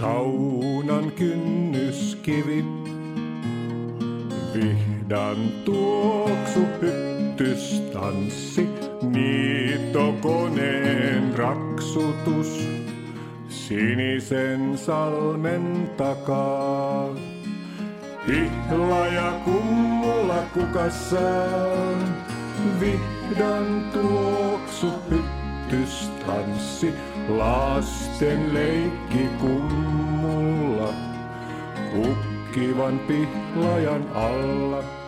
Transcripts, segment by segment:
Saunan kynnyskivi, vihdan tuoksu hyttystanssi, niittokoneen raksutus, sinisen salmen takaa. Hihla ja kummulla kukassaan, vihdan tuoksu hyttystanssi, lasten leikki kummulla, kukkivan pihlajan alla.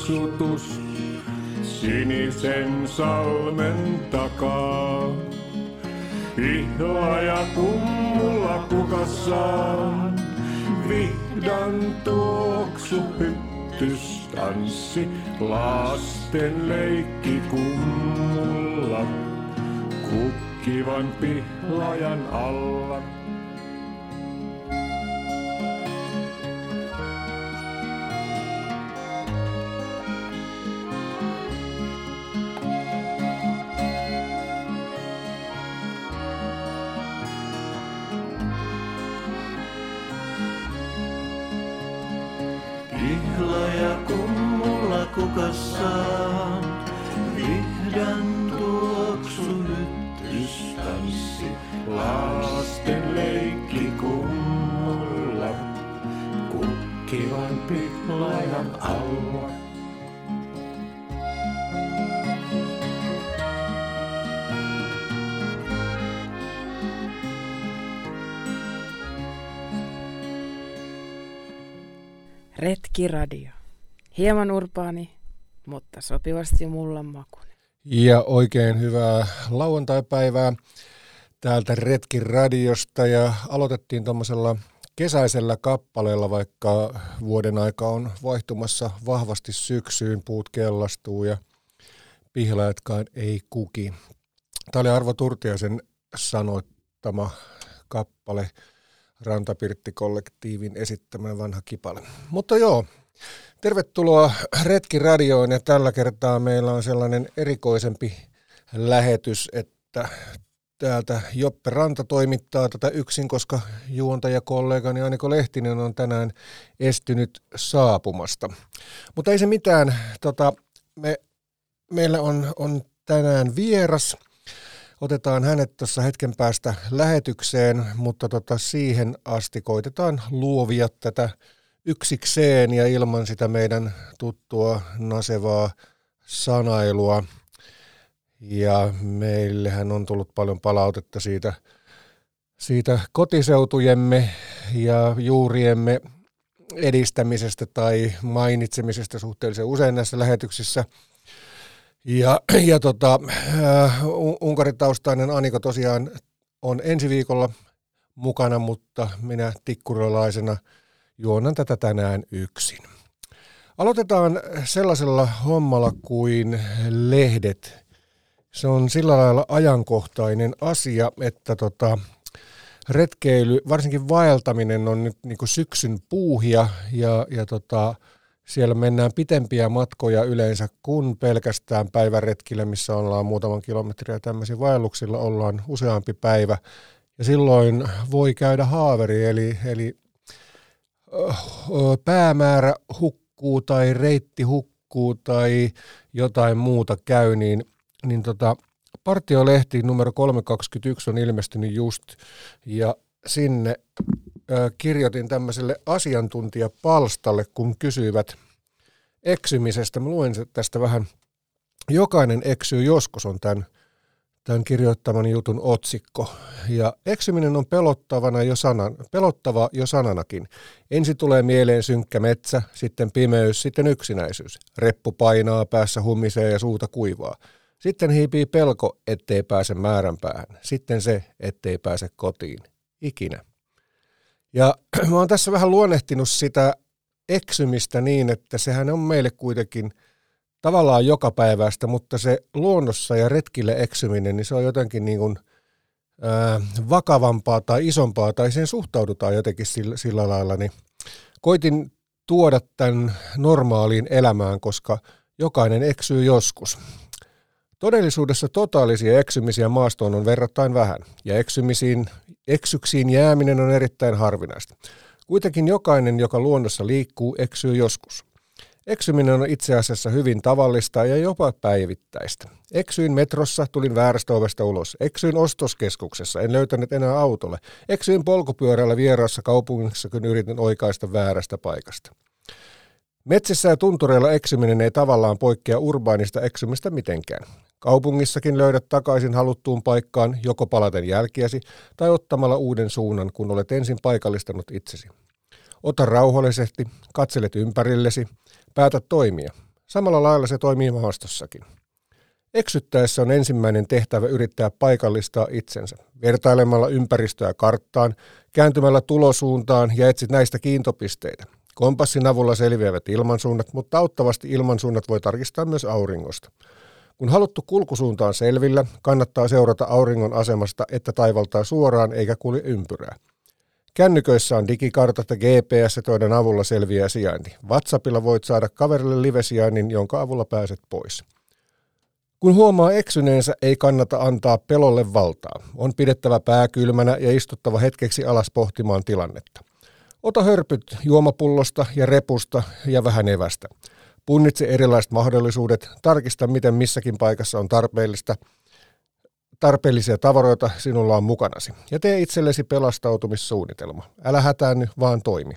Raksutus, sinisen salmen takaa. Ihla ja kummulla kukassaan, vihdan tuoksu hyttystanssi, lasten leikki kummulla, kukkivan pihlajan alla. Kummulla kukassaan, vihdan tuoksu hyttystanssi, Lasten leikki kummulla, kukkivan pihlajan alla. Retkiradio. Hieman urbaani, mutta sopivasti mullan makuinen. Ja oikein hyvää lauantaipäivää täältä Retkin radiosta ja aloitettiin tuommoisella kesäisellä kappaleella, vaikka vuoden aika on vaihtumassa vahvasti syksyyn, puut kellastuu ja pihlaatkaan ei kuki. Tämä oli Arvo Turtiaisen sanoittama kappale Rantapirtti-kollektiivin esittämä vanha kipale. Mutta joo, tervetuloa Retki Radioon ja tällä kertaa meillä on sellainen erikoisempi lähetys, että täältä Joppe Ranta toimittaa tätä yksin, koska juontajakollegani Aniko Lehtinen on tänään estynyt saapumasta. Mutta ei se mitään, tota, me, meillä on, on tänään vieras. Otetaan hänet tuossa hetken päästä lähetykseen, mutta tota, siihen asti koitetaan luovia tätä yksikseen ja ilman sitä meidän tuttua nasevaa sanailua. Ja meillehän on tullut paljon palautetta siitä, siitä kotiseutujemme ja juuriemme edistämisestä tai mainitsemisesta suhteellisen usein näissä lähetyksissä. Ja, ja tota, äh, unkaritaustainen Aniko tosiaan on ensi viikolla mukana, mutta minä tikkurolaisena juonan tätä tänään yksin. Aloitetaan sellaisella hommalla kuin lehdet. Se on sillä lailla ajankohtainen asia, että tota, retkeily, varsinkin vaeltaminen on nyt niin syksyn puuhia ja, ja tota, siellä mennään pitempiä matkoja yleensä kuin pelkästään päiväretkillä, missä ollaan muutaman kilometriä tämmöisiä vaelluksilla ollaan useampi päivä. Ja silloin voi käydä haaveri, eli, eli päämäärä hukkuu tai reitti hukkuu tai jotain muuta käy, niin, niin tota, Partiolehti numero 321 on ilmestynyt just, ja sinne ö, kirjoitin tämmöiselle asiantuntijapalstalle, kun kysyivät eksymisestä. Mä luen tästä vähän. Jokainen eksyy joskus on tämän tämän kirjoittaman jutun otsikko. Ja eksyminen on pelottavana jo sanan, pelottava jo sananakin. Ensi tulee mieleen synkkä metsä, sitten pimeys, sitten yksinäisyys. Reppu painaa, päässä humisee ja suuta kuivaa. Sitten hiipii pelko, ettei pääse määränpäähän. Sitten se, ettei pääse kotiin. Ikinä. Ja mä oon tässä vähän luonnehtinut sitä eksymistä niin, että sehän on meille kuitenkin – tavallaan joka päivästä, mutta se luonnossa ja retkille eksyminen, niin se on jotenkin niin kuin, ää, vakavampaa tai isompaa, tai siihen suhtaudutaan jotenkin sillä, sillä lailla, niin koitin tuoda tämän normaaliin elämään, koska jokainen eksyy joskus. Todellisuudessa totaalisia eksymisiä maastoon on verrattain vähän, ja eksymisiin, eksyksiin jääminen on erittäin harvinaista. Kuitenkin jokainen, joka luonnossa liikkuu, eksyy joskus. Eksyminen on itse asiassa hyvin tavallista ja jopa päivittäistä. Eksyin metrossa, tulin väärästä ovesta ulos. Eksyin ostoskeskuksessa, en löytänyt enää autolle. Eksyin polkupyörällä vieraassa kaupungissa, kun yritin oikaista väärästä paikasta. Metsissä ja tuntureilla eksyminen ei tavallaan poikkea urbaanista eksymistä mitenkään. Kaupungissakin löydät takaisin haluttuun paikkaan joko palaten jälkiäsi tai ottamalla uuden suunnan, kun olet ensin paikallistanut itsesi. Ota rauhallisesti, katselet ympärillesi, päätä toimia. Samalla lailla se toimii maastossakin. Eksyttäessä on ensimmäinen tehtävä yrittää paikallistaa itsensä, vertailemalla ympäristöä karttaan, kääntymällä tulosuuntaan ja etsit näistä kiintopisteitä. Kompassin avulla selviävät ilmansuunnat, mutta auttavasti ilmansuunnat voi tarkistaa myös auringosta. Kun haluttu kulkusuunta on selvillä, kannattaa seurata auringon asemasta, että taivaltaa suoraan eikä kulje ympyrää. Kännyköissä on digikartat ja GPS, joiden avulla selviää sijainti. WhatsAppilla voit saada kaverille live-sijainnin, jonka avulla pääset pois. Kun huomaa eksyneensä, ei kannata antaa pelolle valtaa. On pidettävä pää kylmänä ja istuttava hetkeksi alas pohtimaan tilannetta. Ota hörpyt juomapullosta ja repusta ja vähän evästä. Punnitse erilaiset mahdollisuudet, tarkista miten missäkin paikassa on tarpeellista – tarpeellisia tavaroita sinulla on mukanasi. Ja tee itsellesi pelastautumissuunnitelma. Älä hätäänny, vaan toimi.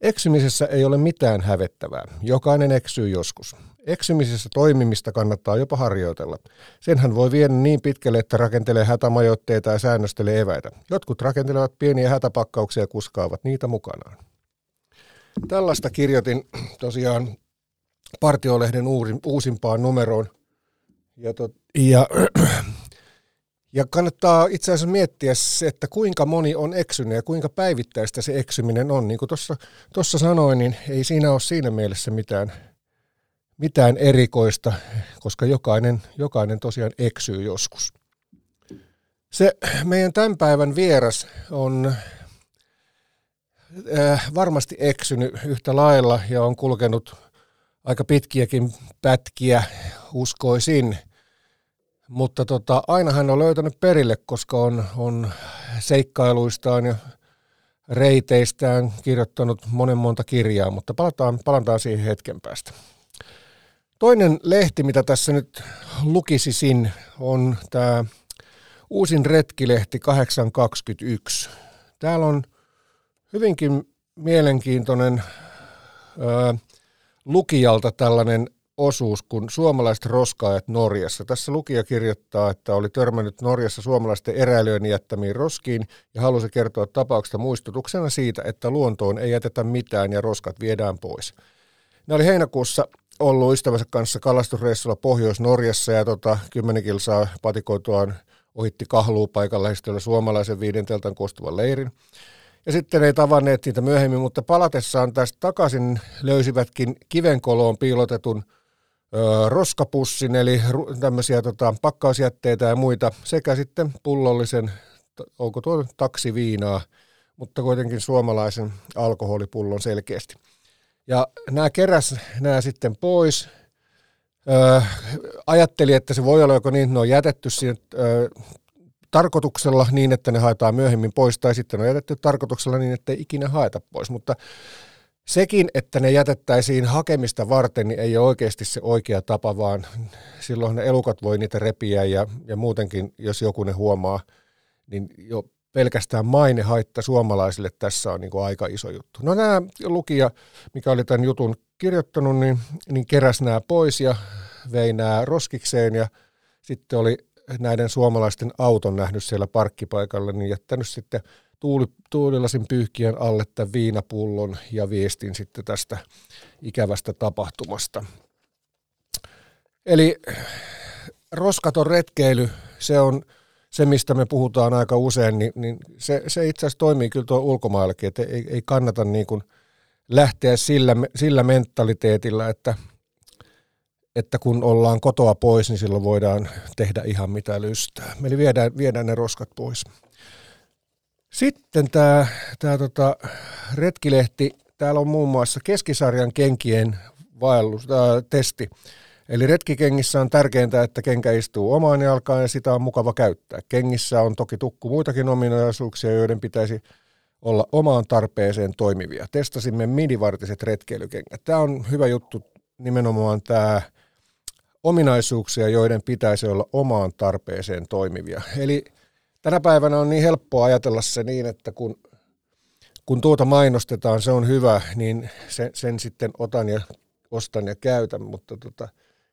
Eksymisessä ei ole mitään hävettävää. Jokainen eksyy joskus. Eksymisessä toimimista kannattaa jopa harjoitella. Senhän voi viedä niin pitkälle, että rakentelee hätämajoitteita ja säännöstelee eväitä. Jotkut rakentelevat pieniä hätäpakkauksia ja kuskaavat niitä mukanaan. Tällaista kirjoitin tosiaan Partiolehden uusimpaan numeroon. Ja, tot, ja ja kannattaa itse asiassa miettiä se, että kuinka moni on eksynyt ja kuinka päivittäistä se eksyminen on. Niin kuin tuossa sanoin, niin ei siinä ole siinä mielessä mitään, mitään erikoista, koska jokainen, jokainen tosiaan eksyy joskus. Se meidän tämän päivän vieras on äh, varmasti eksynyt yhtä lailla ja on kulkenut aika pitkiäkin pätkiä, uskoisin – mutta tota, aina hän on löytänyt perille, koska on, on seikkailuistaan ja reiteistään kirjoittanut monen monta kirjaa, mutta palataan, palataan siihen hetken päästä. Toinen lehti, mitä tässä nyt lukisisin, on tämä uusin retkilehti 821. Täällä on hyvinkin mielenkiintoinen ö, lukijalta tällainen osuus kuin suomalaiset roskaajat Norjassa. Tässä lukija kirjoittaa, että oli törmännyt Norjassa suomalaisten eräilijöiden jättämiin roskiin ja halusi kertoa tapauksesta muistutuksena siitä, että luontoon ei jätetä mitään ja roskat viedään pois. Ne oli heinäkuussa ollut ystävänsä kanssa kalastusreissulla Pohjois-Norjassa ja tota, kymmenen kilsaa patikoituaan ohitti kahluupaikan lähestyllä suomalaisen viiden teltan koostuvan leirin. Ja sitten ei tavanneet niitä myöhemmin, mutta palatessaan tästä takaisin löysivätkin kivenkoloon piilotetun roskapussin, eli tämmöisiä tota, pakkausjätteitä ja muita, sekä sitten pullollisen, onko tuo taksiviinaa, mutta kuitenkin suomalaisen alkoholipullon selkeästi. Ja nämä keräs nämä sitten pois. Öö, ajatteli, että se voi olla joko niin, että ne on jätetty siihen öö, tarkoituksella niin, että ne haetaan myöhemmin pois, tai sitten on jätetty tarkoituksella niin, että ei ikinä haeta pois. Mutta sekin, että ne jätettäisiin hakemista varten, niin ei ole oikeasti se oikea tapa, vaan silloin ne elukat voi niitä repiä ja, ja muutenkin, jos joku ne huomaa, niin jo pelkästään mainehaitta suomalaisille tässä on niin kuin aika iso juttu. No nämä lukija, mikä oli tämän jutun kirjoittanut, niin, niin keräsi nämä pois ja vei nämä roskikseen ja sitten oli näiden suomalaisten auton nähnyt siellä parkkipaikalla, niin jättänyt sitten tuuli, tuulilasin pyyhkien alle tämän viinapullon ja viestin sitten tästä ikävästä tapahtumasta. Eli roskaton retkeily, se on se, mistä me puhutaan aika usein, niin, niin se, se itse asiassa toimii kyllä tuo ulkomaillakin, että ei, ei kannata niin kuin lähteä sillä, sillä mentaliteetillä, että, että kun ollaan kotoa pois, niin silloin voidaan tehdä ihan mitä lystää. Eli viedään, viedään ne roskat pois. Sitten tämä, tämä tota, retkilehti, täällä on muun muassa keskisarjan kenkien vaellus, ää, testi. Eli retkikengissä on tärkeintä, että kenkä istuu omaan jalkaan ja sitä on mukava käyttää. Kengissä on toki tukku muitakin ominaisuuksia, joiden pitäisi olla omaan tarpeeseen toimivia. Testasimme midivartiset retkeilykengät. Tämä on hyvä juttu nimenomaan tämä ominaisuuksia, joiden pitäisi olla omaan tarpeeseen toimivia. Eli tänä päivänä on niin helppoa ajatella se niin, että kun, kun tuota mainostetaan, se on hyvä, niin sen, sen sitten otan ja ostan ja käytän, mutta tota,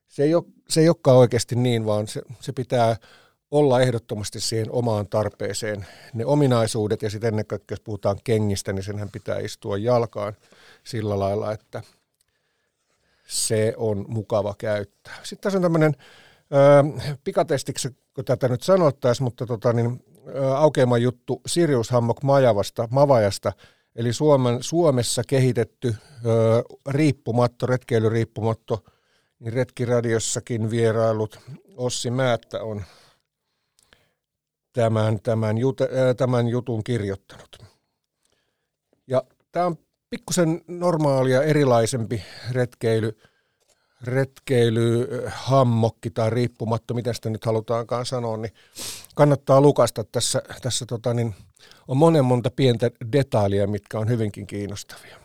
se, ei ole, se ei olekaan oikeasti niin, vaan se, se pitää olla ehdottomasti siihen omaan tarpeeseen. Ne ominaisuudet ja sitten ennen kaikkea, jos puhutaan kengistä, niin senhän pitää istua jalkaan sillä lailla, että se on mukava käyttää. Sitten tässä on tämmöinen pikatestiksi, kun tätä nyt sanottaisiin, mutta tota, niin, aukeama juttu Sirius Hammok Majavasta, Mavajasta, eli Suomen, Suomessa kehitetty ö, riippumatto, retkeilyriippumatto, niin Retkiradiossakin vierailut. Ossi Määttä on tämän, tämän, jut, äh, tämän jutun kirjoittanut. Ja tämä on pikkusen normaalia erilaisempi retkeily, retkeilyhammokki tai riippumatto, miten sitä nyt halutaankaan sanoa, niin kannattaa lukasta. Tässä, tässä tota, niin on monen monta pientä detailia, mitkä on hyvinkin kiinnostavia.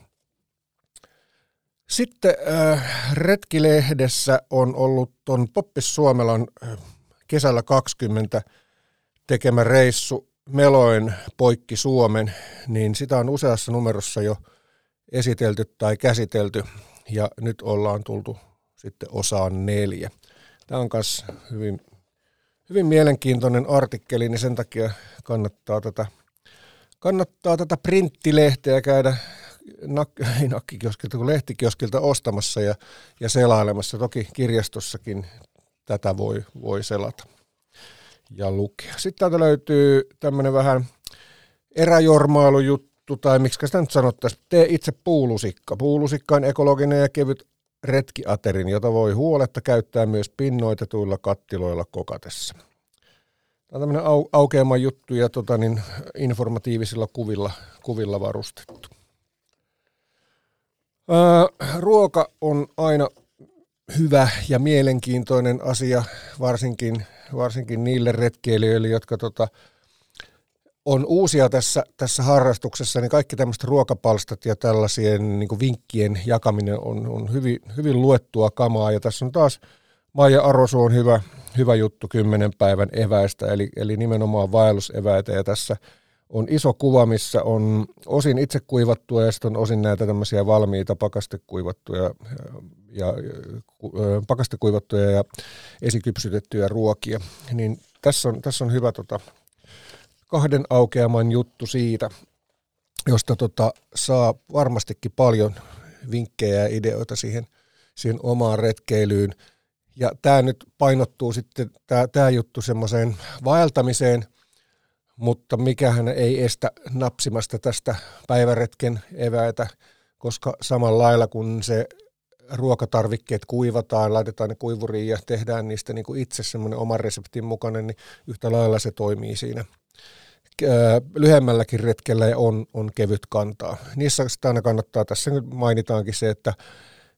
Sitten äh, Retkilehdessä on ollut tuon Poppis Suomelan äh, kesällä 20 tekemä reissu Meloin poikki Suomen, niin sitä on useassa numerossa jo esitelty tai käsitelty ja nyt ollaan tultu sitten osaan neljä. Tämä on myös hyvin, hyvin mielenkiintoinen artikkeli, niin sen takia kannattaa tätä, kannattaa tätä printtilehteä käydä nakkikioskilta, kun lehtikioskilta ostamassa ja, ja selailemassa. Toki kirjastossakin tätä voi, voi selata ja lukea. Sitten täältä löytyy tämmöinen vähän eräjormailujuttu, tai miksi sitä nyt sanottaisiin, tee itse puulusikka. Puulusikka on ekologinen ja kevyt retkiaterin, jota voi huoletta käyttää myös pinnoitetuilla kattiloilla kokatessa. Tämä on tämmöinen au- aukeama juttu ja tota, niin, informatiivisilla kuvilla, kuvilla varustettu. Ää, ruoka on aina hyvä ja mielenkiintoinen asia, varsinkin, varsinkin niille retkeilijöille, jotka tota, on uusia tässä, tässä harrastuksessa, niin kaikki tämmöiset ruokapalstat ja tällaisien niin vinkkien jakaminen on, on hyvin, hyvin luettua kamaa. Ja tässä on taas Maija Arosu on hyvä, hyvä juttu kymmenen päivän eväistä, eli, eli nimenomaan vaelluseväitä. Ja tässä on iso kuva, missä on osin itse kuivattua ja sitten on osin näitä tämmöisiä valmiita pakastekuivattuja ja, ja pakastekuivattuja ja esikypsytettyjä ruokia. Niin tässä on, tässä on hyvä tota, kahden aukeaman juttu siitä, josta tota, saa varmastikin paljon vinkkejä ja ideoita siihen, siihen omaan retkeilyyn. Ja tämä nyt painottuu sitten, tämä juttu semmoiseen vaeltamiseen – mutta mikähän ei estä napsimasta tästä päiväretken eväitä, koska samalla lailla kun se ruokatarvikkeet kuivataan, laitetaan ne kuivuriin ja tehdään niistä niin kuin itse semmoinen oman reseptin mukainen, niin yhtä lailla se toimii siinä lyhyemmälläkin retkellä on, on kevyt kantaa. Niissä aina kannattaa, tässä nyt mainitaankin se, että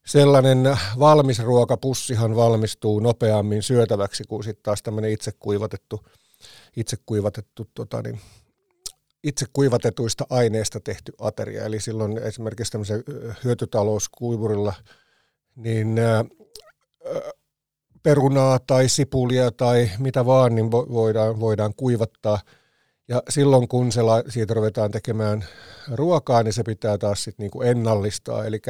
sellainen valmis ruokapussihan valmistuu nopeammin syötäväksi kuin sitten taas tämmöinen itse kuivatettu itse kuivatettu tota, niin, itse kuivatetuista aineista tehty ateria. Eli silloin esimerkiksi tämmöisen hyötytalouskuivurilla niin perunaa tai sipulia tai mitä vaan, niin voidaan, voidaan kuivattaa. Ja silloin kun se, siitä ruvetaan tekemään ruokaa, niin se pitää taas sit niinku ennallistaa. Eli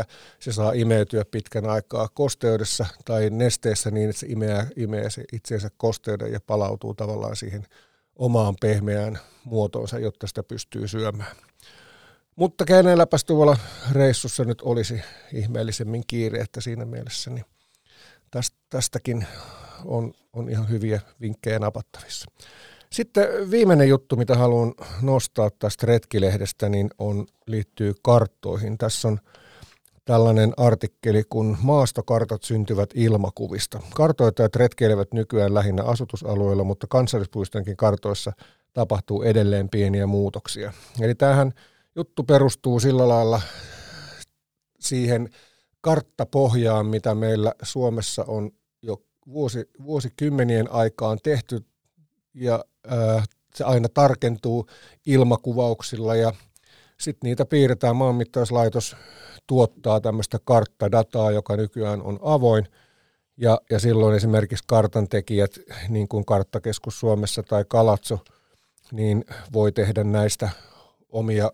se saa imeytyä pitkän aikaa kosteudessa tai nesteessä niin, että se imee, imee se itseensä kosteuden ja palautuu tavallaan siihen omaan pehmeään muotoonsa, jotta sitä pystyy syömään. Mutta kenelläpäs tuolla reissussa nyt olisi ihmeellisemmin kiire, että siinä mielessä niin tästäkin on, on ihan hyviä vinkkejä napattavissa. Sitten viimeinen juttu, mitä haluan nostaa tästä retkilehdestä, niin on, liittyy karttoihin. Tässä on tällainen artikkeli, kun maastokartat syntyvät ilmakuvista. Kartoittajat retkeilevät nykyään lähinnä asutusalueilla, mutta kansallispuistonkin kartoissa tapahtuu edelleen pieniä muutoksia. Eli tämähän juttu perustuu sillä lailla siihen karttapohjaan, mitä meillä Suomessa on jo vuosi, vuosikymmenien aikaan tehty, ja se aina tarkentuu ilmakuvauksilla, ja sitten niitä piirretään. Maanmittauslaitos tuottaa tämmöistä karttadataa, joka nykyään on avoin, ja, ja silloin esimerkiksi kartan tekijät, niin kuin Karttakeskus Suomessa tai Kalatso, niin voi tehdä näistä omia,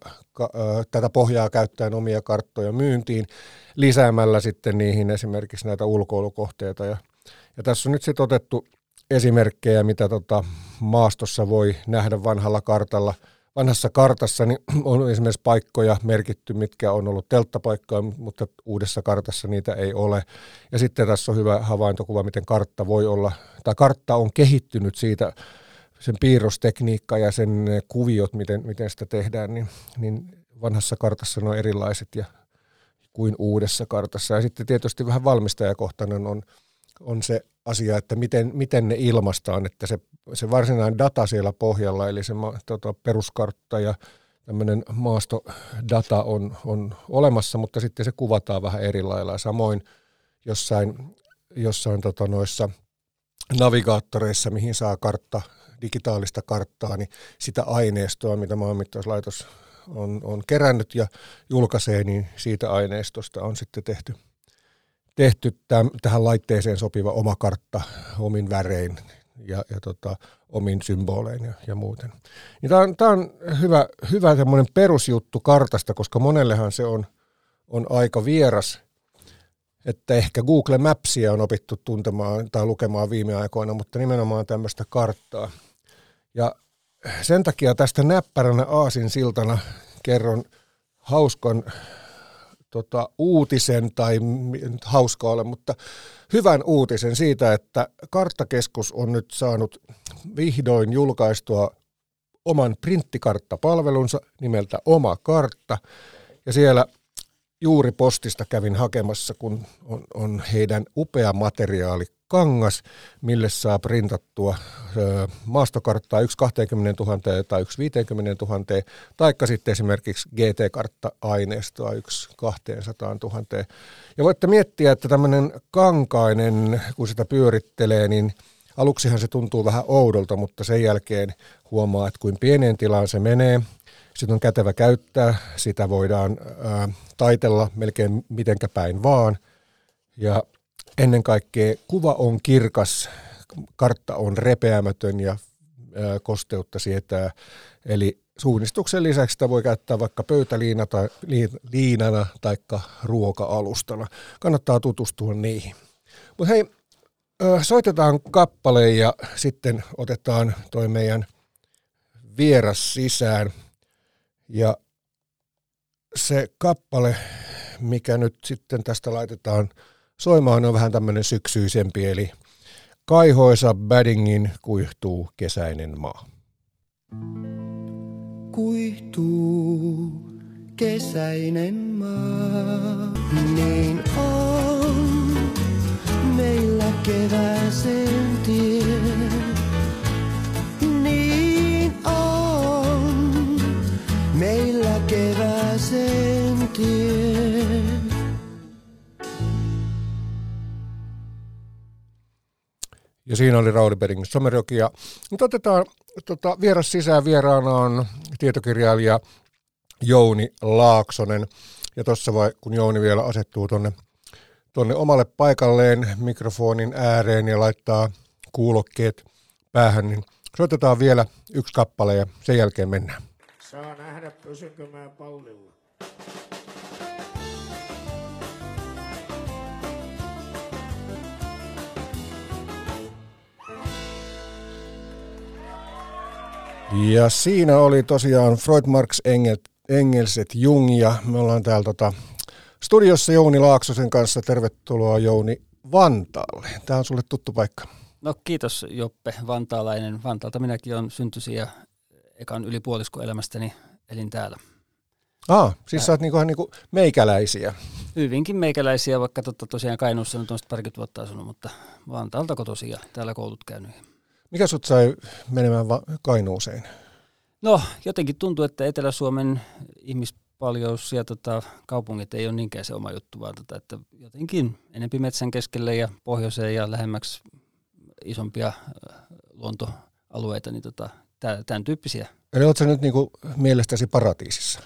tätä pohjaa käyttäen omia karttoja myyntiin, lisäämällä sitten niihin esimerkiksi näitä ulkoilukohteita. Ja, ja tässä on nyt sitten otettu esimerkkejä, mitä tota maastossa voi nähdä vanhalla kartalla. Vanhassa kartassa niin on esimerkiksi paikkoja merkitty, mitkä on ollut telttapaikkoja, mutta uudessa kartassa niitä ei ole. Ja sitten tässä on hyvä havaintokuva, miten kartta voi olla, tai kartta on kehittynyt siitä sen piirrostekniikka ja sen kuviot, miten, miten sitä tehdään, niin, niin vanhassa kartassa ne on erilaiset ja kuin uudessa kartassa. Ja sitten tietysti vähän valmistajakohtainen on, on se asia, että miten, miten ne ilmastaan, että se, se varsinainen data siellä pohjalla, eli se tota, peruskartta ja tämmöinen maastodata on, on olemassa, mutta sitten se kuvataan vähän eri lailla. Samoin jossain, jossain tota, noissa navigaattoreissa, mihin saa kartta digitaalista karttaa, niin sitä aineistoa, mitä maanmittauslaitos on, on kerännyt ja julkaisee, niin siitä aineistosta on sitten tehty, tehty täm, tähän laitteeseen sopiva oma kartta omin värein ja, ja tota, omin symbolein ja, ja muuten. Niin tämä on, tää on hyvä, hyvä perusjuttu kartasta, koska monellehan se on, on aika vieras – että ehkä Google Mapsia on opittu tuntemaan tai lukemaan viime aikoina, mutta nimenomaan tämmöistä karttaa. Ja sen takia tästä näppäränä aasin siltana kerron hauskan tota, uutisen, tai nyt hauska ole, mutta hyvän uutisen siitä, että Karttakeskus on nyt saanut vihdoin julkaistua oman printtikarttapalvelunsa nimeltä Oma Kartta. Ja siellä juuri postista kävin hakemassa, kun on, on heidän upea materiaali kangas, mille saa printattua ö, maastokarttaa yksi 20 000 tai yksi 50 000, taikka sitten esimerkiksi GT-kartta-aineistoa yksi 200 000. Ja voitte miettiä, että tämmöinen kankainen, kun sitä pyörittelee, niin aluksihan se tuntuu vähän oudolta, mutta sen jälkeen huomaa, että kuin pieneen tilaan se menee – sitä on kätevä käyttää, sitä voidaan ää, taitella melkein mitenkä päin vaan. Ja ennen kaikkea kuva on kirkas, kartta on repeämätön ja ää, kosteutta sietää. Eli suunnistuksen lisäksi sitä voi käyttää vaikka pöytäliinana liinana tai ruoka-alustana. Kannattaa tutustua niihin. Mutta hei, soitetaan kappale ja sitten otetaan toi meidän vieras sisään. Ja se kappale, mikä nyt sitten tästä laitetaan soimaan, on vähän tämmöinen syksyisempi, eli Kaihoisa Baddingin kuihtuu kesäinen maa. Kuihtuu kesäinen maa, niin on meillä kevääsen tie. Meillä kevääsen tie. Ja siinä oli Rauli Bedingin Somerjoki. Ja nyt otetaan tota, vieras sisään. Vieraana on tietokirjailija Jouni Laaksonen. Ja tuossa vai, kun Jouni vielä asettuu tuonne tonne omalle paikalleen mikrofonin ääreen ja laittaa kuulokkeet päähän, niin soitetaan vielä yksi kappale ja sen jälkeen mennään. Saa nähdä, pysynkö mä pallilla. Ja siinä oli tosiaan Freud, Marx, Engel, Engelset, Jung ja me ollaan täällä tota, studiossa Jouni Laaksosen kanssa. Tervetuloa Jouni Vantaalle. Tämä on sulle tuttu paikka. No kiitos Joppe Vantaalainen. Vantaalta minäkin olen syntyisin ja ekan yli puolisko elämästäni elin täällä. Ah, siis sä oot niinku, niinku meikäläisiä. Hyvinkin meikäläisiä, vaikka totta tosiaan Kainuussa nyt on sitten parikymmentä vuotta asunut, mutta Vantaalta ja täällä koulut käynyt. Mikä sut sai menemään va- Kainuuseen? No jotenkin tuntuu, että Etelä-Suomen ihmispaljous ja tota, kaupungit ei ole niinkään se oma juttu, vaan tota, että jotenkin enempi metsän keskelle ja pohjoiseen ja lähemmäksi isompia luontoalueita, niin tota, tämän tyyppisiä. Eli sä nyt niinku mielestäsi paratiisissa?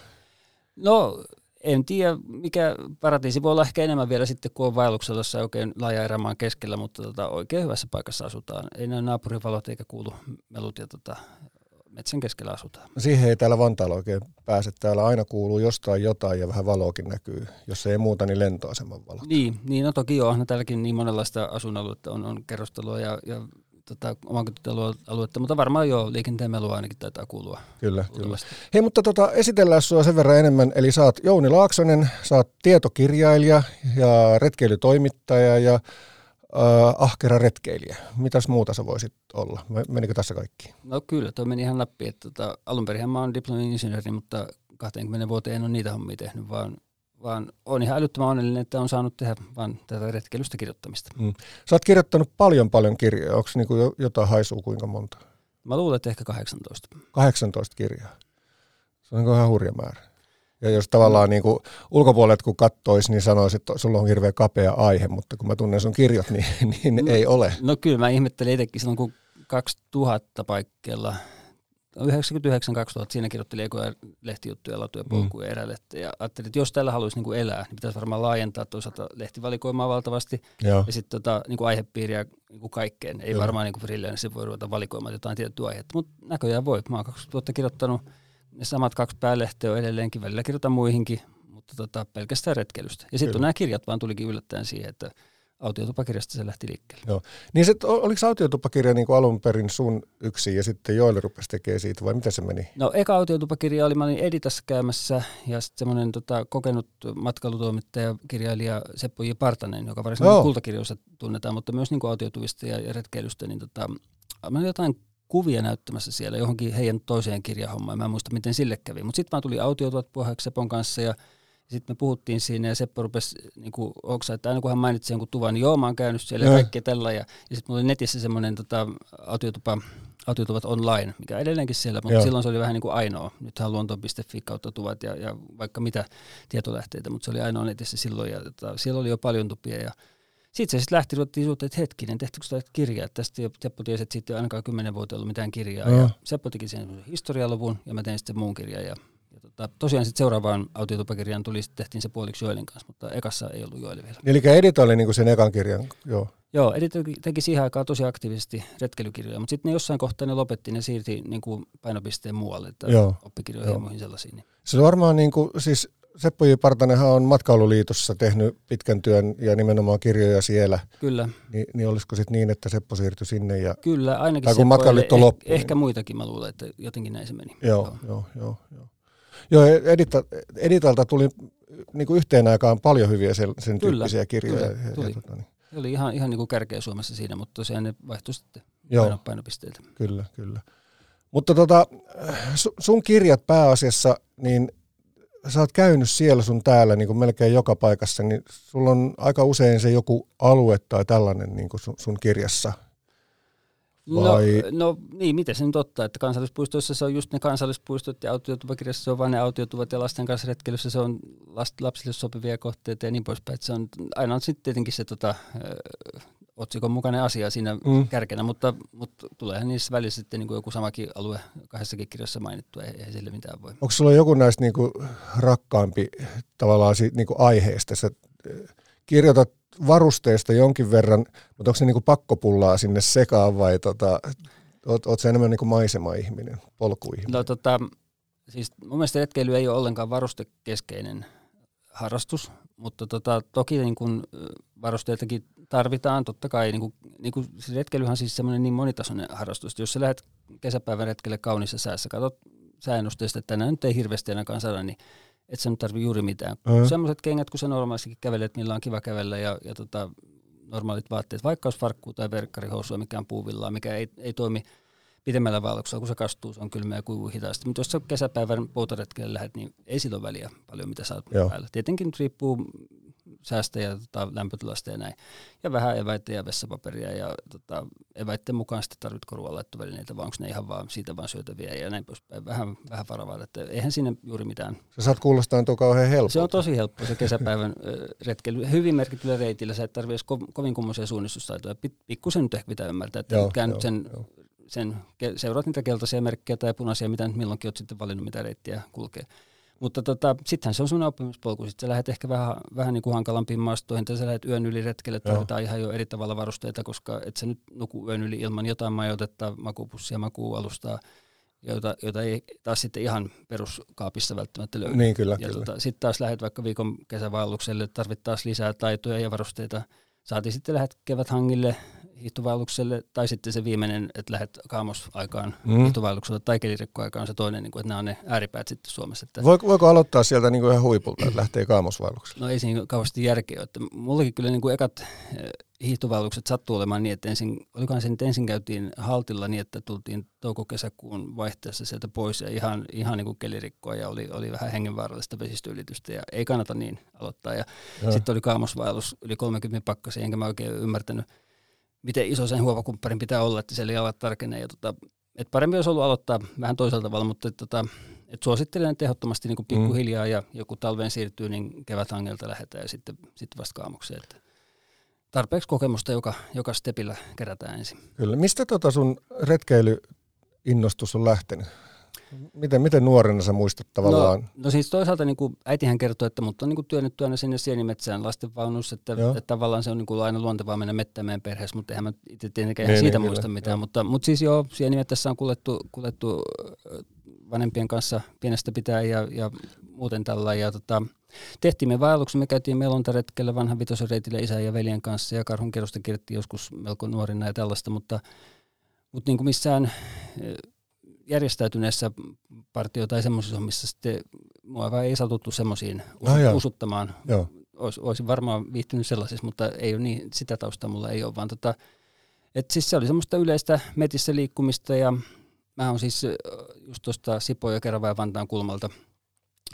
No en tiedä, mikä paratiisi voi olla ehkä enemmän vielä sitten, kun on vaelluksella jossain oikein laaja erämaan keskellä, mutta tota, oikein hyvässä paikassa asutaan. Ei näy naapurivalot eikä kuulu melut ja tota, metsän keskellä asutaan. No siihen ei täällä Vantaalla oikein pääse. Täällä aina kuuluu jostain jotain ja vähän valoakin näkyy. Jos ei muuta, niin lentoaseman valot. Niin, niin no toki joo, täälläkin niin monenlaista asuinaluetta on, on kerrostelua ja, ja tota, omakotialuetta, mutta varmaan jo liikenteen melua ainakin taitaa kuulua. Kyllä, kyllä. Hei, mutta tota, esitellään sinua sen verran enemmän. Eli oot Jouni Laaksonen, sä oot tietokirjailija ja retkeilytoimittaja ja äh, ahkera retkeilijä. Mitäs muuta sä voisit olla? Menikö tässä kaikki? No kyllä, toi meni ihan läpi. Että tota, alun perin mä oon diplomi-insinööri, mutta 20 vuoteen en ole niitä hommia tehnyt, vaan vaan olen ihan älyttömän onnellinen, että on saanut tehdä vain tätä retkeilystä kirjoittamista. Mm. Sä oot kirjoittanut paljon paljon kirjoja. Onko niinku jotain haisua kuinka monta? Mä luulen, että ehkä 18. 18 kirjaa. Se on niinku ihan hurja määrä. Ja jos tavallaan niin kuin ulkopuolet kun kattois, niin sanoisi, että sulla on hirveän kapea aihe, mutta kun mä tunnen sun kirjat, niin, niin no, ei ole. No kyllä, mä ihmettelin itsekin silloin, kun 2000 paikkeilla 99-2000 siinä kirjoitteli ekoja lehtijuttuja, latuja, polkuja mm. erälehtejä. Ja ajattelin, että jos tällä haluaisi niin kuin elää, niin pitäisi varmaan laajentaa toisaalta lehtivalikoimaa valtavasti Joo. ja sitten tota, niin kuin aihepiiriä niin kuin kaikkeen. Ei Joo. varmaan niin freelancer voi ruveta valikoimaan jotain tiettyä aihetta, mutta näköjään voi. Mä oon 20 vuotta kirjoittanut ne samat kaksi päälehteä on edelleenkin, välillä kirjoitan muihinkin, mutta tota, pelkästään retkeilystä. Ja sitten nämä kirjat vaan tulikin yllättäen siihen, että autiotupakirjasta se lähti liikkeelle. Joo. Niin se, oliko autiotupakirja niin kuin alun perin sun yksi ja sitten Joelle rupesi tekemään siitä vai miten se meni? No eka autiotupakirja oli, mä olin Editassa käymässä ja sitten semmoinen tota, kokenut matkailutoimittaja, kirjailija Seppo J. Partanen, joka varsinkin kultakirjoissa tunnetaan, mutta myös niin kuin autiotuvista ja, ja retkeilystä, niin tota, mä olin jotain kuvia näyttämässä siellä johonkin heidän toiseen kirjahommaan. Mä en muista, miten sille kävi. Mutta sitten vaan tuli autiotuvat puheeksi Sepon kanssa ja sitten me puhuttiin siinä ja Seppo rupesi niin kuin, oksa, että aina kun hän mainitsi jonkun tuvan, niin joo, mä oon käynyt siellä ja kaikkea tällä. Ja, ja sitten mulla oli netissä semmoinen tota, autiotupa, autiotuvat online, mikä edelleenkin siellä, mutta joo. silloin se oli vähän niin kuin ainoa. Nythän luonto.fi kautta tuvat ja, ja vaikka mitä tietolähteitä, mutta se oli ainoa netissä silloin. Ja tota, siellä oli jo paljon tupia ja sitten se sitten lähti, ruvettiin suhteen, että hetkinen, tehtikö sitä kirjaa? Tästä jo Seppo tiesi, että siitä ei ainakaan kymmenen vuotta ollut mitään kirjaa. No. Ja Seppo teki sen historialuvun ja mä tein sitten muun kirjan. Ja, ja tota, tosiaan sitten seuraavaan autiotupakirjaan tuli, sitten tehtiin se puoliksi Joelin kanssa, mutta ekassa ei ollut Joeli vielä. Eli Edita oli niinku sen ekan kirjan, joo. Joo, Edita teki siihen aikaan tosi aktiivisesti retkeilykirjoja, mutta sitten ne jossain kohtaa ne lopetti, ne siirti niinku painopisteen muualle, että joo, oppikirjoihin ja muihin sellaisiin. Niin. Se on varmaan niinku, siis Seppo J. Partanenhan on matkailuliitossa tehnyt pitkän työn ja nimenomaan kirjoja siellä. Kyllä. Ni, niin olisiko sitten niin, että Seppo siirtyi sinne? Ja, Kyllä, ainakin tai kun matkailuliitto eh, loppui. Ehkä niin. muitakin mä luulen, että jotenkin näin se meni. Joo, joo, joo. joo. joo Edita, Editalta tuli niin kuin yhteen aikaan paljon hyviä sen, sen kyllä, tyyppisiä kirjoja. Kyllä, tuli. Ja, tota, niin. oli ihan, ihan niin kuin kärkeä Suomessa siinä, mutta tosiaan ne vaihtui sitten Joo, painopisteitä. Kyllä, kyllä. Mutta tota, sun kirjat pääasiassa, niin sä oot käynyt siellä sun täällä niin kuin melkein joka paikassa, niin sulla on aika usein se joku alue tai tällainen niin kuin sun, sun kirjassa. No, Vai? No, no niin, miten se nyt ottaa, että kansallispuistoissa se on just ne kansallispuistot ja autiotuvakirjassa se on vain ne autiotuvat ja lasten kanssa retkeilyssä se on lapsille sopivia kohteita ja niin poispäin. Että se on, aina on sitten tietenkin se tota, otsikon mukainen asia siinä mm. kärkenä, mutta, mutta tuleehan niissä välissä sitten niin kuin joku samakin alue kahdessakin kirjassa mainittu, ei, ei sille mitään voi. Onko sulla joku näistä niin kuin rakkaampi tavallaan siitä, niin kuin aiheesta? Sä kirjoitat varusteista jonkin verran, mutta onko se niin kuin pakkopullaa sinne sekaan vai tota, oot, enemmän niin kuin maisema-ihminen, polkuihminen? No tota, siis mun mielestä retkeily ei ole ollenkaan varustekeskeinen harrastus, mutta tota, toki niin kun varusteitakin tarvitaan, totta kai. Niin kun, niin siis retkeilyhän on siis semmoinen niin monitasoinen harrastus, jos sä lähdet kesäpäivän retkelle kaunissa säässä, katsot sääennusteista, että tänään nyt ei hirveästi ainakaan saada, niin et sä nyt tarvi juuri mitään. Mm. Sellaiset kengät, kun sä normaalistikin kävelet, millä on kiva kävellä ja, ja tota, normaalit vaatteet, vaikka olisi farkkuu tai verkkarihousua, mikä on puuvillaa, mikä ei, ei toimi pidemmällä vaelluksella, kun se kastuu, se on kylmä ja kuivu hitaasti. Mutta jos sä kesäpäivän poutaretkelle lähdet, niin ei silloin väliä paljon, mitä saat päällä. Tietenkin nyt riippuu säästä ja tota, lämpötilasta ja näin. Ja vähän eväitä ja vessapaperia ja tota, eväitten mukaan sitten tarvitko ruoanlaittovälineitä, vai onko ne ihan vaan siitä vaan syötäviä ja näin poispäin. Vähän, vähän varovaa, että eihän sinne juuri mitään. Sä saat kuulostaa tuo kauhean helppo. Se on tosi helppo se kesäpäivän retkely. Hyvin merkityllä reitillä sä et tarvitse ko- kovin kummoisia suunnistustaitoja. Pikkusen nyt ehkä pitää ymmärtää, että joo, joo, sen joo sen, seuraat niitä keltaisia merkkejä tai punaisia, mitä nyt milloinkin olet sitten valinnut, mitä reittiä kulkee. Mutta tota, sittenhän se on sun oppimispolku. Sitten sä lähdet ehkä vähän, vähän niin kuin hankalampiin maastoihin, tai sä lähdet yön yli retkelle, tarvitaan ihan jo eri tavalla varusteita, koska et sä nyt nuku yön yli ilman jotain majoitetta, makuupussia, makuualustaa, joita, joita ei taas sitten ihan peruskaapissa välttämättä löydy. Niin, kyllä, ja kyllä. Tota, sitten taas lähdet vaikka viikon kesävaellukselle, tarvit taas lisää taitoja ja varusteita. Saatiin sitten lähdet keväthangille, hiihtovaellukselle, tai sitten se viimeinen, että lähdet kaamosaikaan mm. hiihtovaellukselle tai kelirikkoaikaan se toinen, niin kuin, että nämä on ne ääripäät sitten Suomessa. Että voiko, voiko aloittaa sieltä niin kuin ihan huipulta, että lähtee kaamosvaellukselle? No ei siinä kauheasti järkeä. Että mullakin kyllä niin kuin ekat eh, hiihtovaellukset sattuu olemaan niin, että ensin, olikohan se nyt ensin käytiin haltilla niin, että tultiin touko-kesäkuun vaihteessa sieltä pois ja ihan, ihan niin kuin kelirikkoa ja oli, oli vähän hengenvaarallista vesistöylitystä ja ei kannata niin aloittaa. Ja, ja. sitten oli kaamosvaellus yli 30 pakkasia, enkä mä oikein ymmärtänyt, miten iso sen huovakumpparin pitää olla, että siellä jalat tarkenee. Ja tota, et parempi olisi ollut aloittaa vähän toisella tavalla, mutta et, tota, et suosittelen tehottomasti niin pikkuhiljaa mm. ja joku talven siirtyy, niin keväthangelta lähdetään ja sitten, sitten vasta kaamukseen. Että tarpeeksi kokemusta joka, joka stepillä kerätään ensin. Kyllä. Mistä tota sun retkeilyinnostus on lähtenyt? Miten, miten nuorena sä muistat tavallaan? No, no siis toisaalta niin kuin äitihän kertoi, että mut on niin kuin työnnetty aina sinne sienimetsään lastenvaunussa, että, että tavallaan se on niin kuin aina luontevaa mennä mettämään meidän perheessä, mutta eihän mä itse tietenkään niin, siitä niin, muista kyllä, mitään. Joo. Mutta, mutta siis joo, sienimettässä on kuljettu, kuljettu vanhempien kanssa pienestä pitää ja, ja muuten tällä. Ja tota, tehtiin me vaelluksen, me käytiin melontaretkellä vanhan vitosen isän ja veljen kanssa ja karhun kerrosta kirjoitti joskus melko nuorina ja tällaista, mutta, mutta niin kuin missään järjestäytyneessä partio tai semmoisissa hommissa sitten mua ei satuttu semmoisiin no, usuttamaan. Joo. Ois, olisin varmaan viihtynyt sellaisissa, mutta ei ole niin, sitä taustaa mulla ei ole, vaan tota, et siis se oli semmoista yleistä metissä liikkumista ja mä oon siis just tuosta Sipo ja Kerava ja Vantaan kulmalta –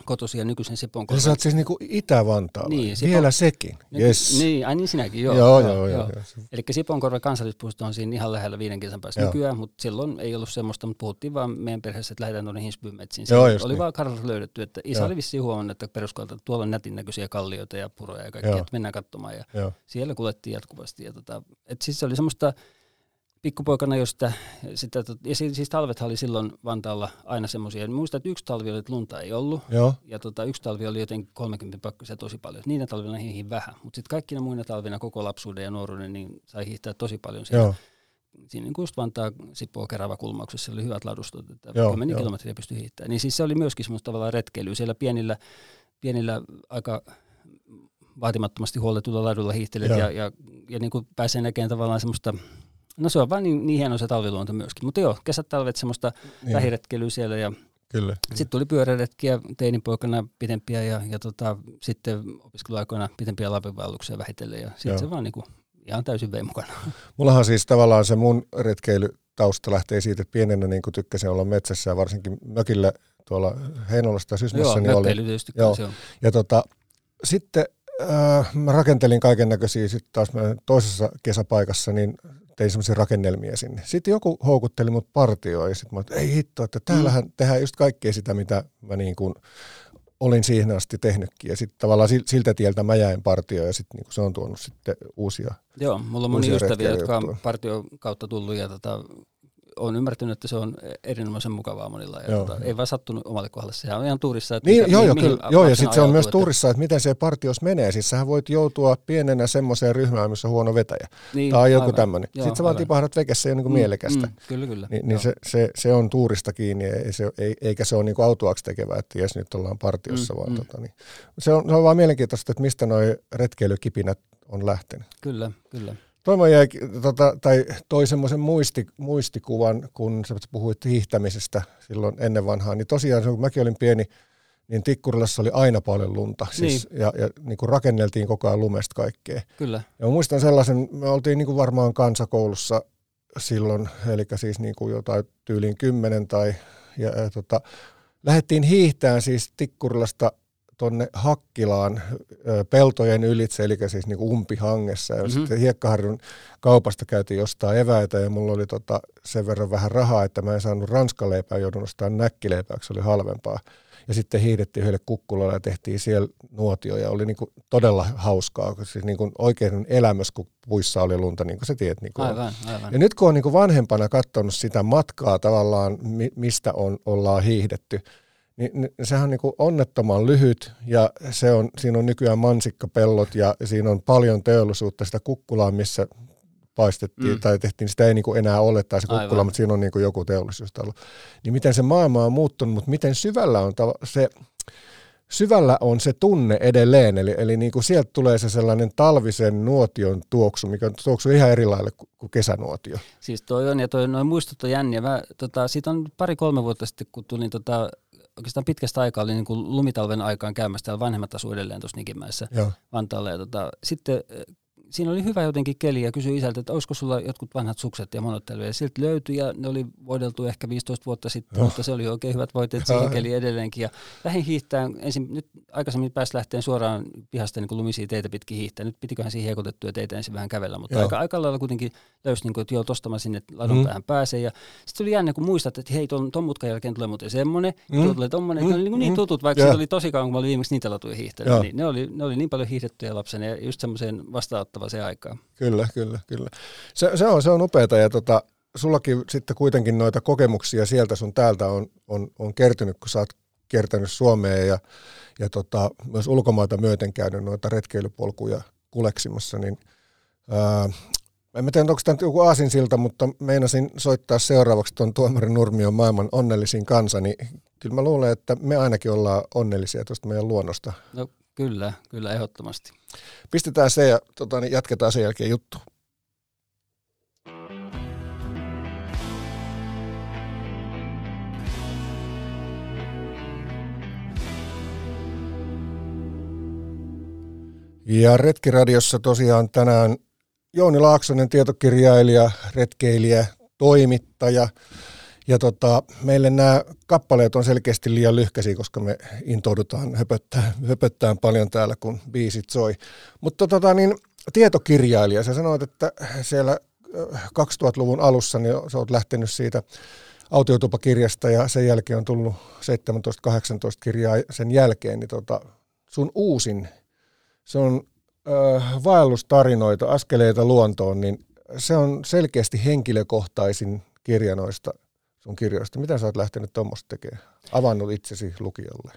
kotosia nykyisen Sipon Sä oot siis niinku Itä-Vantaalla, niin, Sipo, vielä sekin. Niin, yes. Niin, ai niin sinäkin, joo. Joo, joo, joo. joo. joo. Eli Siponkorva kansallispuisto on siinä ihan lähellä viiden kesän päässä joo. nykyään, mutta silloin ei ollut semmoista, mutta puhuttiin vaan meidän perheessä, että lähdetään tuonne Hinsbyn metsiin. Joo, oli niin. vaan kartalla löydetty, että isä joo. oli vissiin huomannut, että peruskoilta, että tuolla on nätin näköisiä kallioita ja puroja ja kaikkea, että mennään katsomaan. Ja joo. siellä kuljettiin jatkuvasti. Ja tota, et siis se oli semmoista, pikkupoikana jo sitä, sitä ja siis talvethan oli silloin Vantaalla aina semmoisia. Muistan, että yksi talvi oli, että lunta ei ollut. Joo. Ja tota, yksi talvi oli jotenkin 30 pakkasia tosi paljon. Niinä talvina hiihin vähän. Mutta sitten kaikkina muina talvina koko lapsuuden ja nuoruuden niin sai hiihtää tosi paljon siellä. Joo. Siinä niin just Vantaa Sipoo Kerava kulmauksessa oli hyvät ladustot, että Joo, kymmenen kilometriä pystyi hiihtämään. Niin siis se oli myöskin semmoista tavallaan retkeilyä siellä pienillä, pienillä aika vaatimattomasti huolletulla ladulla hiihtelet ja, ja, ja niin kuin pääsee näkemään tavallaan semmoista No se on vaan niin, niin hieno se talviluonto myöskin. Mutta joo, kesät, talvet, semmoista niin. lähiretkelyä siellä ja Kyllä. Sitten tuli pyöräretkiä teinipoikana pitempiä ja, ja tota, sitten opiskeluaikoina pitempiä lapinvaelluksia vähitellen ja sitten se vaan niinku ihan täysin vei mukana. Mullahan siis tavallaan se mun retkeily tausta lähtee siitä, että pienenä niin tykkäsin olla metsässä ja varsinkin mökillä tuolla Heinolasta Sysmässä. Joo, niin oli, joo. Se on. Ja tota, sitten äh, mä rakentelin kaiken näköisiä sitten taas toisessa kesäpaikassa, niin tein semmoisia rakennelmia sinne. Sitten joku houkutteli mut partioon ja sitten mä että ei hitto, että täällähän mm. tehdään just kaikkea sitä, mitä mä niin kuin olin siihen asti tehnytkin. Ja sitten tavallaan siltä tieltä mä jäin partioon ja sitten niin se on tuonut sitten uusia Joo, mulla on moni ystäviä, jotka on partion kautta tullut ja tota, olen ymmärtänyt, että se on erinomaisen mukavaa monilla. Ja tota, ei vaan sattunut omalle kohdalle. Sehän on ihan tuurissa. Että niin, mikä, joo, joo, kyllä, joo, ja sitten se on myös tuurissa, että miten se partios menee. Siis sähän voit joutua pienenä semmoiseen ryhmään, missä on huono vetäjä. Niin, tai joku tämmöinen. Sitten sä vaan tipahdat vekessä jo niin kuin mm, mielekästä. Mm, kyllä, kyllä. Ni, niin se, se, se, on tuurista kiinni, ei se, ei, eikä se ole niin autuaksi tekevää, että jes nyt ollaan partiossa. Mm, vaan, mm. Tota, niin. se, on, se on vaan mielenkiintoista, että mistä nuo retkeilykipinät on lähtenyt. Kyllä, kyllä. Toima jäi, tota, tai toi semmoisen muisti, muistikuvan, kun sä puhuit hiihtämisestä silloin ennen vanhaa, niin tosiaan kun mäkin olin pieni, niin Tikkurilassa oli aina paljon lunta. Siis, niin. Ja, ja niin kuin rakenneltiin koko ajan lumesta kaikkea. Kyllä. Ja muistan sellaisen, me oltiin niin kuin varmaan kansakoulussa silloin, eli siis niin kuin jotain tyyliin kymmenen tai ja, ja, tota, lähdettiin hiihtään siis Tikkurilasta tuonne Hakkilaan peltojen ylitse, eli siis niin umpihangessa. Ja mm-hmm. sitten Hiekkaharjun kaupasta käytiin jostain eväitä ja mulla oli tota sen verran vähän rahaa, että mä en saanut ranskaleipää, joudun ostamaan näkkileipää, se oli halvempaa. Ja sitten hiidettiin yhdelle kukkulalle ja tehtiin siellä nuotio ja oli niin kuin todella hauskaa. Siis niin kuin oikein elämys, kun puissa oli lunta, niin kuin sä tiedät. Niin kuin aivan, aivan. Ja nyt kun on niin kuin vanhempana katsonut sitä matkaa tavallaan, mistä on, ollaan hiihdetty, niin, niin sehän on niin kuin onnettoman lyhyt ja se on, siinä on nykyään mansikkapellot ja siinä on paljon teollisuutta, sitä kukkulaa, missä paistettiin mm. tai tehtiin, sitä ei niin kuin enää ole tai se kukkula, Aivan. mutta siinä on niin kuin joku teollisuustalo. Niin miten se maailma on muuttunut, mutta miten syvällä on se, syvällä on se tunne edelleen, eli, eli niin kuin sieltä tulee se sellainen talvisen nuotion tuoksu, mikä tuoksu ihan eri lailla kuin kesänuotio. Siis toi on, ja toi noin muistut on jänniä. Mä, tota, siitä on pari-kolme vuotta sitten, kun tulin tota, oikeastaan pitkästä aikaa oli niin kuin lumitalven aikaan käymässä täällä vanhemmat asuu edelleen tuossa Nikimäessä Vantaalle. Ja tota, sitten siinä oli hyvä jotenkin keli ja kysyi isältä, että olisiko sulla jotkut vanhat sukset ja monottelu. Ja siltä löytyi ja ne oli voideltu ehkä 15 vuotta sitten, Joo. mutta se oli oikein hyvät voiteet siihen keli edelleenkin. Ja lähdin hiihtään, ensin, nyt aikaisemmin pääsi lähteen suoraan pihasta niin lumisia teitä pitkin hiihtää. Nyt pitiköhän siihen hiekotettuja teitä ensin vähän kävellä, mutta aika, aika lailla kuitenkin löysi, niin kuin, että joo, tosta mä sinne ladun mm. päähän pääsee. Ja sitten oli jännä, kun muistat, että hei, ton, ton mutkan jälkeen tulee muuten semmoinen, mm. tulee tommonen, mm. ne oli niin, niin mm. tutut, vaikka yeah. oli tosi kauan, kun mä olin viimeksi niitä latuja hiihtänyt. Niin ne, oli, ne oli niin paljon hiihdettyjä lapsena ja just semmoiseen se aikaan. Kyllä, kyllä, kyllä. Se, se on, se on upeata ja tota, sullakin sitten kuitenkin noita kokemuksia sieltä sun täältä on, on, on kertynyt, kun sä oot kiertänyt Suomeen ja, ja tota, myös ulkomaita myöten käynyt noita retkeilypolkuja kuleksimassa, niin ää, en tiedä, onko tämä joku aasinsilta, mutta meinasin soittaa seuraavaksi tuon Tuomari Nurmion maailman onnellisin kansa, niin kyllä mä luulen, että me ainakin ollaan onnellisia tuosta meidän luonnosta. No kyllä, kyllä ehdottomasti. Pistetään se ja tota, niin jatketaan sen jälkeen juttu. Ja Retkiradiossa tosiaan tänään Jouni Laaksonen, tietokirjailija, retkeilijä, toimittaja. Ja tota, meille nämä kappaleet on selkeästi liian lyhkäisiä, koska me intoudutaan höpöttää, höpöttään paljon täällä, kun biisit soi. Mutta tota, niin, tietokirjailija, sä sanoit, että siellä 2000-luvun äh, alussa niin sä oot lähtenyt siitä autiotupakirjasta ja sen jälkeen on tullut 17-18 kirjaa sen jälkeen, niin tota, sun uusin, se on äh, vaellustarinoita, askeleita luontoon, niin se on selkeästi henkilökohtaisin kirja noista sun kirjoista. Mitä sä oot lähtenyt tuommoista tekemään? Avannut itsesi lukijalle?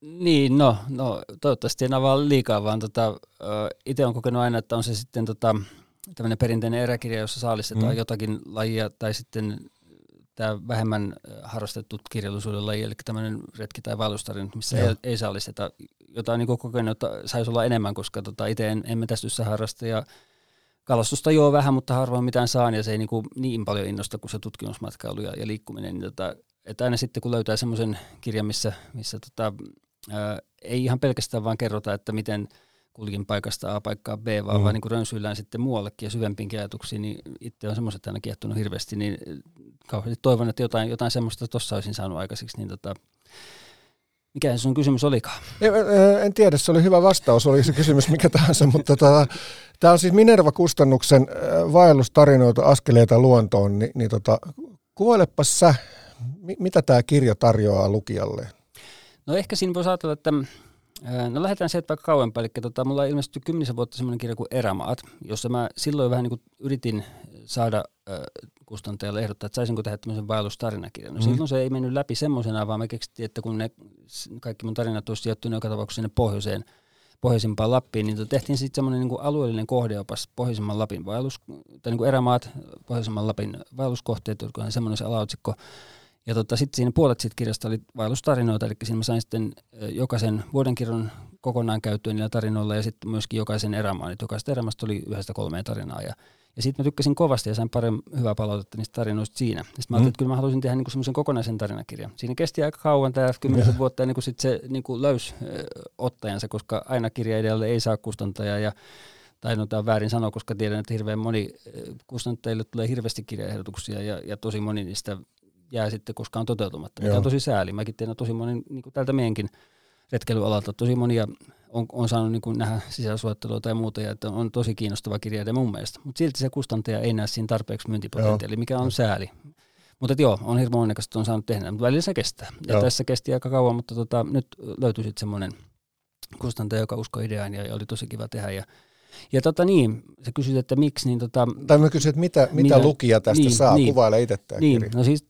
Niin, no, no toivottavasti en avaa liikaa, vaan tota, itse on kokenut aina, että on se sitten tota, tämmöinen perinteinen eräkirja, jossa saalistetaan mm. jotakin lajia, tai sitten tämä vähemmän harrastettu kirjallisuuden laji, eli tämmöinen retki- tai vaellustarina, missä ei, ei saalisteta, jota on niin kokenut, että saisi olla enemmän, koska tota, itse en, en metästyssä harrasta, ja kalastusta joo vähän, mutta harvoin mitään saan ja se ei niin, kuin niin paljon innosta kuin se tutkimusmatkailu ja, ja liikkuminen. Niin tota, että aina sitten kun löytää semmoisen kirjan, missä, missä tota, ää, ei ihan pelkästään vaan kerrota, että miten kulkin paikasta A paikkaa B, vaan, mm. vaan niin kuin rönsyillään sitten muuallekin ja syvempiin ajatuksiin, niin itse on semmoiset aina kiehtonut hirveästi, niin kauheasti toivon, että jotain, jotain semmoista tuossa olisin saanut aikaiseksi, niin tota, mikä se sun kysymys olikaan? En, en tiedä, se oli hyvä vastaus, oli se kysymys mikä tahansa, mutta tota, tämä on siis Minerva-kustannuksen vaellustarinoita askeleita luontoon, niin, niin tota, kuvailepa sä, mitä tämä kirja tarjoaa lukijalle? No ehkä siinä voisi ajatella, että No lähdetään sieltä vaikka kauempaa, eli tota, mulla on ilmestynyt kymmenisen vuotta semmoinen kirja kuin Erämaat, jossa mä silloin vähän niin kuin yritin saada äh, kustantajalle ehdottaa, että saisinko tehdä tämmöisen vaellustarinakirjan. No mm. silloin se ei mennyt läpi semmoisena, vaan me keksittiin, että kun ne kaikki mun tarinat olisi sijoittunut joka tapauksessa sinne pohjoiseen, pohjoisimpaan Lappiin, niin tehtiin sitten semmoinen niin alueellinen kohdeopas pohjoisimman Lapin vaellus, tai niin kuin erämaat pohjoisimman Lapin vaelluskohteet, jotka on semmoinen se alaotsikko, ja tota, sitten siinä puolet siitä kirjasta oli vaellustarinoita, eli siinä mä sain sitten jokaisen vuodenkirjan kokonaan käyttöön niillä tarinoilla ja sitten myöskin jokaisen erämaan. Että jokaisesta erämasta oli yhdestä kolmeen tarinaa. Ja, ja sitten mä tykkäsin kovasti ja sain paljon hyvää palautetta niistä tarinoista siinä. Sitten mä ajattelin, mm. että kyllä mä haluaisin tehdä niinku semmoisen kokonaisen tarinakirjan. Siinä kesti aika kauan tämä kymmenisen vuotta ennen kuin sit se niinku löysi ottajansa, koska aina kirjailijalle ei saa kustantajaa ja tai no tämä on väärin sanoa, koska tiedän, että hirveän moni kustantajille tulee hirveästi kirjaehdotuksia ja, ja tosi moni niistä jää sitten koskaan toteutumatta, Joo. on tosi sääli. Mäkin tiedän tosi moni, niin kuin tältä meidänkin retkeilyalalta, tosi monia on, on saanut niin nähdä sisäsuottelua tai muuta, ja että on tosi kiinnostava kirjailija mun mielestä. Mutta silti se kustantaja ei näe siinä tarpeeksi myyntipotentiaalia, mikä on sääli. Mutta joo, on hirveän onnekasta, että on saanut tehdä, mutta välillä se kestää. Ja joo. tässä kesti aika kauan, mutta tota, nyt löytyi sitten semmoinen kustantaja, joka uskoi ideaan ja, ja oli tosi kiva tehdä. Ja ja tota niin, sä kysyt, että miksi, niin tota... Tai mä kysyn, että mitä, mitä, mitä lukija tästä niin, saa, niin, kuvaile itse tämä Niin, kirja. no siis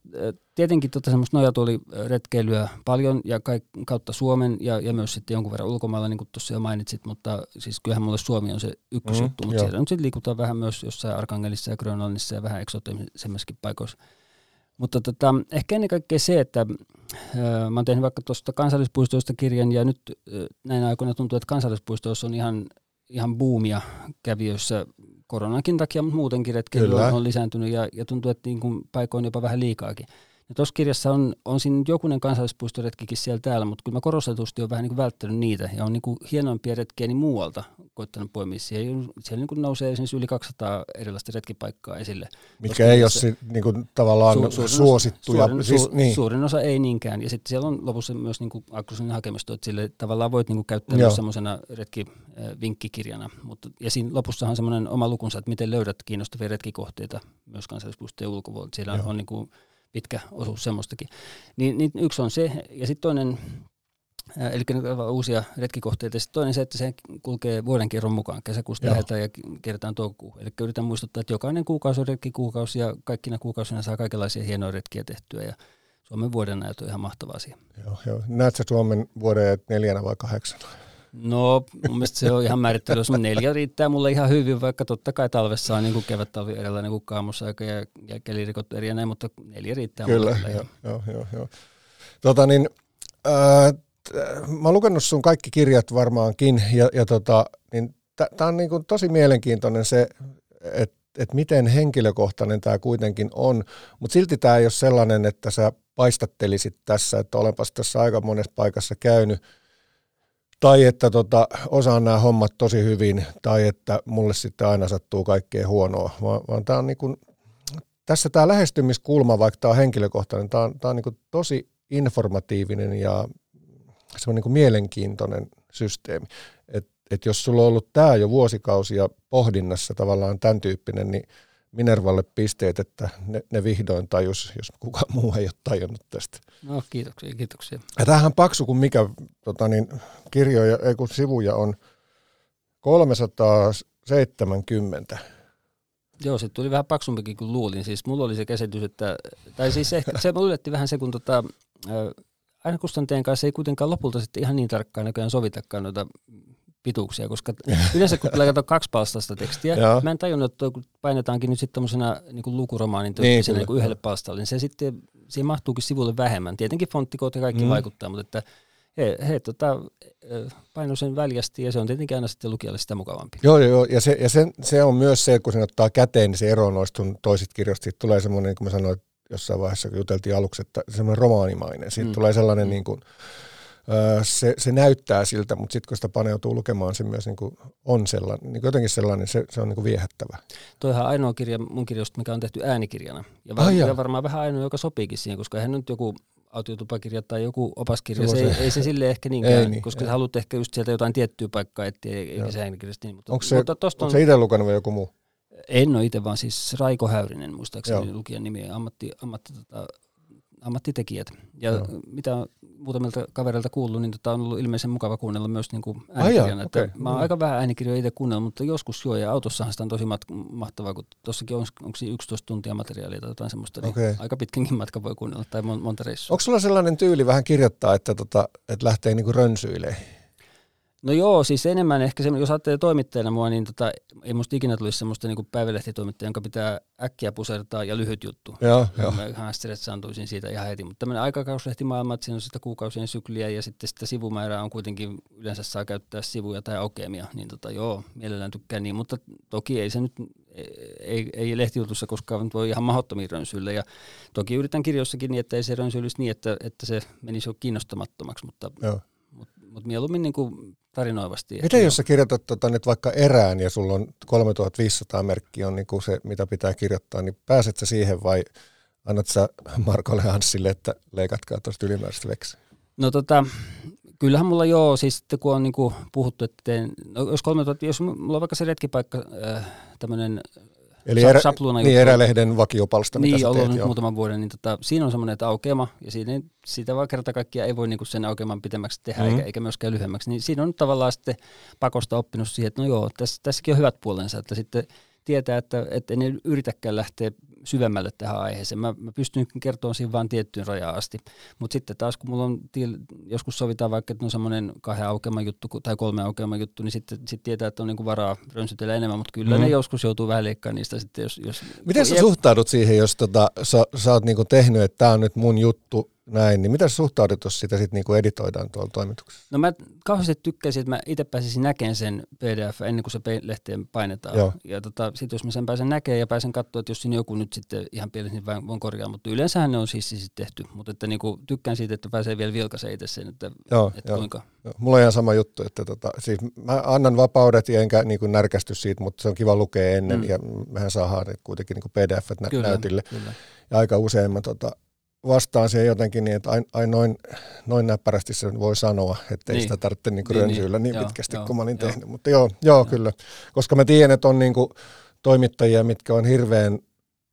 tietenkin tota semmoista nojatuoli-retkeilyä paljon ja kaik, kautta Suomen ja, ja myös sitten jonkun verran ulkomailla, niin kuin tuossa jo mainitsit, mutta siis kyllähän mulle Suomi on se ykkösjuttu, mm, mutta siellä nyt sitten liikutaan vähän myös jossain Arkangelissa ja Grönlannissa ja vähän eksoottisemmissakin paikoissa. Mutta tota, ehkä ennen kaikkea se, että mä oon tehnyt vaikka tuosta kansallispuistoista kirjan ja nyt näin aikoina tuntuu, että kansallispuistoissa on ihan ihan buumia kävijöissä koronankin takia, mutta muutenkin retkeily on, on lisääntynyt ja, ja tuntuu, että niin kuin paikoin jopa vähän liikaakin. Ja tuossa kirjassa on, on siinä jokunen kansallispuistoretkikin siellä täällä, mutta kyllä mä korostetusti olen vähän niin kuin välttänyt niitä ja on niin kuin hienoimpia retkiä niin muualta koittanut poimia. Siellä, siellä niin kuin nousee esimerkiksi yli 200 erilaista retkipaikkaa esille. Mitkä ei ole si, niin kuin tavallaan su, suurin suosittuja. Suurin, siis, su, niin. suurin osa ei niinkään. Ja sitten siellä on lopussa myös niin kuin hakemisto, että sille tavallaan voit niin kuin käyttää Joo. myös semmoisena retkivinkkikirjana. Mutta, ja siinä lopussa on semmoinen oma lukunsa, että miten löydät kiinnostavia retkikohteita myös kansallispuistojen ulkopuolelta. Siellä on, on niin kuin pitkä osuus semmoistakin. Niin, niin yksi on se, ja sitten toinen, eli uusia retkikohteita, ja sitten toinen se, että se kulkee vuoden kierron mukaan. Kesäkuusta Joo. lähdetään ja kierretään toukokuun. Eli yritän muistuttaa, että jokainen kuukausi on retkikuukausi, ja kaikkina kuukausina saa kaikenlaisia hienoja retkiä tehtyä, ja Suomen vuoden näytö on ihan mahtava asia. Joo, joo. Näetkö Suomen vuoden neljänä vai kahdeksana? No, mun mielestä se on ihan määrittely. Jos neljä riittää mulle ihan hyvin, vaikka totta kai talvessa on niin kevät-talvi erilainen kuin kaamusaika ja, ja kelirikot eri ja näin, mutta neljä riittää Kyllä, mulle. joo, joo, joo, joo. Tota niin, äh, mä oon lukenut sun kaikki kirjat varmaankin, ja, ja tota, niin tämä on niin kuin tosi mielenkiintoinen se, että et miten henkilökohtainen tämä kuitenkin on, mutta silti tämä ei ole sellainen, että sä paistattelisit tässä, että olenpas tässä aika monessa paikassa käynyt, tai että tota, osaan nämä hommat tosi hyvin, tai että mulle sitten aina sattuu kaikkea huonoa, vaan, vaan tämä on niin tässä tämä lähestymiskulma, vaikka tämä on henkilökohtainen, tämä on, tämä on niin kuin tosi informatiivinen ja se on niin kuin mielenkiintoinen systeemi. Et, et jos sulla on ollut tämä jo vuosikausia pohdinnassa tavallaan tämän tyyppinen, niin Minervalle pisteet, että ne, ne vihdoin tajus, jos kukaan muu ei ole tajunnut tästä. No kiitoksia, kiitoksia. Ja tämähän paksu kuin mikä tota niin, kirjoja, ei kun sivuja on 370. Joo, se tuli vähän paksumpikin kuin luulin. Siis mulla oli se käsitys, että, tai siis ehkä se yllätti vähän se, kun tota, aina kustanteen kanssa ei kuitenkaan lopulta sitten ihan niin tarkkaan näköjään sovitakaan noita pituuksia, koska yleensä kun tulee katsoa kaksipalstaista tekstiä, mä en tajunnut, että kun painetaankin nyt sitten tämmöisenä niin lukuromaanin tyyppisenä niin, niin yhdelle palstalle, niin se sitten, siihen mahtuukin sivulle vähemmän. Tietenkin fonttikoot ja kaikki mm. vaikuttaa, mutta että he, he tota, paino sen väljästi ja se on tietenkin aina sitten lukijalle sitä mukavampi. Joo, joo ja, se, ja se, se, on myös se, kun sen ottaa käteen, niin se ero noista toisista kirjoista, tulee semmoinen, niin kuin mä sanoin jossain vaiheessa, kun juteltiin aluksi, että semmoinen romaanimainen. Siitä mm. tulee sellainen mm. niin kuin, se, se näyttää siltä, mutta sitten kun sitä paneutuu lukemaan, se myös niin kuin on sellainen, niin jotenkin sellainen, se, se on niin kuin viehättävä. Toihan ainoa kirja mun kirjoista, mikä on tehty äänikirjana. Ja, var, ja varmaan vähän ainoa, joka sopiikin siihen, koska eihän nyt joku autiotupakirja tai joku opaskirja, se, se, ei, ei se sille ehkä niinkään, ei niin, koska ei. sä haluat ehkä just sieltä jotain tiettyä paikkaa eikä se äänikirjasta niin. Mutta, onko se, mutta onko on, se itse lukenut vai joku muu? En ole itse, vaan siis Raiko Häyrinen, muistaakseni lukijan nimi, ammatti, ammatti tota, ammattitekijät. Ja Joo. mitä muutamilta kavereilta kuullut, niin tota on ollut ilmeisen mukava kuunnella myös niin kuin Ai äänikirjana. että okei. Mä oon Mm. aika vähän äänikirjoja itse kuunnellut, mutta joskus joo, ja autossahan sitä on tosi mat- mahtavaa, kun tuossakin on, onko siinä 11 tuntia materiaalia tai jotain semmoista, niin Okei. aika pitkänkin matka voi kuunnella tai mon- monta reissua. Onko sulla sellainen tyyli vähän kirjoittaa, että, tota, että lähtee niinku rönsyilemään? No joo, siis enemmän ehkä se, jos ajattelee toimittajana mua, niin tota, ei musta ikinä tulisi semmoista niin päivälehtitoimittajaa, jonka pitää äkkiä pusertaa ja lyhyt juttu. Joo, joo. Mä ihan stressaantuisin siitä ihan heti, mutta tämmöinen aikakauslehtimaailma, että siinä on sitä kuukausien sykliä ja sitten sitä sivumäärää on kuitenkin, yleensä saa käyttää sivuja tai aukeamia, niin tota, joo, mielellään tykkään niin, mutta toki ei se nyt, ei, ei lehtijutussa koskaan voi ihan mahdottomiin rönsyille ja toki yritän kirjoissakin niin, että ei se rönsyilisi niin, että, että se menisi jo kiinnostamattomaksi, mutta, joo. mutta, mutta mieluummin niin kuin tarinoivasti. Miten joo. jos sä kirjoitat tota nyt vaikka erään ja sulla on 3500 merkkiä on niinku se, mitä pitää kirjoittaa, niin pääset sä siihen vai annat sä Markolle Hanssille, että leikatkaa tuosta ylimääräistä veksiä? No tota, kyllähän mulla joo, siis sitten kun on niinku puhuttu, että teen, no jos 3000, jos mulla on vaikka se retkipaikka, äh, tämmöinen Eli erä, sapluuna niin erälehden vakiopalsta, mitä niin sä ollut teet. nyt joo. muutaman vuoden, niin tota, siinä on semmoinen, että aukeama, ja siinä, siitä vaan kerta kaikkiaan ei voi niinku sen aukeaman pitemmäksi tehdä, Mhm. mm. eikä, eikä myöskään lyhyemmäksi. Niin siinä on tavallaan sitten pakosta oppinut siihen, että no joo, tässä, tässäkin on hyvät puolensa, että sitten tietää, että, että en yritäkään lähteä syvemmälle tähän aiheeseen. Mä, mä pystyn kertomaan siinä vain tiettyyn rajaan asti. Mutta sitten taas kun mulla on, joskus sovitaan vaikka, että on semmoinen kahden aukeaman juttu tai kolme aukeaman juttu, niin sitten sit tietää, että on niinku varaa rönsytellä enemmän, mutta kyllä Mm. ne joskus joutuu vähän leikkaamaan niistä sitten, jos... jos Miten sä ja- suhtaudut siihen, jos tota, sä, sä oot niinku tehnyt, että tämä on nyt mun juttu näin, niin miten sä suhtaudut, jos sitä sitten niinku editoidaan tuolla toimituksessa? No mä kauheasti tykkäisin, että mä itse pääsisin näkemään sen PDF ennen kuin se lehteen painetaan. Joo. Ja tota, sitten jos mä sen pääsen näkemään ja pääsen katsoa, että jos siinä joku nyt sitten ihan pienesti niin vaan voin korjaa, mutta yleensähän ne on siis, siis tehty. Mutta että niinku, tykkään siitä, että pääsee vielä vilkaiseen itse sen, että, Joo, että joo. kuinka. Joo, Mulla on ihan sama juttu, että tota, siis mä annan vapaudet ja enkä niin kuin närkästy siitä, mutta se on kiva lukea ennen mm. Ja mehän saadaan kuitenkin niin pdf nä- Kyllä, näytille. kyllä. Ja aika usein mä tota, vastaan siihen jotenkin niin, että ai, ai noin, noin näppärästi se voi sanoa, että ei Niin. sitä tarvitse niin kuin Niin, rönsyillä niin, niin. niin Joo, pitkästi joo, kuin mä olin joo. tehnyt. Mutta joo, joo, kyllä. Koska mä tiedän, että on niin kuin toimittajia, mitkä on hirveän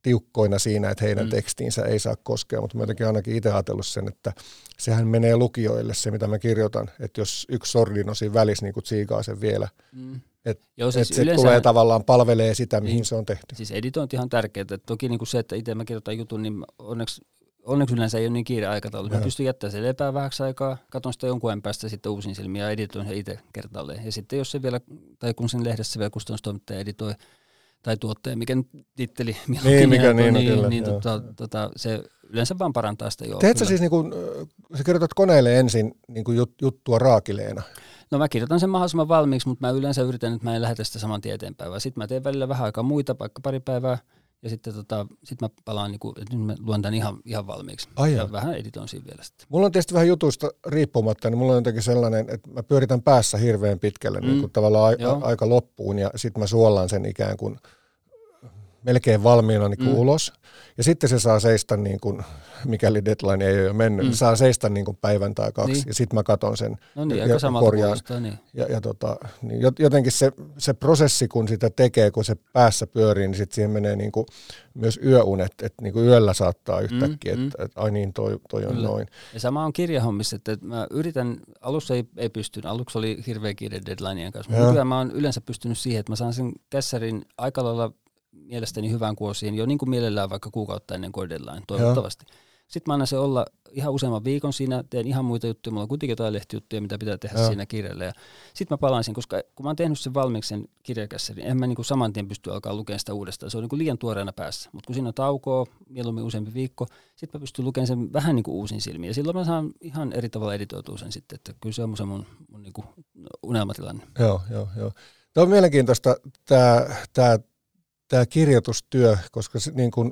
tiukkoina siinä, että heidän mm. Tekstiinsä ei saa koskea, mutta mä jotenkin ainakin itse ajatellut sen, että sehän menee lukijoille se, mitä mä kirjoitan, että jos yksi sordin on siinä välissä, niin kuin tsiikaa sen vielä, Mm. Et- Joo, siis että se yleensä, tulee tavallaan palvelee sitä, mihin Niin. se on tehty. siis editointi on tärkeää. Et Toki niinku se, että itse mä kirjoitan jutun, niin onneksi, onneksi yleensä ei ole niin kiire aikataulu. Mä pystyn jättämään sen lepää vähäksi aikaa, katson sitä jonkun ajan päästä sitten uusin silmiä ja editoin sen itse kertaalleen. Ja sitten jos se vielä, tai kun sen lehdessä vielä kustannustoimittaja editoi, tai tuottaja, mikä nyt titteli Niin, mikä niin, no niin, kyllä, niin joo. tota, tota, se yleensä vaan parantaa sitä joo. Teet sä siis, niin kuin, sä kirjoitat koneelle ensin niin kuin jut, juttua raakileena? No mä kirjoitan sen mahdollisimman valmiiksi, mutta mä yleensä yritän, että mä en lähetä sitä saman tien eteenpäin, vaan sitten mä teen välillä vähän aikaa muita, vaikka pari päivää, ja sitten tota, sit mä palaan, niin kuin, että nyt mä luen tämän ihan, ihan valmiiksi. Ai ja vähän editoin siinä vielä sitten. Mulla on tietysti vähän jutuista riippumatta, niin mulla on jotenkin sellainen, että mä pyöritän päässä hirveän pitkälle mm. niin kuin tavallaan a- aika loppuun ja sitten mä suollan sen ikään kuin melkein valmiina niin kuin mm. Mm. ulos. Ja sitten se saa seistä, niin kuin, mikäli deadline ei ole jo mennyt, mm. Mm. niin saa seistä niin kuin päivän tai kaksi Niin. ja sitten mä katon sen No niin, ja- korjaan. niin. Ja, ja tota, niin jot- jotenkin se, se prosessi, kun sitä tekee, kun se päässä pyörii, niin sitten siihen menee niin kuin myös yöunet, että niin kuin yöllä saattaa yhtäkkiä, Mm, että, että ai niin, toi, toi on Kyllä. noin. Ja sama on kirjahommissa, että mä yritän, alussa ei, ei pystynyt, aluksi oli hirveä kiire deadlineien kanssa, mutta nykyään mä oon yleensä pystynyt siihen, että mä saan sen kässärin aika lailla mielestäni hyvään kuosiin, jo niin kuin mielellään vaikka kuukautta ennen kuin deadline, toivottavasti. Sitten mä annan se olla ihan useamman viikon siinä, teen ihan muita juttuja, mulla on kuitenkin jotain lehtijuttuja, mitä pitää tehdä Joo. siinä kirjalla. Ja sitten mä palaan siihen, koska kun mä oon tehnyt sen valmiiksi sen kirjakässärin, en mä niin kuin saman tien pysty alkaa lukemaan sitä uudestaan. Se on niin kuin liian tuoreena päässä. Mutta kun siinä on taukoa, mieluummin useampi viikko, sitten mä pystyn lukemaan sen vähän niin kuin uusin silmiin. Ja silloin mä saan ihan eri tavalla editoitua sen sitten, että kyllä se on se mun, mun niin kuin unelmatilanne. Joo, joo, joo. Tämä on mielenkiintoista tämä, tämä, kirjoitustyö, koska se, niin kuin,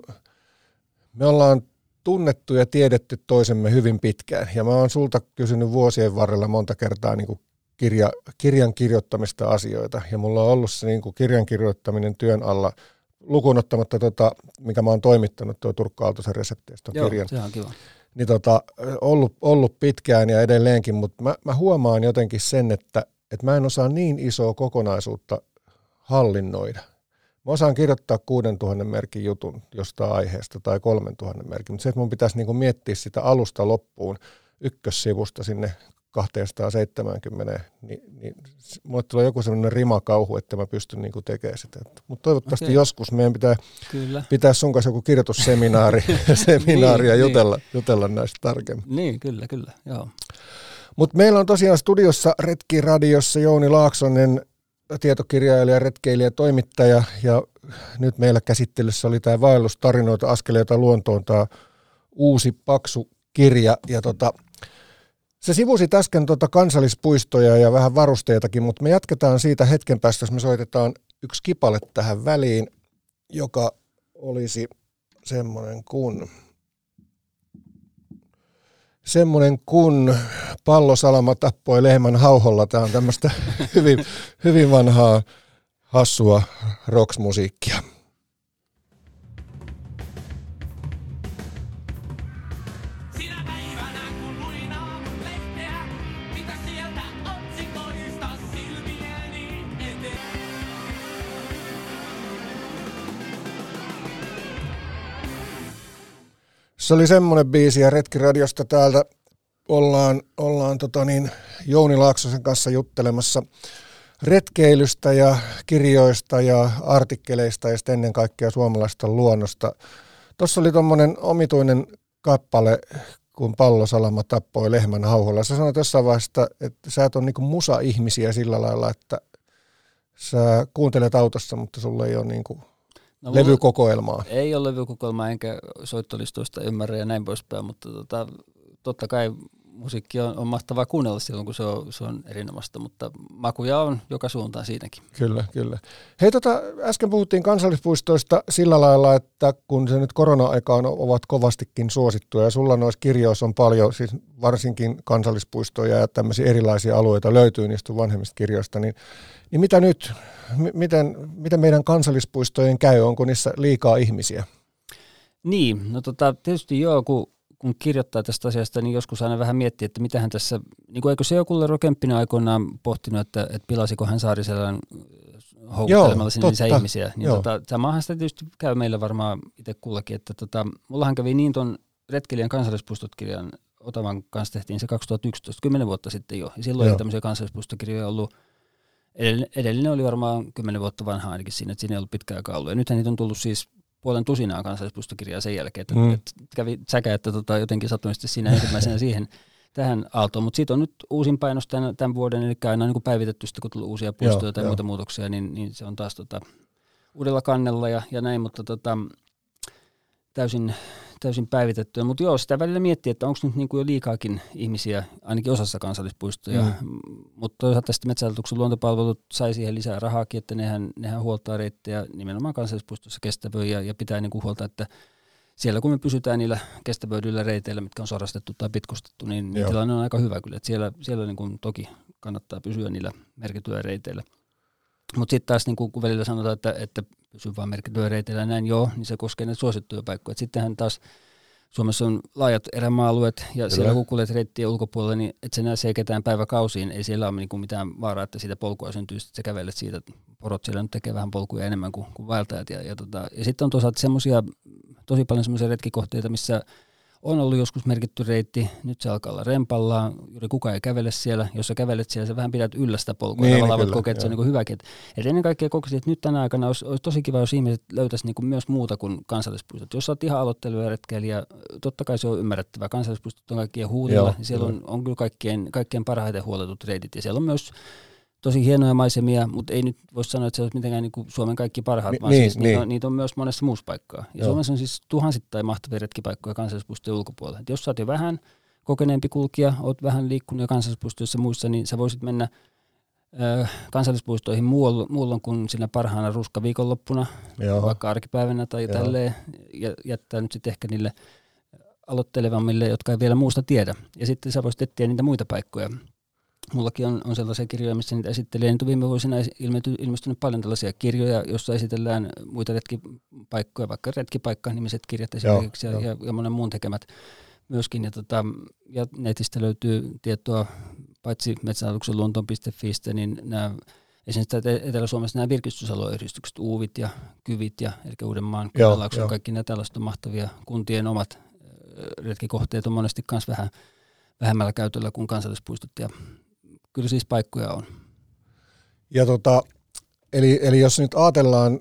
me ollaan tunnettu ja tiedetty toisemme hyvin pitkään. Ja mä oon sulta kysynyt vuosien varrella monta kertaa niin kuin kirja, kirjan kirjoittamista asioita. Ja mulla on ollut se niin kuin kirjan kirjoittaminen työn alla lukuun ottamatta, tota, mikä mä oon toimittanut, tuo Turkka Aaltosen resepteistä Joo, kirjan se on kiva. niin tota, ollut, ollut pitkään ja edelleenkin, mutta mä, mä huomaan jotenkin sen, että, että mä en osaa niin isoa kokonaisuutta hallinnoida. Mä osaan kirjoittaa 6000 merkin jutun jostain aiheesta tai 3000 merkin, mutta se, että mun pitäisi niinku miettiä sitä alusta loppuun ykkössivusta sinne 270, niin, niin mulle tulee joku sellainen rimakauhu, että mä pystyn niinku tekemään sitä. Mutta toivottavasti okay. joskus meidän pitää Kyllä. pitää sun kanssa joku kirjoitusseminaari seminaari niin, ja jutella, niin. jutella näistä tarkemmin. Niin, kyllä, kyllä, joo. Mutta meillä on tosiaan studiossa Retki-radiossa Jouni Laaksonen, tietokirjailija, retkeilijä, toimittaja ja nyt meillä käsittelyssä oli tämä vaellustarinoita askeleita luontoon, tämä uusi paksu kirja. Ja tota, se sivusi äsken tota kansallispuistoja ja vähän varusteitakin, mutta me jatketaan siitä hetken päästä, jos me soitetaan yksi kipale tähän väliin, joka olisi semmoinen kuin semmoinen kun pallosalama tappoi lehmän hauholla. Tämä on tämmöistä hyvin, hyvin vanhaa hassua rocksmusiikkia. Se oli semmoinen biisi ja Retkiradiosta täältä ollaan, ollaan tota niin, Jouni Laaksosen kanssa juttelemassa retkeilystä ja kirjoista ja artikkeleista ja ennen kaikkea suomalaista luonnosta. Tuossa oli tuommoinen omituinen kappale, kun pallosalama tappoi lehmän hauholla. Sä sanoit jossain vaiheessa, että sä et ole niinku musa-ihmisiä sillä lailla, että sä kuuntelet autossa, mutta sulla ei ole niinku No, levykokoelmaa. Ei ole levykokoelmaa enkä soittolistoista ymmärrä ja näin poispäin, mutta tota, totta kai musiikki on, on mahtavaa kuunnella silloin, kun se on, se on erinomaista, mutta makuja on joka suuntaan siinäkin. Kyllä, kyllä. Hei, tota, äsken puhuttiin kansallispuistoista sillä lailla, että kun se nyt korona-aikaan ovat kovastikin suosittuja, ja sulla noissa kirjoissa on paljon, siis varsinkin kansallispuistoja ja tämmöisiä erilaisia alueita löytyy niistä vanhemmista kirjoista, niin, niin mitä nyt, M- miten, miten meidän kansallispuistojen käy, onko niissä liikaa ihmisiä? Niin, no tota, tietysti joo, kun kun kirjoittaa tästä asiasta, niin joskus aina vähän miettii, että mitähän tässä, niin kuin eikö se joku Lero Kemppinen aikoinaan pohtinut, että, että pilasiko hän Saariselän houkuttelemalla sinne lisää ihmisiä. Niin tota, samahan sitä tietysti käy meillä varmaan itse kullakin, että tota, mullahan kävi niin tuon Retkelijän kansallispuistot-kirjan Otavan kanssa tehtiin se 2011, 10 vuotta sitten jo. Ja silloin Joo. ei tämmöisiä kansallispuistokirjoja ollut. Edellinen, edellinen oli varmaan 10 vuotta vanha ainakin siinä, että siinä ei ollut pitkä aikaa ollut. Ja nythän niitä on tullut siis puolen tusinaa kansallispuistokirjaa sen jälkeen, että, mm. että kävi säkä, että tota, jotenkin satuin sitten siinä ensimmäisenä siihen tähän aaltoon, mutta siitä on nyt uusin painos tämän, tämän vuoden, eli aina niin päivitetty sitten, kun tulee uusia puistoja tai muita muutoksia, niin, niin se on taas tota, uudella kannella ja, ja näin, mutta tota, täysin, täysin päivitettyä. Mutta joo, sitä välillä miettii, että onko nyt niinku jo liikaakin ihmisiä, ainakin osassa kansallispuistoja. Mm. Mutta toisaalta sitten Metsähallituksen luontopalvelut sai siihen lisää rahaakin, että nehän, nehän huoltaa reittejä nimenomaan kansallispuistossa kestävöön ja, ja pitää niinku huolta, että siellä kun me pysytään niillä kestävöidyillä reiteillä, mitkä on sorastettu tai pitkostettu, niin, niin tilanne on aika hyvä kyllä. Että siellä siellä niin kuin toki kannattaa pysyä niillä merkityillä reiteillä. Mutta sitten taas niin kun välillä sanotaan, että, että pysyy vaan merkityillä reiteillä näin, joo, niin se koskee näitä suosittuja paikkoja. Sittenhän taas Suomessa on laajat erämaa-alueet ja Kyllä. siellä kun kuljet reittien ulkopuolella, niin et sä näe se ketään päiväkausiin. Ei siellä ole niinku mitään vaaraa, että siitä polkua syntyy, että sä kävelet siitä. Porot siellä nyt tekee vähän polkuja enemmän kuin, kuin vaeltajat. Ja, ja, tota, ja sitten on toisaalta semmoisia, tosi paljon semmoisia retkikohteita, missä on ollut joskus merkitty reitti, nyt se alkaa olla rempallaan, juuri kukaan ei kävele siellä. Jos sä kävelet siellä, sä vähän pidät yllä sitä polkua, niin, tavallaan voit kokea, että se on niin hyväkin. Et, ennen kaikkea kokisin, että nyt tänä aikana olisi, olisi tosi kiva, jos ihmiset löytäisi niin myös muuta kuin kansallispuistot. Jos olet ihan aloitteleva retkeilijä, totta kai se on ymmärrettävää. Kansallispuistot on kaikkien huulilla, niin siellä on, on kyllä kaikkien, kaikkien parhaiten huoletut reitit. Ja siellä on myös tosi hienoja maisemia, mutta ei nyt voi sanoa, että se olisi mitenkään niin kuin Suomen kaikki parhaat, Ni, vaan niin, siis niin. Niitä, on, niitä on myös monessa muussa paikkaa. Ja Joo. Suomessa on siis tuhansittain mahtavia retkipaikkoja kansallispuistojen ulkopuolella. Et jos sä oot jo vähän kokeneempi kulkija, oot vähän liikkunut jo kansallispuistoissa muissa, niin sä voisit mennä ö, kansallispuistoihin muualla, muualla kuin siinä parhaana ruskaviikonloppuna, Joo. vaikka arkipäivänä tai Joo. tälleen, ja jättää nyt sitten ehkä niille aloittelevammille, jotka ei vielä muusta tiedä. Ja sitten sä voisit etsiä niitä muita paikkoja. Mullakin on, on sellaisia kirjoja, missä niitä esittelee. Nyt viime vuosina ilmety, ilmestynyt paljon tällaisia kirjoja, joissa esitellään muita retkipaikkoja, vaikka retkipaikka-nimiset kirjat esimerkiksi joo, ja, ja, ja monen muun tekemät myöskin. Ja, tota, ja netistä löytyy tietoa paitsi metsähallituksen luontoon.fi, niin nämä esimerkiksi Etelä-Suomessa nämä virkistysalueyhdistykset, Uuvit ja Kyvit ja eli Uudenmaan, joo. kaikki nämä tällaiset on mahtavia kuntien omat retkikohteet on monesti myös vähän vähemmällä käytöllä kuin kansallispuistot ja kyllä siis paikkoja on. Ja tota, eli, eli jos nyt ajatellaan,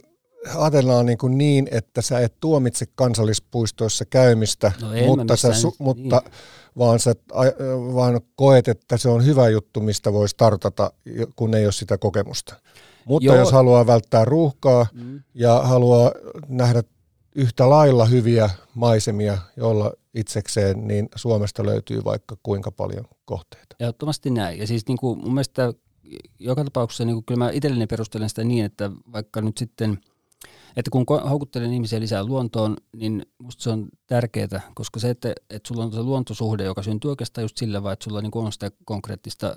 ajatellaan niin, kuin niin, että sä et tuomitse kansallispuistoissa käymistä, No mutta, sä, su, mutta vaan sä vaan koet, että se on hyvä juttu, mistä voi startata, kun ei ole sitä kokemusta. Mutta Joo. jos haluaa välttää ruuhkaa Mm. ja haluaa nähdä yhtä lailla hyviä maisemia, joilla itsekseen, niin Suomesta löytyy vaikka kuinka paljon kohteita. Ehdottomasti näin. Ja siis niin kuin mun mielestä joka tapauksessa niin kuin kyllä mä itselleni perustelen sitä niin, että vaikka nyt sitten, että kun houkuttelen ihmisiä lisää luontoon, niin musta se on tärkeää, koska se, että, että sulla on se luontosuhde, joka syntyy oikeastaan just sillä vaan, että sulla niin kuin on sitä konkreettista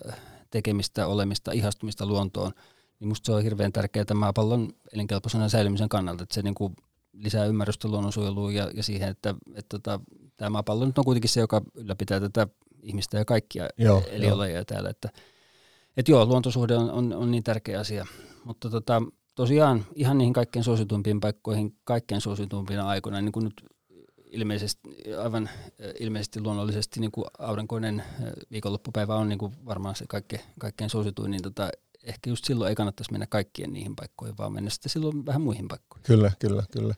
tekemistä, olemista, ihastumista luontoon, niin musta se on hirveän tärkeää maapallon elinkelpoisena säilymisen kannalta, että se niin kuin lisää ymmärrystä luonnonsuojeluun ja, ja siihen, että, että tota, tämä maapallo nyt on kuitenkin se, joka ylläpitää tätä ihmistä ja kaikkia Joo, eliölajeja täällä. Että, et joo, luontosuhde on, on, on niin tärkeä asia. Mutta tota, tosiaan ihan niihin kaikkein suosituimpiin paikkoihin kaikkein suosituimpina aikoina, niin kuin nyt ilmeisesti, aivan äh, ilmeisesti luonnollisesti niin kuin aurinkoinen äh, viikonloppupäivä on niin kuin varmaan se kaikkein, kaikkein suosituin, niin tota, ehkä just silloin ei kannattaisi mennä kaikkien niihin paikkoihin, vaan mennä sitten silloin vähän muihin paikkoihin. Kyllä, kyllä, kyllä.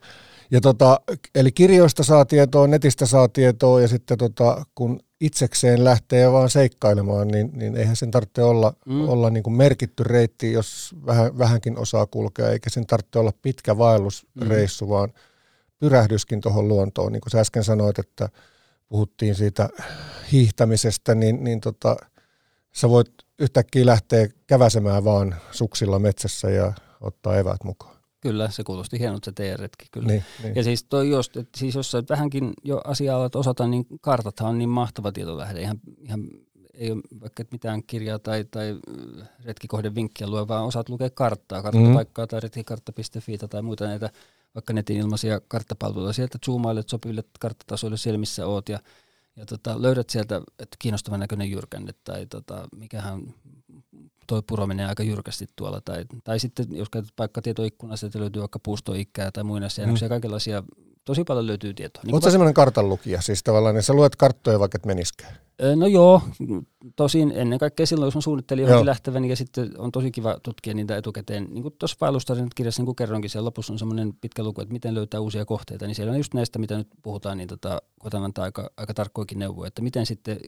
Ja tota, eli kirjoista saa tietoa, netistä saa tietoa ja sitten tota, kun itsekseen lähtee vaan seikkailemaan, niin, niin eihän sen tarvitse olla, Mm. olla niin kuin merkitty reitti, jos vähän, vähänkin osaa kulkea, eikä sen tarvitse olla pitkä vaellusreissu, mm. vaan pyrähdyskin tuohon luontoon. Niin kuin sä äsken sanoit, että puhuttiin siitä hiihtämisestä, niin, niin tota, sä voit yhtäkkiä lähteä käväsemään vaan suksilla metsässä ja ottaa eväät mukaan. Kyllä, se kuulosti hienolta se teidän retki, kyllä. Niin, niin. Ja siis, toi just, että siis jos sä vähänkin jo asiaa alat osata, niin kartathan on niin mahtava tietolähde. Ihan, ihan ei ole vaikka mitään kirjaa tai, tai retkikohden vinkkiä lue, vaan osaat lukea karttaa, karttapaikkaa tai retkikartta.fi tai muita näitä vaikka netin ilmaisia karttapalveluja. Sieltä zoomailet sopiville karttatasoille siellä, missä oot ja, ja tota, löydät sieltä, että kiinnostavan näköinen jyrkänne tai tota, mikähän toi puro menee aika jyrkästi tuolla. Tai, tai sitten jos käytät paikkatietoikkunasta, että löytyy vaikka puustoikkää tai muinaisjäännöksiä, mm. kaikenlaisia, tosi paljon löytyy tietoa. Niin Oletko sä semmoinen kartanlukija, siis tavallaan, niin sä luet karttoja vaikka et meniskään? No joo, tosin ennen kaikkea silloin, jos mä suunnittelin Joo. johonkin lähtevän, ja sitten on tosi kiva tutkia niitä etukäteen. Niin kuin tuossa vaellustarinat kirjassa, niin kuin kerroinkin, siellä lopussa on semmoinen pitkä luku, että miten löytää uusia kohteita, niin siellä on just näistä, mitä nyt puhutaan, niin tota, koitan antaa aika, aika tarkkoikin neuvoja, että miten sitten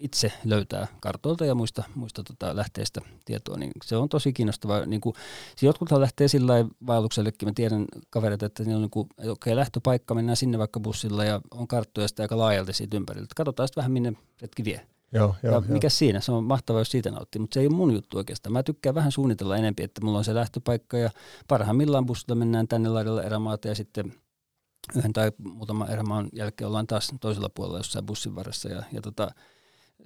itse löytää kartoilta ja muista, muista tota lähteistä tietoa, niin se on tosi kiinnostavaa. Niin kuin, siis jotkuthan lähtee sillä vaelluksellekin, mä tiedän kavereita, että niillä on niin kuin, okei, okay, lähtöpaikka, mennään sinne vaikka bussilla ja on karttoja sitä aika laajalti siitä ympäriltä. Katsotaan sitten vähän, minne retki vie. Joo, Ja, ja mikä siinä, se on mahtavaa, jos siitä nauttii, mutta se ei ole mun juttu oikeastaan. Mä tykkään vähän suunnitella enempi, että mulla on se lähtöpaikka ja parhaimmillaan bussilla mennään tänne laidalle erämaata ja sitten yhden tai muutaman erämaan jälkeen ollaan taas toisella puolella jossain bussin varressa. Ja, ja tota,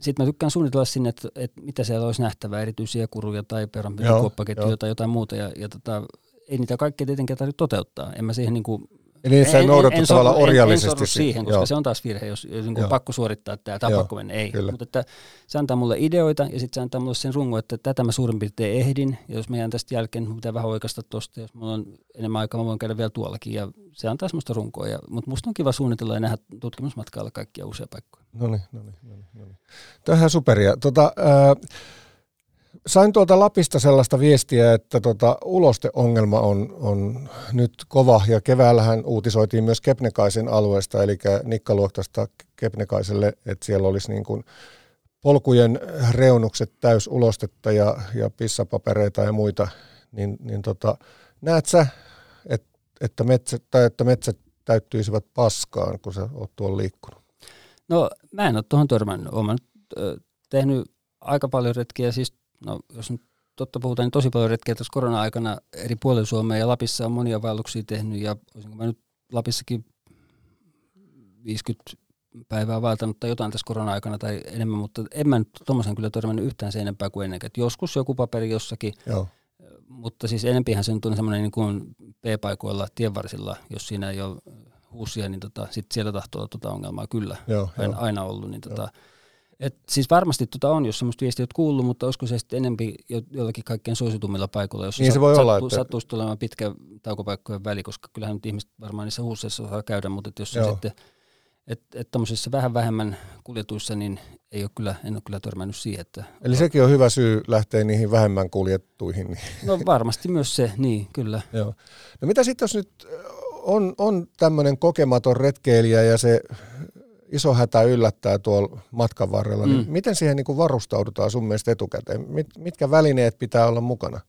sitten mä tykkään suunnitella sinne, että, että mitä siellä olisi nähtävää, erityisiä kuruja tai joo. tai jotain muuta. Ja, ja tota, ei niitä kaikkea tietenkään tarvitse toteuttaa. En mä siihen niin kuin Eli sä noudatat tavallaan en, en orjallisesti. sorru si- siihen, koska joo. se on taas virhe, jos, jos niin pakko suorittaa tämä tai pakko mennä. Ei, kyllä. mutta että se antaa mulle ideoita ja sitten se antaa mulle sen rungon, että tätä mä suurin piirtein ehdin. Ja jos mä jään tästä jälkeen, mun pitää vähän oikasta tosta. Jos mulla on enemmän aikaa, mä voin käydä vielä tuollakin. Ja se antaa semmoista runkoa. Ja, mutta musta on kiva suunnitella ja nähdä tutkimusmatkalla kaikkia uusia paikkoja. No niin, no niin, no niin. Tämä on ihan superia. Tota, ää, sain tuolta Lapista sellaista viestiä, että tota, ulosteongelma on, on nyt kova ja keväällähän uutisoitiin myös Kepnekaisen alueesta, eli Nikkaluoktasta Kepnekaiselle, että siellä olisi niin kuin polkujen reunukset täys ulostetta ja, ja pissapapereita ja muita, niin, niin tota, näet sä, että, että, metsät, tai että metsät täyttyisivät paskaan, kun sä oot tuolla liikkunut? No mä en ole tuohon törmännyt. Olen tehnyt aika paljon retkiä, siis no, jos nyt totta puhutaan, niin tosi paljon retkiä tässä korona-aikana eri puolilla Suomea ja Lapissa on monia vaelluksia tehnyt ja olisinko mä nyt Lapissakin 50 päivää vaeltanut tai jotain tässä korona-aikana tai enemmän, mutta en mä nyt tuommoisen kyllä törmännyt yhtään sen enempää kuin ennen. Et joskus joku paperi jossakin, Joo. mutta siis enempihän se nyt on semmoinen niin kuin P-paikoilla tienvarsilla, jos siinä ei ole huusia, niin tota, sit siellä tahtoo olla tota ongelmaa kyllä Joo, aina, joo. aina ollut. Niin tota, Et siis varmasti tota on, jos semmoista viestiä olet kuullut, mutta olisiko se sitten enempi jo, jollakin kaikkein suositummilla paikoilla, jos niin se voi olla, että... sattuisi tulemaan pitkä taukopaikkojen väli, koska kyllähän nyt ihmiset varmaan niissä huusseissa osaa käydä, mutta et jos se sitten että et tämmöisissä vähän vähemmän kuljetuissa, niin ei ole kyllä, en ole kyllä törmännyt siihen. Että Eli sekin on hyvä syy lähteä niihin vähemmän kuljettuihin. Niin. No varmasti myös se, niin kyllä. Joo. No mitä sitten jos nyt on, on tämmöinen kokematon retkeilijä ja se iso hätä yllättää tuolla matkan varrella, niin mm. niin miten siihen niin kuin varustaudutaan sun mielestä etukäteen? Mit, mitkä välineet pitää olla mukana?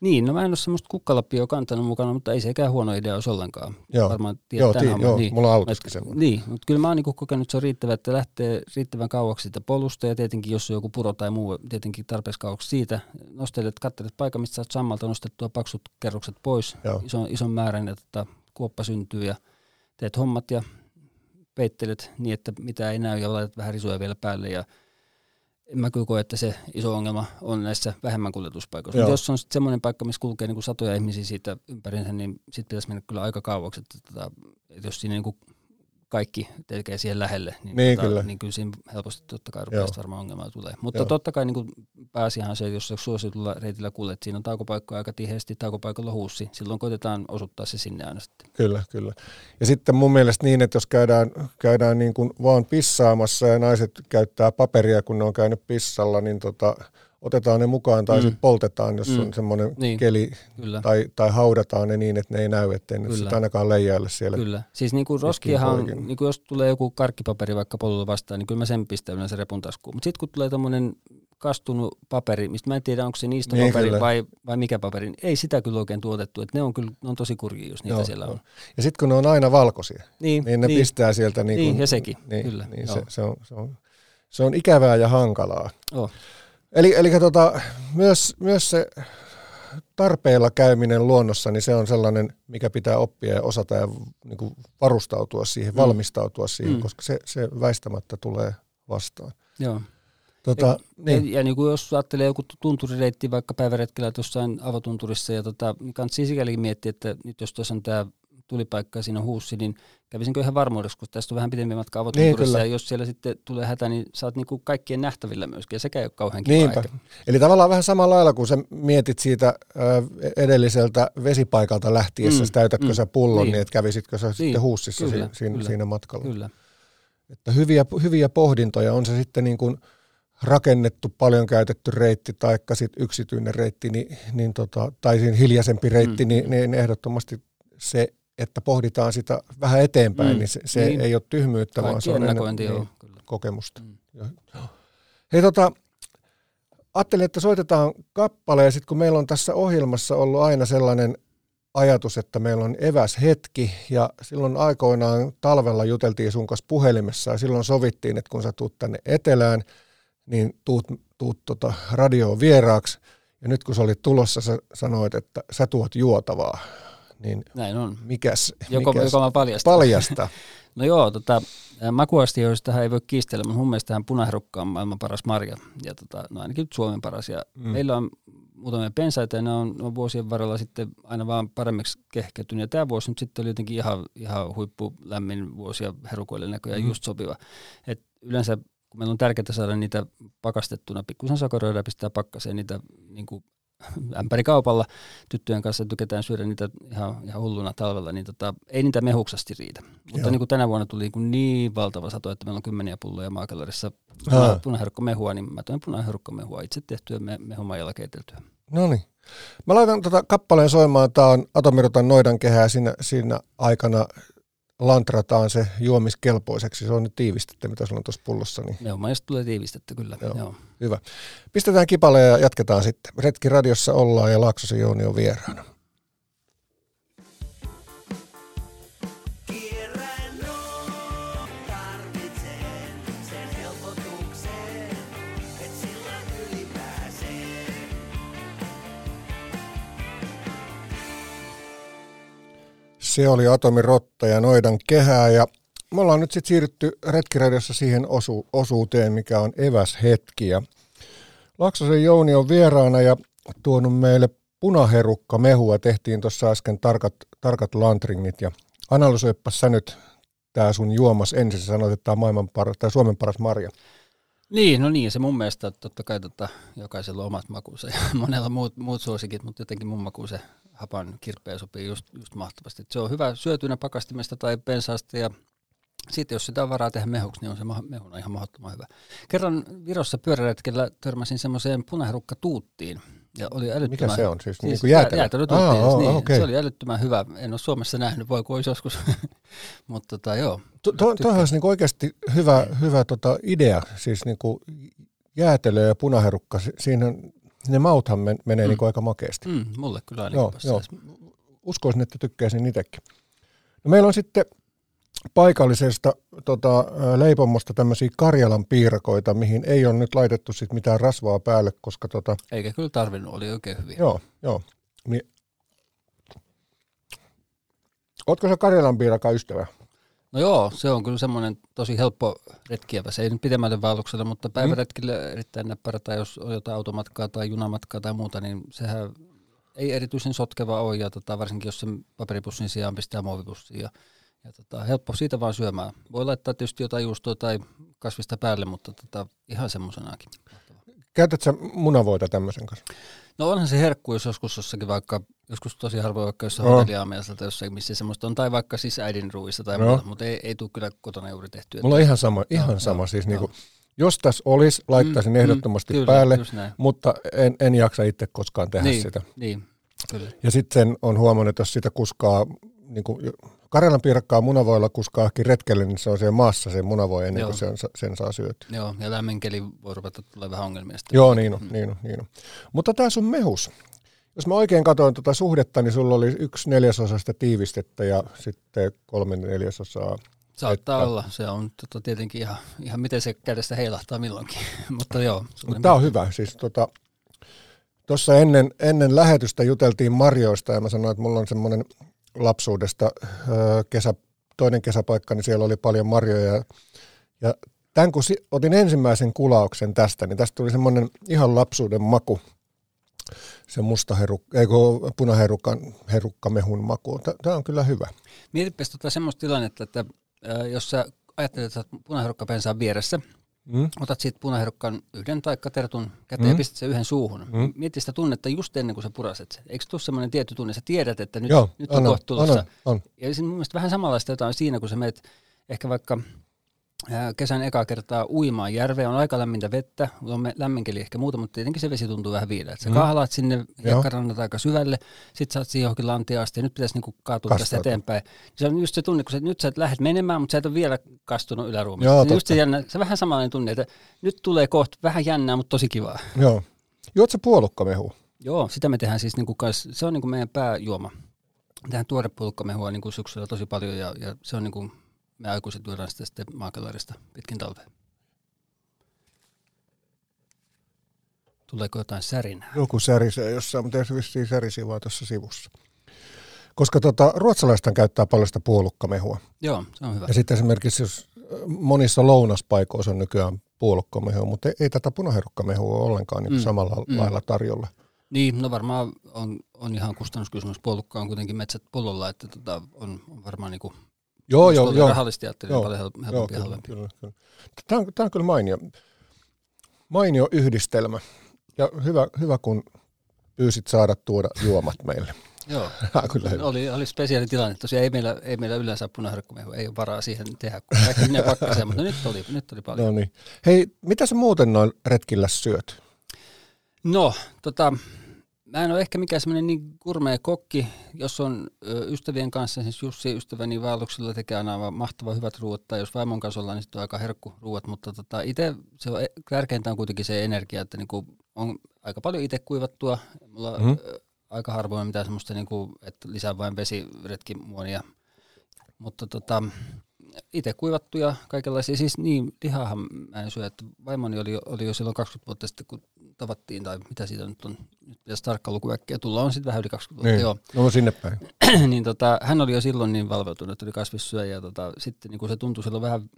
Niin, no mä en ole semmoista kukkalappia kantanut mukana, mutta ei sekään huono idea olisi ollenkaan. Joo, Varmaan joo, tii, joo niin. mulla on autoskin semmoinen. Niin, mutta kyllä mä oon niin kokenut, että se on riittävä, että lähtee riittävän kauaksi siitä polusta ja tietenkin jos on joku puro tai muu, tietenkin tarpeeksi kauaksi siitä. Nostelet, katselet paikan, mistä saat sammalta nostettua paksut kerrokset pois, ison, ison määrän ja tota, kuoppa syntyy ja teet hommat ja peittelet niin, että mitä ei näy ja laitat vähän risuja vielä päälle ja en mä kyllä koe, että se iso ongelma on näissä vähemmän kuljetuspaikoissa. Mutta jos on semmoinen paikka, missä kulkee niin kuin satoja ihmisiä siitä ympärinsä, niin sitten pitäisi mennä kyllä aika kauaksi. Että, että, että jos siinä niin kuin kaikki tekee siihen lähelle, niin, niin, tota, kyllä. niin kyllä siinä helposti totta kai rupeaa varmaan ongelmaa tulee. Mutta Joo. totta kai niin kuin pääasiahan se, jos suositulla reitillä kuljet, siinä on taukopaikkoja aika tiheästi, taukopaikalla huussi, silloin koitetaan osuttaa se sinne aina sitten. Kyllä, kyllä. Ja sitten mun mielestä niin, että jos käydään, käydään niin kuin vaan pissaamassa ja naiset käyttää paperia, kun ne on käynyt pissalla, niin tota, otetaan ne mukaan tai mm. sitten poltetaan, jos mm. on semmoinen niin. keli, Tai, tai haudataan ne niin, että ne ei näy, ettei ne sitten ainakaan leijaille siellä. Kyllä, siis niin kuin roskiahan, niin kuin jos tulee joku karkkipaperi vaikka polulla vastaan, niin kyllä mä sen pistän yleensä repun taskuun. Mutta sitten kun tulee tämmöinen kastunut paperi, mistä mä en tiedä, onko se niistä niin, paperi vai, vai mikä paperi, niin ei sitä kyllä oikein tuotettu. että ne on kyllä ne on tosi kurjia, jos niitä Joo, siellä on. Ja sitten kun ne on aina valkoisia, niin, niin ne niin, pistää sieltä. Niin, niin kun, ja sekin, niin, kyllä. Niin se, se, on, se, on, se on ikävää ja hankalaa. Oh. Eli, eli tota, myös, myös se tarpeella käyminen luonnossa, niin se on sellainen, mikä pitää oppia ja osata ja niin kuin varustautua siihen, mm. valmistautua siihen, mm. koska se, se väistämättä tulee vastaan. Joo. Tota, ja, niin. ja, ja niin kuin jos ajattelee joku tunturireitti vaikka päiväretkellä jossain avotunturissa, ja tota, niin kannattaa sikäli miettiä, että nyt jos tuossa on tämä tulipaikka ja siinä huussi, niin kävisinkö ihan varmuudessa, kun tästä on vähän pidempi matka avotunturissa, niin, ja jos siellä sitten tulee hätä, niin saat niin kuin kaikkien nähtävillä myöskin, ja sekä ei ole kauhean kiva Niinpä. Aika. Eli tavallaan vähän samalla lailla, kun sä mietit siitä edelliseltä vesipaikalta lähtiessä, mm, täytätkö mm, sä pullon, niin. niin että kävisitkö sä niin, sitten huussissa kyllä, siinä, kyllä, siinä matkalla. Kyllä. Että hyviä, hyviä pohdintoja on se sitten niin kuin rakennettu, paljon käytetty reitti tai yksityinen reitti, niin, niin tota, tai siinä hiljaisempi reitti, mm. niin, niin ehdottomasti se että pohditaan sitä vähän eteenpäin, mm. niin se, se niin. ei ole tyhmyyttä, Kaikki vaan se on ennen, niin, kokemusta. Mm. Hei tota, ajattelin, että soitetaan kappale ja sitten kun meillä on tässä ohjelmassa ollut aina sellainen ajatus, että meillä on eväs hetki ja silloin aikoinaan talvella juteltiin sun kanssa puhelimessa ja silloin sovittiin, että kun sä tuut tänne etelään, niin tuut, tuut tota radioon vieraaksi ja nyt kun sä olit tulossa, sä sanoit, että sä tuot juotavaa niin Näin on. Mikäs, joko, mikäs joko mä paljastan. Paljasta. no joo, tota, makuastioista ei voi kiistellä, mutta mun mielestä punaherukka on maailman paras marja. Ja tota, no ainakin Suomen paras. Ja mm. Meillä on muutamia pensaita ja ne on, ne on vuosien varrella sitten aina vaan paremmiksi kehkeytynyt. Ja tämä vuosi nyt sitten oli jotenkin ihan, ihan huippulämmin vuosi ja herukoille näköjään mm. just sopiva. Et yleensä kun meillä on tärkeää saada niitä pakastettuna, pikkusen sakoroida ja pistää pakkaseen niitä niin kuin ämpärikaupalla tyttöjen kanssa tykätään syödä niitä ihan, ihan hulluna talvella, niin tota, ei niitä mehuksasti riitä. Mutta niin kuin tänä vuonna tuli niin, niin valtava sato, että meillä on kymmeniä pulloja maakalorissa punaherukkamehua, niin mä toin punaherukkamehua itse tehtyä me, mehumajalla keiteltyä. No niin. Mä laitan tota kappaleen soimaan, tämä on Atomirotan noidan kehää siinä, siinä aikana lantrataan se juomiskelpoiseksi. Se on nyt tiivistettä, mitä sulla on tuossa pullossa. Niin... Joo, maista tulee tiivistettä kyllä. Joo. Joo. Hyvä. Pistetään kipale ja jatketaan sitten. Retki radiossa ollaan ja Laaksosen Jouni on vieraana. Se oli Atomirotta ja Noidan kehää ja me ollaan nyt sitten siirrytty retkiradiossa siihen osu- osuuteen, mikä on eväshetki. Ja Laksosen Jouni on vieraana ja tuonut meille punaherukka mehua. Tehtiin tuossa äsken tarkat, tarkat lantringit ja analysoipa sä nyt tämä sun juomas ensin. Sä sanoit, että tämä on paras, tai Suomen paras marja. Niin, no niin, se mun mielestä totta kai tota, jokaisella on omat makuunsa ja monella muut, muut suosikit, mutta jotenkin mun makuun se hapan kirpeä sopii just, just mahtavasti. Et se on hyvä syötynä pakastimesta tai pensaasta ja sitten jos sitä on varaa tehdä mehuksi, niin on se mehuna ihan mahdottoman hyvä. Kerran Virossa pyöräretkellä törmäsin semmoiseen punaherukka tuuttiin. Ja oli älyttömän, Mikä se on? Siis, siis niin kuin jäätelö? jäätelötuutti, Aa, oo, niin, okei. Se oli älyttömän hyvä. En ole Suomessa nähnyt, voi kun olisi joskus. Mutta tota, joo. To, to, olisi niin oikeasti hyvä, hyvä tota idea, siis niin kuin jäätelö ja punaherukka, si- siinä on- ne mauthan men, menee Mm. niin aika makeasti. Mm, mulle kyllä ainakin Joo, joo. Uskoisin, että tykkäisin itsekin. No meillä on sitten paikallisesta tota, leipomosta tämmöisiä Karjalan piirakoita, mihin ei ole nyt laitettu sit mitään rasvaa päälle, koska tota, Eikä kyllä tarvinnut, oli oikein hyviä. joo, joo. Niin. Ootko sä Karjalan piiraka ystävä? No joo, se on kyllä semmoinen tosi helppo retkiävä. Se ei nyt pidemmälle vaellukselle, mutta Mm. päiväretkille erittäin näppärä, tai jos on jotain automatkaa tai junamatkaa tai muuta, niin sehän ei erityisen sotkeva ole, ja tota, varsinkin jos sen paperipussin sijaan pistää muovipussiin. Ja, ja tota, helppo siitä vaan syömään. Voi laittaa tietysti jotain juustoa tai kasvista päälle, mutta tota, ihan semmoisenakin. Käytät sä munavoita tämmöisen kanssa? No onhan se herkku, jos joskus jossakin vaikka, joskus tosi harvoin vaikka jossain Joo. hotelliaamiassa tai jossain, missä semmoista on, tai vaikka siis äidin ruuista tai Joo. muuta, mutta ei, ei tule kyllä kotona juuri tehtyä. Mulla on ihan sama, ihan Joo, sama. joo, siis joo. niinku, jos tässä olisi, laittaisin Mm, ehdottomasti mm, kyllä, päälle, mutta en, en jaksa itse koskaan tehdä niin, sitä. Niin, kyllä. Ja sitten on huomannut, että jos sitä kuskaa, niin kuin Karjalan piirakkaa munavoilla kuskaakin retkelle, niin se on siellä maassa se munavoi ennen Joo. kuin sen, sen saa syötyä. Joo, ja lämmin keli voi ruveta tulee vähän ongelmia sitten. Joo, niin on, niin on, niin on. Mutta tämä sun mehus. Jos mä oikein katsoin tuota suhdetta, niin sulla oli yksi neljäsosa sitä tiivistettä ja sitten kolme neljäsosaa. Saattaa että- olla, se on tota, tietenkin ihan, ihan miten se kädestä heilahtaa milloinkin, mutta joo. Mutta tämä on hyvä. Siis tota, tuossa ennen, ennen lähetystä juteltiin marjoista ja mä sanoin, että mulla on semmoinen lapsuudesta kesä, toinen kesäpaikka, niin siellä oli paljon marjoja. Ja, tämän kun otin ensimmäisen kulauksen tästä, niin tästä tuli semmoinen ihan lapsuuden maku. Se musta herukka, ei kun punaherukan herukkamehun maku. Tämä on kyllä hyvä. Mietipäs tota semmoista tilannetta, että jos sä ajattelet, että sä vieressä, Mm? otat siitä punaherukkan yhden tai tertun käteen mm. ja pistät sen yhden suuhun. Mm. Mieti sitä tunnetta just ennen kuin sä puraset sen. Eikö tule semmoinen tietty tunne, sä tiedät, että nyt, Joo, nyt on, on, kohta tulossa. on, on. Ja siinä mun mielestä vähän samanlaista jotain siinä, kun sä menet ehkä vaikka kesän eka kertaa uimaan järveen, on aika lämmintä vettä, on me- lämmin keli ehkä muuta, mutta tietenkin se vesi tuntuu vähän viileältä. Sä Mm. kahlaat sinne Joo. hiekkarannat aika syvälle, sit sä oot siihen johonkin lantiin asti ja nyt pitäisi niinku kaatua tästä Kastautua. eteenpäin. Se on just se tunne, kun sä, nyt sä lähdet menemään, mutta sä et ole vielä kastunut yläruumista. Joo, Se just se, jännä, se vähän samanlainen tunne, että nyt tulee kohta vähän jännää, mutta tosi kivaa. Joo. Juot sä puolukkamehua? Joo, sitä me tehdään siis niinku kans, se on niinku meidän pääjuoma. Tehdään tuorepulkkamehua niinku syksyllä tosi paljon ja, ja se on niinku, me aikuiset juodaan sitä sitten maakalarista pitkin talvea. Tuleeko jotain särinää? Joku särisee jossain, mutta se vissiin särisi vaan tuossa sivussa. Koska tota, ruotsalaisethan käyttää paljon sitä puolukkamehua. Joo, se on hyvä. Ja sitten esimerkiksi jos äh, monissa lounaspaikoissa on nykyään puolukkamehua, mutta ei, ei tätä punaherukkamehua ole ollenkaan niin Mm, samalla mm. lailla tarjolla. Niin, no varmaan on, on ihan kustannuskysymys. Puolukka on kuitenkin metsät pullolla, että tota, on, on varmaan niinku, Joo, joo, joo. rahallisesti ajattelin, Joo, paljon hel- joo helpompi ja kyllä, kyllä. Tämä, on, tämä on kyllä mainio, mainio yhdistelmä. Ja hyvä, hyvä, kun pyysit saada tuoda juomat meille. Joo, on kyllä hyvä. oli, oli spesiaali tilanne. Tosiaan ei meillä, ei meillä yleensä punaherkkumehua, ei ole varaa siihen tehdä, kun kaikki menee pakkaseen, mutta nyt oli, nyt oli paljon. No niin. Hei, mitä sä muuten noin retkillä syöt? No, tota, mä en ole ehkä mikään semmoinen niin kurmea kokki, jos on ystävien kanssa, siis Jussi ystäväni vaelluksella tekee aina aivan mahtava hyvät ruuat, tai jos vaimon kanssa ollaan, niin sitten on aika herkku ruuat, mutta tota, itse se on, tärkeintä on kuitenkin se energia, että niinku on aika paljon itse kuivattua, mulla Mhm. mm. aika harvoin mitään semmoista, niinku, että lisää vain vesiretkimuonia, mutta tota, itse kuivattuja kaikenlaisia, siis niin, lihahan mä en syö, että vaimoni oli, jo- oli jo silloin 20 vuotta sitten, kun tavattiin, tai mitä siitä nyt on, nyt pitäisi tarkka luku äkkiä tulla, on sitten vähän yli 20 vuotta, Niin. joo. No sinne päin. niin tota, hän oli jo silloin niin valveutunut, että oli kasvissyöjä, ja tota, sitten niin kuin se tuntui silloin vähän,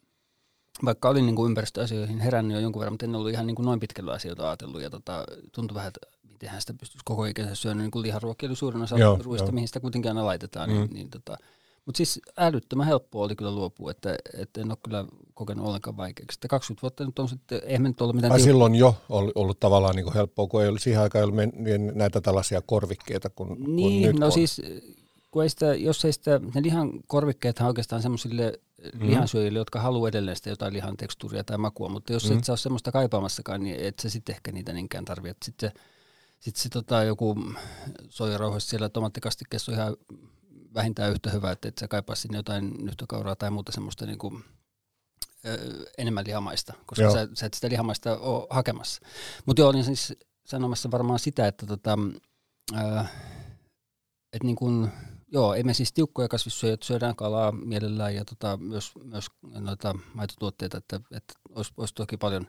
vaikka olin niin kuin ympäristöasioihin herännyt jo jonkun verran, mutta en ollut ihan niin kuin noin pitkällä asioita ajatellut, ja tota, tuntui vähän, että miten hän sitä pystyisi koko ikänsä syönyt, niin kuin liharuokki oli suurin osa Joo, ruoista, joo. mihin sitä kuitenkin aina laitetaan, niin, Mm. niin tota, mutta siis älyttömän helppoa oli kyllä luopua, että, että en ole kyllä kokenut ollenkaan vaikeaksi. Sitten 20 vuotta nyt on sitten, eihän nyt ollut mitään... Ai silloin jo ollut, ollut tavallaan niin kuin helppoa, kun ei ollut, siihen aikaan ei ollut men- näitä tällaisia korvikkeita kuin, kuin Niin, nyt no on. siis kun ei sitä, jos ei sitä, ne lihan korvikkeethan oikeastaan semmoisille Mhm. lihansyöjille, jotka haluaa edelleen sitä jotain lihan tekstuuria tai makua, mutta jos Mhm. et sä ole semmoista kaipaamassakaan, niin et sä sitten ehkä niitä niinkään tarvitse. Sitten se, sit se tota, joku soijarauhoista siellä tomaattikastikkeessa on ihan vähintään yhtä hyvä, että et sä kaipaa sinne jotain nyhtökauraa tai muuta semmoista niinku, ö, enemmän lihamaista, koska Joo. sä, sä et sitä lihamaista ole hakemassa. Mutta joo, olin siis sanomassa varmaan sitä, että tota, ö, et niin kun, joo, ei me siis tiukkoja kasvissyöjät, syödään kalaa mielellään ja tota, myös, myös noita maitotuotteita, että, että olisi, olisi toki paljon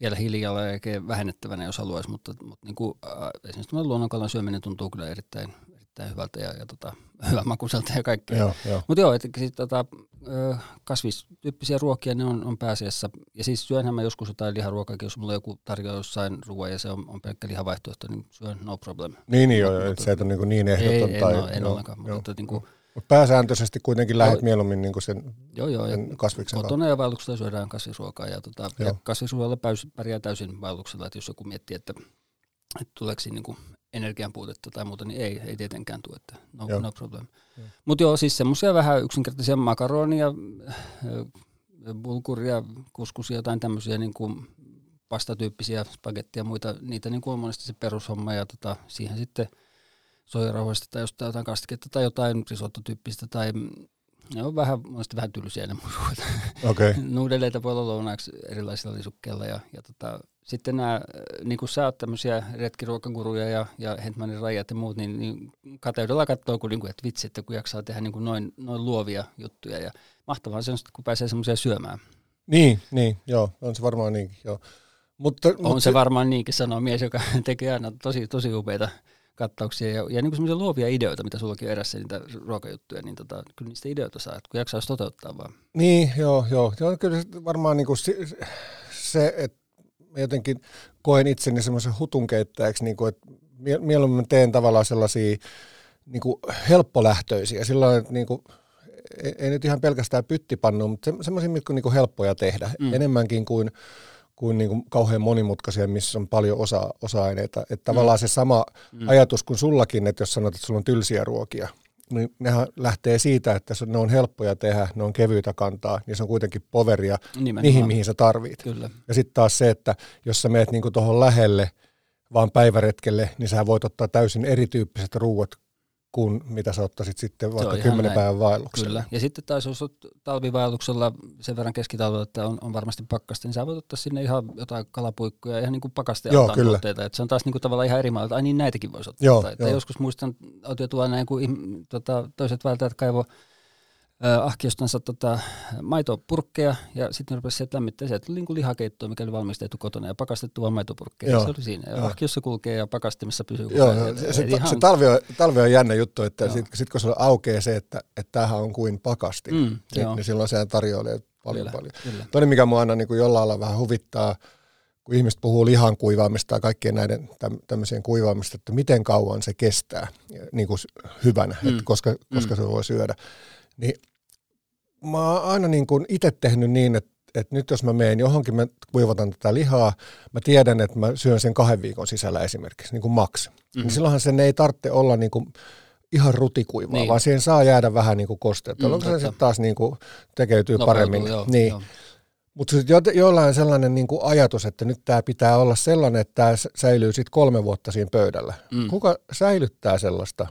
vielä hiilijalanjälkeen vähennettävänä, jos haluaisi, mutta, mutta niin kuin, äh, esimerkiksi luonnonkalan syöminen tuntuu kyllä erittäin, erittäin hyvältä ja, ja tota, hyvän makuiselta ja kaikkea. Joo, joo. Mutta joo, että sit, tota, kasvistyyppisiä ruokia ne on, on pääasiassa. Ja siis syönhän mä joskus jotain liharuokaakin, jos mulla joku tarjoaa jossain ruoan ja se on, on pelkkä lihavaihtoehto, niin syön no problem. Niin, niin joo, Mutta- että se et ole niin, niin Ei, ehdoton. en, tai, ole, en joo, ollenkaan, joo. mutta niin kuin, Mut pääsääntöisesti kuitenkin lähdet Joo. mieluummin niin kuin sen, joo joo, sen kasviksen kautta. kotona ja vaelluksella syödään kasvisruokaa ja, tota, ja Joo. kasvisruoalla pärjää täysin vaelluksella, että jos joku miettii, että, että tuleeko siinä niin energian puutetta tai muuta, niin ei, ei tietenkään tule, että no, Joo. no problem. Mutta joo, siis semmoisia vähän yksinkertaisia makaronia, ö, bulguria, kuskusia, jotain tämmöisiä niin kuin pastatyyppisiä spagettia ja muita, niitä niin kuin on monesti se perushomma ja tota, siihen sitten soijarauhoista tai jostain jotain kastiketta tai jotain risottotyyppistä tai ne on vähän, monesti vähän tylsiä ne. Okei, okay. Nuudeleita voi olla lounaaksi erilaisilla lisukkeilla ja, ja tota, sitten nämä, niin kuin sä oot tämmöisiä retkiruokaguruja ja, ja Hentmanin rajat ja muut, niin, niin kateudella katsoo, kun, niin kuin, että vitsi, että kun jaksaa tehdä niin kuin noin, noin luovia juttuja ja mahtavaa se on kun pääsee semmoisia syömään. Niin, niin, joo, on se varmaan niinkin, joo. Mutta, On mutta se varmaan niinkin, sanoo mies, joka tekee aina tosi, tosi upeita kattauksia ja, ja niin semmoisia luovia ideoita, mitä sullakin on erässä niitä ruokajuttuja, niin tota, kyllä niistä ideoita saa, että kun jaksaa jos toteuttaa vaan. Niin, joo, joo. joo kyllä se varmaan niin kuin se, se, että mä jotenkin koen itseni semmoisen hutunkeittäjäksi, niin kuin, että mie- mieluummin teen tavallaan sellaisia niin kuin helppolähtöisiä, sillä että niin kuin, ei, ei nyt ihan pelkästään pyttipannu, mutta se, semmoisia, mitkä on niin kuin helppoja tehdä, mm. enemmänkin kuin, kuin, niin kuin kauhean monimutkaisia, missä on paljon osa, osa-aineita. Että tavallaan se sama Mm. ajatus kuin sullakin, että jos sanot, että sulla on tylsiä ruokia, niin nehän lähtee siitä, että se- ne on helppoja tehdä, ne on kevyitä kantaa, niin se on kuitenkin poveria Nimenomaan. niihin, mihin sä tarvit. Kyllä. Ja sitten taas se, että jos sä meet niinku tuohon lähelle vaan päiväretkelle, niin sä voit ottaa täysin erityyppiset ruuat kuin mitä sä ottaisit sitten vaikka kymmenen päivän vaelluksella. Kyllä. Ja sitten taas jos olet talvivaelluksella sen verran keskitalvella, että on, on varmasti pakkasta, niin sä voit ottaa sinne ihan jotain kalapuikkoja, ihan niin kuin pakaste Joo, kyllä. tuotteita. Että se on taas niin kuin tavallaan ihan eri maailma, että ai niin näitäkin voisi ottaa. Joo, Tai, että joo. joskus muistan, oltiin tuolla näin, kun tota, toiset välttäjät kaivo ahkiostansa tota, maitopurkkeja ja sitten ne rupesivat sieltä lämmittämään. Sieltä tuli niin lihakeittoa, mikä oli valmistettu kotona ja pakastettu vaan maitopurkkeja. Joo. Se oli siinä. Ja Joo. ahkiossa kulkee ja pakastimessa pysyy. Joo, pääsee. se, ihan- se talvi, on, talvi on jännä juttu, että Joo. sitten sit kun se aukeaa se, että että tämähän on kuin pakasti, Mm, niin, joo. niin silloin sehän tarjoilee paljon Kyllä, paljon. Kyllä. Toinen, mikä mua aina niin kuin jollain lailla vähän huvittaa, kun ihmiset puhuu lihan kuivaamista ja kaikkien näiden täm- tämmöiseen kuivaamista, että miten kauan se kestää niin kuin hyvänä, Mm. mm. että koska, koska se voi syödä. Niin mä oon aina niin kuin itse tehnyt niin, että, että nyt jos mä menen johonkin, mä kuivatan tätä lihaa, mä tiedän, että mä syön sen kahden viikon sisällä esimerkiksi, niin kuin maks. Mhm. Mm-hmm. Niin silloinhan sen ei tarvitse olla niin kuin ihan rutikuivaa, Niin. vaan siihen saa jäädä vähän niin kuin kosteutta, Mm, jolloin se sitten taas niin kuin tekeytyy Nopeutuu, paremmin. joo, niin. joo. Mutta sitten jo, jollain sellainen niin kuin ajatus, että nyt tämä pitää olla sellainen, että tämä säilyy sitten kolme vuotta siinä pöydällä. Mm. Kuka säilyttää sellaista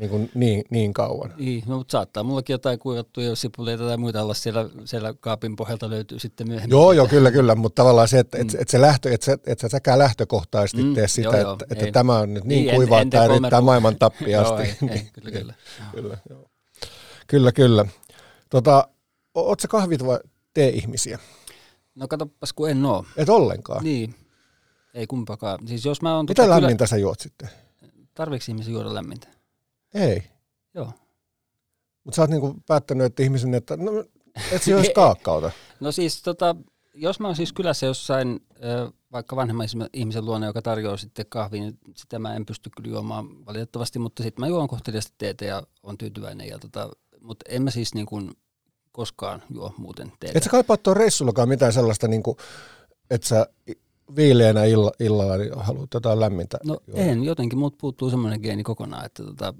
niin, kuin niin, niin kauan? Niin, no, mutta saattaa mullakin jotain kuivattuja sipuleita tai muita olla siellä, siellä kaapin pohjalta löytyy sitten myöhemmin. Joo, joo, kyllä, kyllä, mutta tavallaan se, että Mm. et, et se lähtö, että sä, et sä säkään lähtökohtaisesti Mm, tee sitä, joo, joo, että, että tämä on nyt niin, Niin, kuivaa, että tämä riittää maailman tappiin Joo, ei, ei, kyllä, kyllä. kyllä, joo. kyllä, kyllä. Tota, o- oot sä kahvit vai tee-ihmisiä? No katsopas, kun en oo. Et ollenkaan. Niin, ei kumpakaan. Siis jos mä oon... Mitä tota, lämmintä sä juot sitten? Kyllä, tarviiko ihmisen juoda lämmintä? Ei. Joo. Mutta sä oot niinku päättänyt, että ihmisen, että no, et sä kaakkauta. No siis tota, jos mä oon siis kylässä jossain vaikka vanhemman ihmisen luona, joka tarjoaa sitten kahvin, niin sitä mä en pysty kyllä juomaan valitettavasti, mutta sitten mä juon kohteliaasti teetä ja on tyytyväinen. Ja tota, mutta en mä siis niin kuin koskaan juo muuten teetä. Et sä kaipaa tuon reissullakaan mitään sellaista, niin kuin, että sä viileänä illa, illalla niin haluat jotain lämmintä? No juoda? en, jotenkin muut puuttuu semmoinen geeni kokonaan, että tota,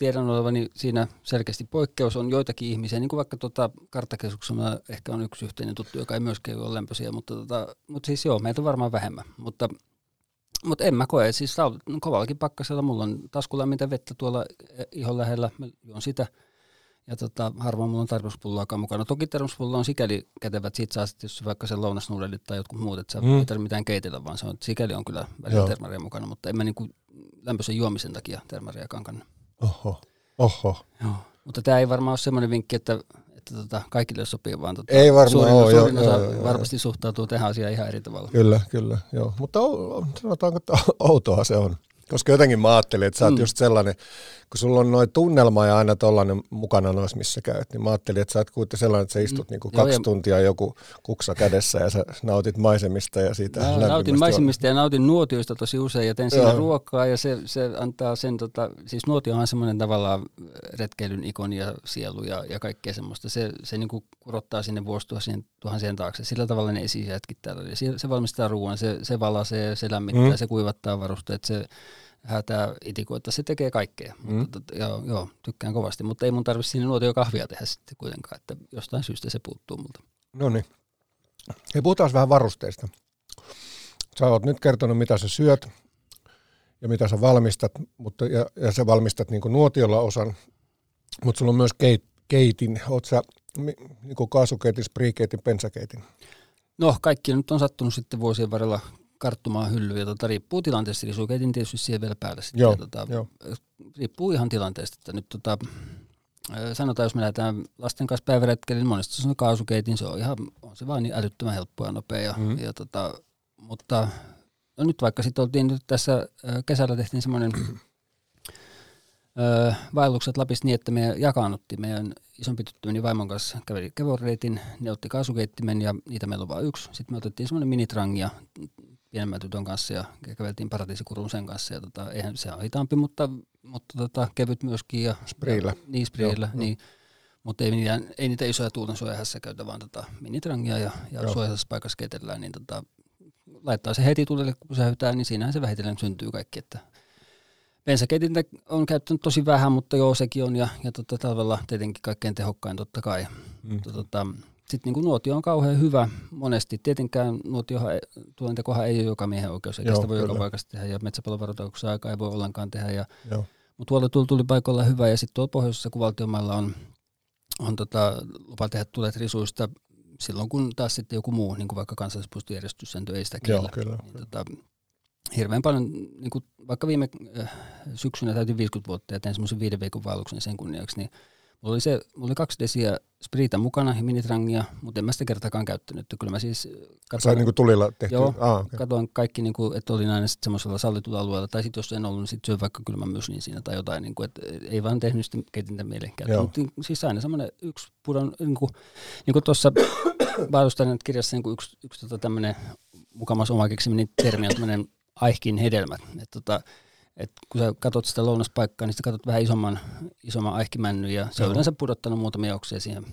tiedän olevani siinä selkeästi poikkeus. On joitakin ihmisiä, niin kuin vaikka tota, karttakeskuksena ehkä on yksi yhteinen tuttu, joka ei myöskään ole lämpöisiä, mutta, tota, mutta siis joo, meitä on varmaan vähemmän. Mutta, mutta en mä koe, siis no, kovallakin pakkasella, mulla on taskulämmintä vettä tuolla eh, ihon lähellä, mä juon sitä. Ja tota, harvoin mulla on termospullaakaan mukana. Toki termospullo on sikäli kätevä, että siitä saa sitten, jos vaikka se lounasnuudelit tai jotkut muut, että sä mm. ei tarvitse mitään keitellä, vaan se on, sikäli on kyllä välillä termaria mukana, mutta en mä niinku lämpöisen juomisen takia termariakaan kanna. Oho, oho. Joo. Mutta tämä ei varmaan ole semmoinen vinkki, että, että tota, kaikille sopii, vaan tota, ei varmaan suurin, ole, suurin joo, osa joo, joo, varmasti joo. suhtautuu tähän asiaan ihan eri tavalla. Kyllä, kyllä, joo. Mutta sanotaanko, että outoa se on. Koska jotenkin mä ajattelin, että sä oot mm. just sellainen, kun sulla on noin tunnelma ja aina tollainen mukana noissa, missä käyt, niin mä ajattelin, että sä oot kuitenkin sellainen, että sä istut mm. niinku kaksi Joo, tuntia joku kuksa kädessä ja sä nautit maisemista ja siitä no, Nautin maisemista ja nautin nuotioista tosi usein ja teen siinä ruokaa ja se, se antaa sen, tota, siis nuotiohan on semmoinen tavallaan retkeilyn ikoni ja sielu ja, ja kaikkea semmoista. Se, se niinku kurottaa sinne vuosituhansien tuhansien taakse. Sillä tavalla ne esijätkin täällä. Se, se valmistaa ruoan, se, se valasee, se lämmittää, mm. se kuivattaa varusteet, se hätää itikoita, se tekee kaikkea. Mm. Mutta, joo, joo, tykkään kovasti, mutta ei mun tarvitse sinne nuotio kahvia tehdä sitten kuitenkaan, että jostain syystä se puuttuu multa. No niin. Hei, puhutaan vähän varusteista. Sä oot nyt kertonut, mitä sä syöt ja mitä sä valmistat, mutta, ja, ja sä valmistat niin nuotiolla osan, mutta sulla on myös keit, keitin. Oot sä niin kaasukeitin, spriikeitin, pensakeitin? No kaikki nyt on sattunut sitten vuosien varrella karttumaan hyllyä. Tota, riippuu tilanteesta, eli sulkeitin tietysti siihen vielä päälle. Sitten, joo, ja, tota, joo. Riippuu ihan tilanteesta. Että nyt tota, sanotaan, jos me lähdetään lasten kanssa päiväretkelle, niin monesti se on kaasukeitin, se on ihan, on se vaan niin älyttömän helppoa ja nopea. Ja, mm. ja tota, mutta no nyt vaikka sitten oltiin nyt tässä kesällä tehtiin semmoinen vaellukset Lapista niin, että me jakaannuttiin meidän isompi tyttöni vaimon kanssa käveli kevoreitin, ne otti kaasukeittimen ja niitä meillä on vain yksi. Sitten me otettiin semmoinen minitrangia pienemmän tytön kanssa ja käveltiin paratiisikurun sen kanssa. Ja tota, eihän se on hitaampi, mutta, mutta tota, kevyt myöskin. Ja, spriillä. Niin, spriillä, Joo, niin. Mutta ei, niitä, ei niitä isoja tuulensuojahässä käytä, vaan tota, minitrangia ja, ja suojaisessa paikassa ketellään, niin tota, laittaa se heti tulelle, kun sähytään, niin siinähän se vähitellen syntyy kaikki. Että bensakeitintä on käyttänyt tosi vähän, mutta joo, sekin on. Ja, ja tota, talvella tietenkin kaikkein tehokkain totta kai. Mm. Mutta, tota, sitten niin nuotio on kauhean hyvä monesti. Tietenkään nuotiohan, tulentekohan ei ole joka miehen oikeus, eikä sitä voi kyllä. joka paikassa tehdä, ja metsäpalovaroituksen aikaa ei voi ollenkaan tehdä. Ja, mutta tuolla tuli, tuli paikalla hyvä, ja sitten tuolla pohjoisessa, kun valtiomailla on, on tota, lupa tehdä tulet risuista, silloin kun taas sitten joku muu, niin kuin vaikka kansallispuistojärjestyssääntö ei sitä kiellä. Joo, kyllä. Niin, tota, hirveän paljon, niin kuin vaikka viime äh, syksynä täytin 50 vuotta ja tein semmoisen viiden viikon vaelluksen sen kunniaksi, niin Mulla oli, se, mulla oli kaksi desiä spriita mukana ja minitrangia, mutta en mä sitä kertakaan käyttänyt. Kyllä mä siis katsoin, Sai niin tulilla tehty? Joo, ah, okay. katoin kaikki, niin kuin, että olin aina sitten semmoisella sallitulla alueella. Tai sitten jos en ollut, niin sitten syön vaikka kylmän niin siinä tai jotain. Niin kuin, että ei vaan tehnyt sitä keitintä mielenkään. Mutta siis aina semmoinen yksi pudon, niin kuin, niin kuin tuossa Vaellustajan kirjassa niin kuin yksi, yksi tota tämmöinen mukamas oma keksiminen termi on tämmöinen aihkin hedelmät. Että tota, et kun sä katsot sitä lounaspaikkaa, niin sä katsot vähän isomman, isomman aihkimännyn ja se on yleensä pudottanut muutamia oksia siihen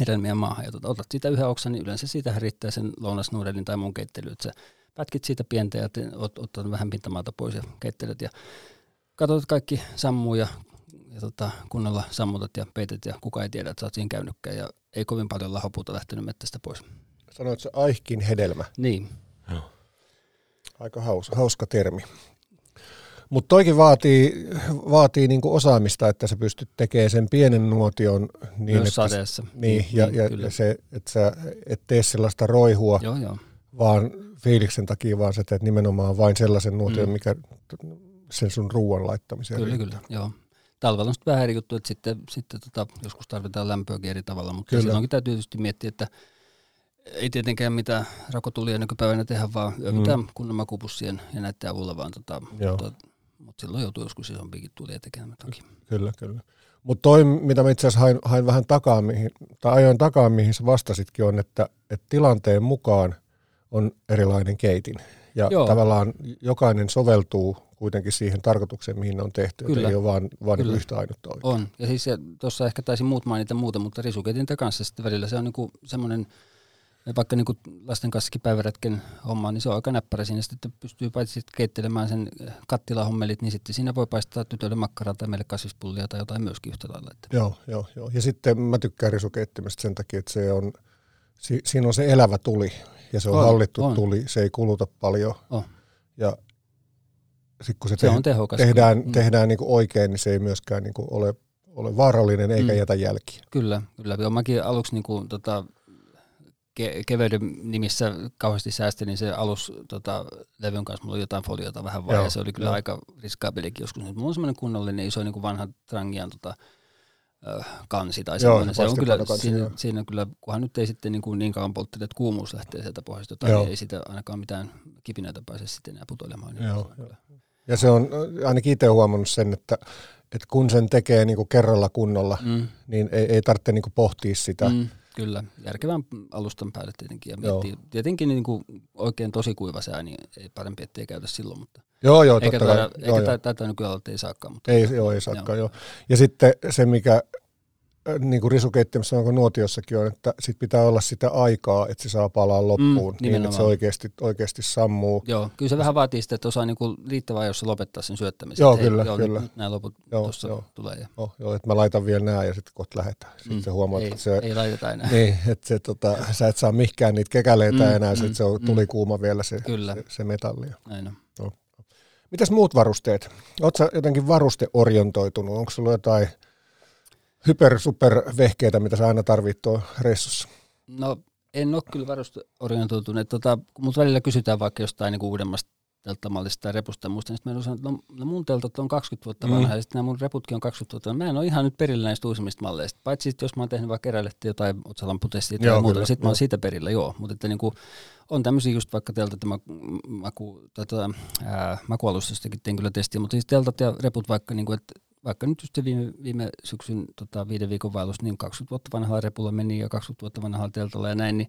hedelmien maahan. Ja tuota, otat siitä yhden oksan, niin yleensä siitä riittää sen lounasnuudelin tai mun keittely. Että sä pätkit siitä pientä ja te, ot, otat vähän pintamaata pois ja keittelet. Ja katsot, että kaikki sammuu ja, ja tota, kunnolla sammutat ja peitet ja kuka ei tiedä, että sä oot siinä käynytkään. Ja ei kovin paljon lahopuuta lähtenyt mettästä pois. Sanoit se aihkin hedelmä. Niin. Aika hauska, hauska termi. Mutta toikin vaatii, vaatii niinku osaamista, että sä pystyt tekemään sen pienen nuotion. Niin, Myös että, sadeessa. Niin, ja, niin, ja, ja se, että sä et tee sellaista roihua, joo, joo. vaan fiiliksen takia, vaan sä teet nimenomaan vain sellaisen nuotion, mm. mikä sen sun ruoan laittamiseen Kyllä, riittää. kyllä, joo. Talvella on sitten vähän eri juttu, että sitten, sitten tota, joskus tarvitaan lämpöäkin eri tavalla, mutta kyllä. silloinkin täytyy tietysti miettiä, että ei tietenkään mitään rakotulia nykypäivänä tehdä, vaan yövytään mm. kunnon makupussien ja näiden avulla, vaan tota, tota, mutta silloin joutuu joskus isompikin tulia tekemään toki. Kyllä, kyllä. Mutta toi, mitä mä itse asiassa hain, hain vähän takaa, mihin, tai ajoin takaa, mihin sä vastasitkin, on, että, että tilanteen mukaan on erilainen keitin. Ja Joo. tavallaan jokainen soveltuu kuitenkin siihen tarkoitukseen, mihin ne on tehty. Kyllä. Ei ole vaan, vaan Kyllä. niin yhtä ainutta oikein. On. Ja siis tuossa ehkä taisi muut mainita muuta, mutta risuketintä kanssa sitten välillä se on niinku semmoinen, vaikka niinku lasten kanssakin päiväretken homma, niin se on aika näppärä siinä. Sitten että pystyy paitsi keittelemään sen kattilahommelit, niin sitten siinä voi paistaa tytölle makkaraa tai meille kasvispullia tai jotain myöskin yhtä lailla. Joo, joo, joo. Ja sitten mä tykkään risukeittimestä sen takia, että se on, si, siinä on se elävä tuli ja se on, On, hallittu on. tuli, se ei kuluta paljon. On. Ja sitten kun se, se te- on tehokas. tehdään, Mm. tehdään niin oikein, niin se ei myöskään niin ole, ole vaarallinen eikä Mm. jätä jälkiä. Kyllä, kyllä. Mäkin aluksi niin kuin, tota, ke- keveyden nimissä kauheasti säästelin se alus tota, levyn kanssa. Mulla oli jotain foliota vähän vaan, ja se oli kyllä joo. aika riskaabelikin joskus. Nyt mulla on semmoinen kunnollinen iso niin kuin vanha Trangian tota, kansi tai Joo, semmoinen. Se on kyllä, vastapanokansi, siinä, joo. siinä, kyllä, kunhan nyt ei sitten niin, kuin niin kauan polttele, että kuumuus lähtee sieltä pohjasta, tai niin ei sitä ainakaan mitään kipinöitä pääse sitten enää putoilemaan. Niin Joo, se joo. Ja se on ainakin itse huomannut sen, että, että kun sen tekee niin kuin kerralla kunnolla, Mm, niin ei, ei tarvitse niin kuin pohtia sitä. mm, kyllä, järkevän alustan päälle tietenkin. Ja Joo. miettii, tietenkin niin kuin oikein tosi kuiva sää, niin ei parempi, ettei käytä silloin, mutta Joo, joo, eikä totta kai. taida, Joo, eikä joo. tätä nykyään ei saakaan. Mutta Ei, joo, ei saakaan, joo. Ja sitten se, mikä niin kuin risukeittiössä onko nuotiossakin on, että sit pitää olla sitä aikaa, että se saa palaa loppuun, niin että se oikeasti, oikeasti sammuu. Joo, kyllä se vähän vaatii sitä, että osaa niinku riittävän ajoissa lopettaa sen syöttämisen. Joo, kyllä, joo, kyllä. Nyt, nyt nämä loput Joo, tuossa joo. tulee. Ja, Oh, joo, että mä laitan vielä nää ja sitten kohta lähetään. Sitten Mm, se huomaat, ei, että se, ei laiteta enää. niin, että se, tota, sä et saa mihkään niitä kekäleitä Mm, enää, mm, sit se on mm. tuli kuuma vielä se, Kyllä. se, se metalli. Näin on. Mitäs muut varusteet? Oletko jotenkin varusteorientoitunut? Onko sulla jotain hyper super vehkeitä, mitä sä aina tarvit tuo reissussa? No en ole kyllä varusteorientoitunut. Tota, kun mut välillä kysytään vaikka jostain niinku uudemmasta telttamallista tai repusta ja muista, niin sitten mä sanon, että no, no mun teltat on 20 vuotta Mm. vanha ja sitten nämä mun reputkin on 20 vuotta. vanha. Mä en ole ihan nyt perillä näistä uusimmista malleista. Paitsi sit, jos mä oon tehnyt vaikka eräiletti jotain otsalamputestiä tai Joo, muuta, kyllä, niin sitten mä oon siitä perillä, joo. Mutta että niinku, on tämmöisiä just vaikka teltat ja maku, maku, tota, ää, makualustastakin tein kyllä testiä, mutta siis teltat ja reput vaikka, niinku, että vaikka nyt just viime, viime syksyn tota, viiden viikon vaellus, niin 20 vuotta vanhalla repulla meni ja 20 vuotta vanhalla teltalla ja näin, niin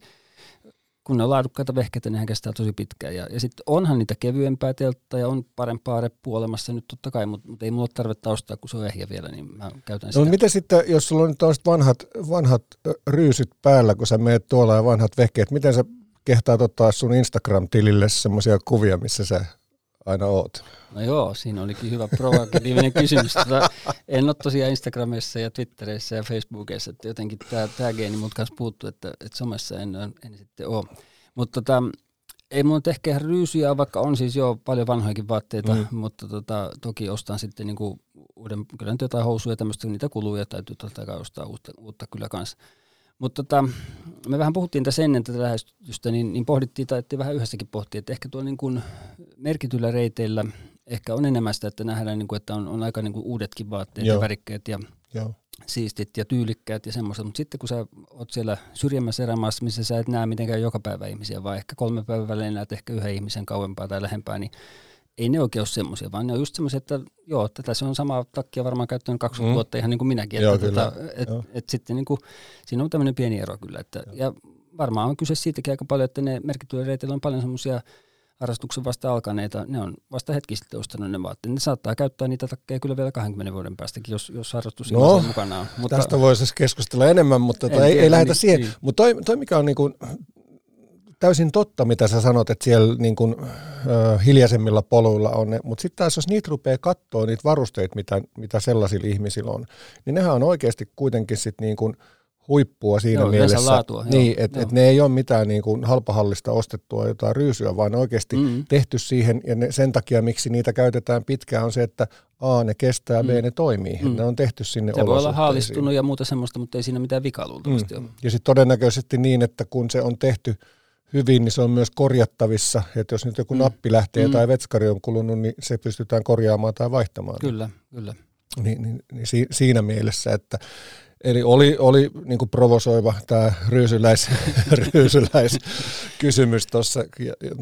kun ne on laadukkaita vehkeitä, niin hän kestää tosi pitkään. Ja, ja sitten onhan niitä kevyempää teltta ja on parempaa reppua olemassa nyt totta kai, mutta mut ei mulla ole tarvetta ostaa, kun se on ehjä vielä, niin mä käytän No, sitä. mutta miten sitten, jos sulla on nyt vanhat, vanhat ryysyt päällä, kun sä meet tuolla ja vanhat vehkeet, miten sä kehtaat ottaa sun Instagram-tilille semmoisia kuvia, missä sä aina oot? No joo, siinä olikin hyvä provokatiivinen kysymys. Tota, en ole tosiaan Instagramissa ja Twitterissä ja Facebookissa, että jotenkin tämä, geeni mut kanssa puuttuu, että, että somessa en, en sitten ole. Mutta tota, ei mun ehkä ihan ryysyjä, vaikka on siis jo paljon vanhojakin vaatteita, Mm. mutta tota, toki ostan sitten niinku uuden, kyllä nyt jotain housuja ja tämmöistä, niitä kuluu ja täytyy totta kai ostaa uutta, uutta kyllä kanssa. Mutta tota, me vähän puhuttiin tässä ennen tätä lähestystä, niin, niin pohdittiin, tai että vähän yhdessäkin pohtia, että ehkä tuolla niin kuin merkityillä reiteillä ehkä on enemmän sitä, että nähdään, niin kuin, että on, on aika niin kuin uudetkin vaatteet Joo. ja värikkeet ja Joo. siistit ja tyylikkäät ja semmoiset, mutta sitten kun sä oot siellä syrjemmässä erämaassa, missä sä et näe mitenkään joka päivä ihmisiä, vaan ehkä kolme päivän välein näet ehkä yhden ihmisen kauempaa tai lähempää, niin ei ne oikein ole semmoisia, vaan ne on just semmoisia, että joo, tätä se on sama takkia varmaan käyttänyt 20 Mm. vuotta ihan niin kuin minäkin. Joo, että kyllä. tota, et, Joo. et sitten niin kuin, siinä on tämmöinen pieni ero kyllä. Että, ja varmaan on kyse siitäkin aika paljon, että ne merkityillä reiteillä on paljon semmoisia harrastuksen vasta alkaneita, ne on vasta hetki sitten ostanut ne vaatteet. Ne saattaa käyttää niitä takkeja kyllä vielä 20 vuoden päästäkin, jos, jos harrastus No, mukana on. Mutta, Tästä voisi siis keskustella enemmän, mutta tota, En ei, tiedä, ei lähdetä niin- siihen. niin. Mutta toi, toi, mikä on niin kuin täysin totta, mitä sä sanot, että siellä niin kuin, ö, hiljaisemmilla poluilla on ne, mutta sitten taas jos niitä rupeaa katsoa, niitä varusteita, mitä, mitä sellaisilla ihmisillä on, niin nehän on oikeasti kuitenkin sit niin kuin huippua siinä Joo, mielessä, laatua, niin, että et ne ei ole mitään niin kuin halpahallista ostettua jotain ryysyä, vaan oikeasti Mm. tehty siihen, ja ne, sen takia, miksi niitä käytetään pitkään, on se, että A, ne kestää, B, Mm. ne toimii. Mm. Ne on tehty sinne Se voi olla haalistunut ja muuta semmoista, mutta ei siinä mitään vikaa luultavasti Mm. ole. Ja sitten todennäköisesti niin, että kun se on tehty hyvin, niin se on myös korjattavissa. Että jos nyt joku Mm. nappi lähtee Mm. tai vetskari on kulunut, niin se pystytään korjaamaan tai vaihtamaan. Kyllä, kyllä. Niin, niin, niin si- siinä mielessä, että Eli oli, oli niin kuin provosoiva tämä ryysyläis, ryysyläiskysymys tuossa,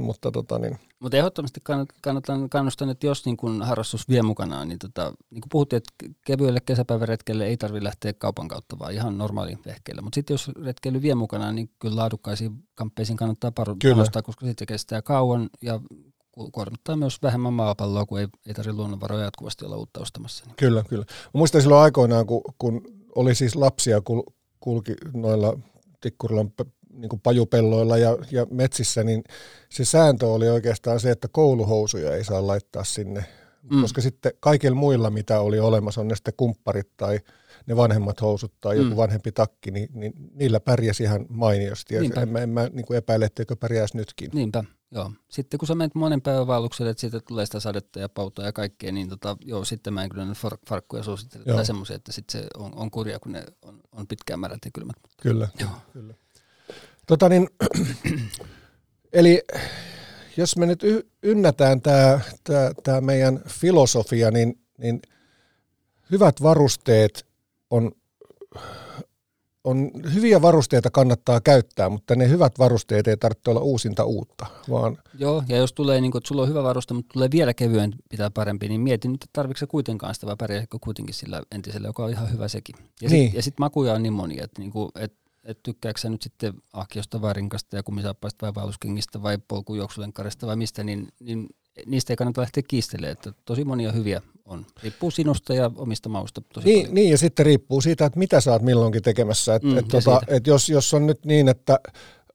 mutta tota niin. Mutta ehdottomasti kannatan, kannustan, että jos niin kun harrastus vie mukanaan, niin, tota, niin kuin puhuttiin, että kevyelle kesäpäiväretkelle ei tarvitse lähteä kaupan kautta, vaan ihan normaali vehkeille. Mutta sitten jos retkeily vie mukanaan, niin kyllä laadukkaisiin kamppeisiin kannattaa panostaa, koska sitten se kestää kauan ja kuormittaa myös vähemmän maapalloa, kun ei, ei tarvitse luonnonvaroja jatkuvasti olla uutta ostamassa. Kyllä, kyllä. Mä muistan silloin aikoinaan, kun, kun oli siis lapsia, kul, kulki noilla Tikkurilan niin kuin pajupelloilla ja, ja metsissä, niin se sääntö oli oikeastaan se, että kouluhousuja ei saa laittaa sinne. Mm. Koska sitten kaikilla muilla, mitä oli olemassa, on ne sitten kumpparit tai ne vanhemmat housut tai joku mm. vanhempi takki, niin, niin niillä pärjäsi ihan mainiosti. Ja en mä, en mä niin kuin epäile, etteikö pärjäisi nytkin. Niinpä. Joo. Sitten kun sä menet monen päivän vaellukselle, että siitä tulee sitä sadetta ja pautaa ja kaikkea, niin tota, joo, sitten mä en kyllä fark- farkkuja suosittele tai semmoisia, että sitten se on, on kurja, kun ne on, on pitkään märät ja kylmät. Kyllä, joo. kyllä. Tota niin, eli jos me nyt ynnätään tämä tää, tää meidän filosofia, niin, niin hyvät varusteet on on hyviä varusteita kannattaa käyttää, mutta ne hyvät varusteet ei tarvitse olla uusinta uutta, vaan... Joo, ja jos tulee, niin kuin, että sulla on hyvä varuste, mutta tulee vielä kevyen pitää parempi, niin mieti nyt, että tarvitsetko kuitenkaan sitä vai pärjääkö kuitenkin sillä entisellä, joka on ihan hyvä sekin. Ja niin. sitten sit makuja on niin monia, että, niin kuin, että että tykkääksä nyt sitten ahkiosta vai rinkasta ja kumisaappaista vai vaelluskengistä vai polkujuoksulenkkarista vai mistä, niin, niin niistä ei kannata lähteä kiistelemään, että tosi monia hyviä on. Riippuu sinusta ja omista mausta tosi niin, paljon. Niin, ja sitten riippuu siitä, että mitä sä oot milloinkin tekemässä. Et, mm, et tota, et jos, jos on nyt niin, että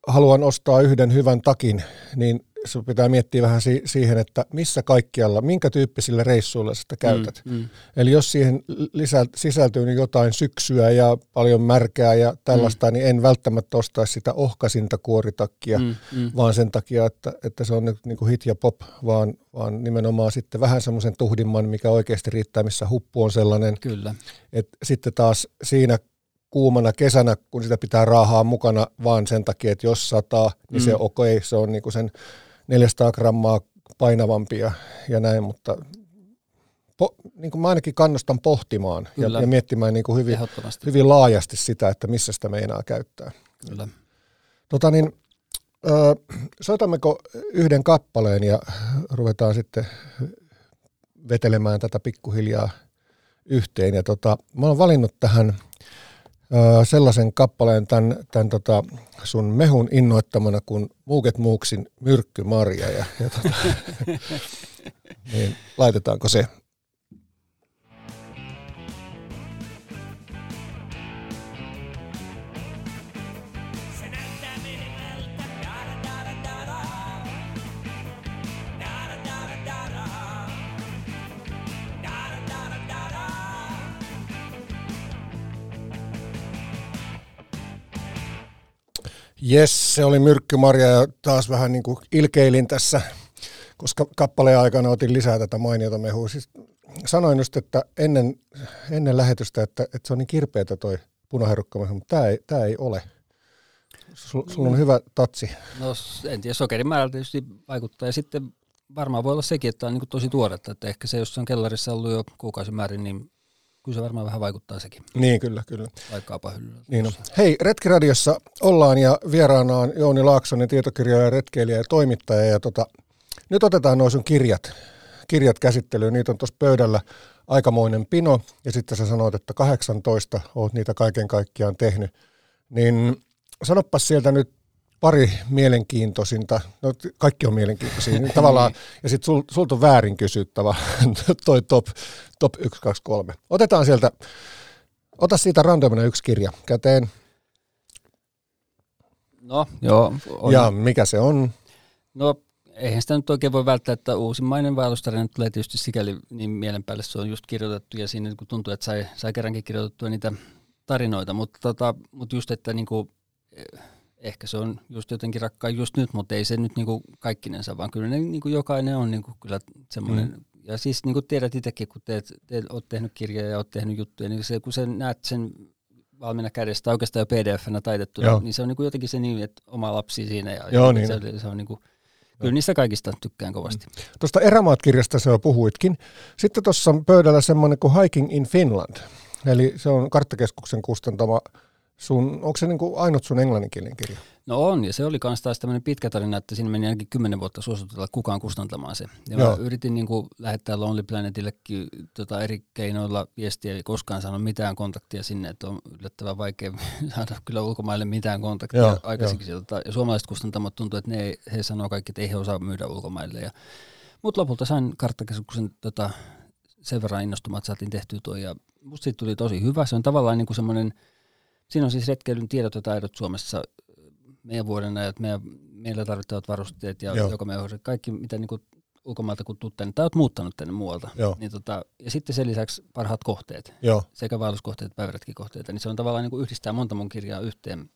haluan ostaa yhden hyvän takin, niin sun pitää miettiä vähän si- siihen, että missä kaikkialla, minkä tyyppisillä reissuilla sitä käytät. Mm, mm. Eli jos siihen lisä- sisältyy niin jotain syksyä ja paljon märkää ja tällaista, mm. niin en välttämättä ostaisi sitä ohkasinta kuoritakkia, mm, mm. vaan sen takia, että, että se on nyt niin kuin hit ja pop, vaan, vaan nimenomaan sitten vähän semmoisen tuhdimman, mikä oikeasti riittää, missä huppu on sellainen. Kyllä. Että sitten taas siinä kuumana kesänä, kun sitä pitää raahaa mukana vaan sen takia, että jos sataa, niin mm. se okei, okay, se on niinku sen 400 grammaa painavampia ja näin, mutta po, niin kuin mä ainakin kannustan pohtimaan ja, ja miettimään niin kuin hyvin, hyvin laajasti sitä, että missä sitä meinaa käyttää. Kyllä. Tota niin, ö, soitammeko yhden kappaleen ja ruvetaan sitten vetelemään tätä pikkuhiljaa yhteen. Ja tota, mä oon valinnut tähän sellaisen kappaleen tämän, tämän tota sun mehun innoittamana kuin Muuket Muuksin Myrkky Marja. Ja, ja tota, niin laitetaanko se Jes, se oli Myrkkymarja ja taas vähän niin kuin ilkeilin tässä, koska kappaleen aikana otin lisää tätä mainiota mehua. Siis sanoin just, että ennen, ennen lähetystä, että, että se on niin kirpeätä toi punaherukkamehu, mutta tämä ei, tämä ei ole. Sulla sul on hyvä tatsi. No en tiedä, sokerin määrä tietysti vaikuttaa ja sitten varmaan voi olla sekin, että on niin tosi tuoretta, että ehkä se, jos on kellarissa ollut jo kuukausimäärin, niin kyllä se varmaan vähän vaikuttaa sekin. Niin, kyllä, kyllä. Vaikkaapa hyllyllä. Niin on. Hei, Retkiradiossa ollaan ja vieraana on Jouni Laaksonen, tietokirjailija, retkeilijä ja toimittaja. Ja tota, nyt otetaan nuo sun kirjat, kirjat käsittelyyn. Niitä on tuossa pöydällä aikamoinen pino ja sitten sä sanoit, että 18 oot niitä kaiken kaikkiaan tehnyt. Niin sanopas sieltä nyt pari mielenkiintoisinta, no kaikki on mielenkiintoisia, niin tavallaan, ja sitten sul, sulta on väärin kysyttävä toi top, top 1, 2, 3. Otetaan sieltä, ota siitä randomina yksi kirja käteen. No, joo. On. Ja mikä se on? No, eihän sitä nyt oikein voi välttää, että uusimmainen vaellustarina tulee tietysti sikäli niin mielen päälle, se on just kirjoitettu, ja siinä kun tuntuu, että sai, sai kerrankin kirjoitettua niitä tarinoita, mutta, tota, mutta just, että niin kuin, ehkä se on just jotenkin rakkaan just nyt, mutta ei se nyt niinku kaikkinensa, vaan kyllä ne niinku jokainen on niinku kyllä semmoinen, mm. ja siis niinku tiedät itsekin, kun teet, teet, oot tehnyt kirjaa ja oot tehnyt juttuja, niin se, kun sä näet sen valmiina kädestä, oikeastaan jo pdf-nä taitettuna, Joo. niin se on niinku jotenkin se niin, että oma lapsi siinä, ja, Joo, niin. se, se on niinku, Kyllä niistä kaikista tykkään kovasti. Mm. Tuosta Erämaat-kirjasta sä jo puhuitkin. Sitten tuossa on pöydällä semmoinen kuin Hiking in Finland. Eli se on karttakeskuksen kustantama sun, onko se niin kuin ainut sun englanninkielinen kirja? No on, ja se oli myös taas tämmöinen pitkä tarina, että siinä meni ainakin kymmenen vuotta suositella kukaan kustantamaan se. Ja Joo. mä yritin niin kuin lähettää Lonely Planetillekin tota eri keinoilla viestiä, ei koskaan saanut mitään kontaktia sinne, että on yllättävän vaikea saada kyllä ulkomaille mitään kontaktia Joo, aikaisemmin. Jo. Ja suomalaiset kustantamot tuntuu, että ne, he sanoo kaikki, että ei he osaa myydä ulkomaille. Ja, mutta lopulta sain karttakeskuksen tota, sen verran innostumaan, että saatiin tehtyä tuo, ja musta siitä tuli tosi hyvä. Se on tavallaan niin kuin semmoinen, siinä on siis retkeilyn tiedot ja taidot Suomessa meidän vuoden ajat, meidän, meillä tarvittavat varusteet ja Joo. joka meidän kaikki, mitä niin kuin ulkomailta kun tuut tänne, tai olet muuttanut tänne muualta. Joo. Niin tota, ja sitten sen lisäksi parhaat kohteet, Joo. sekä vaelluskohteet että päiväretkikohteet. Niin se on tavallaan niin kuin yhdistää monta mun kirjaa yhteen,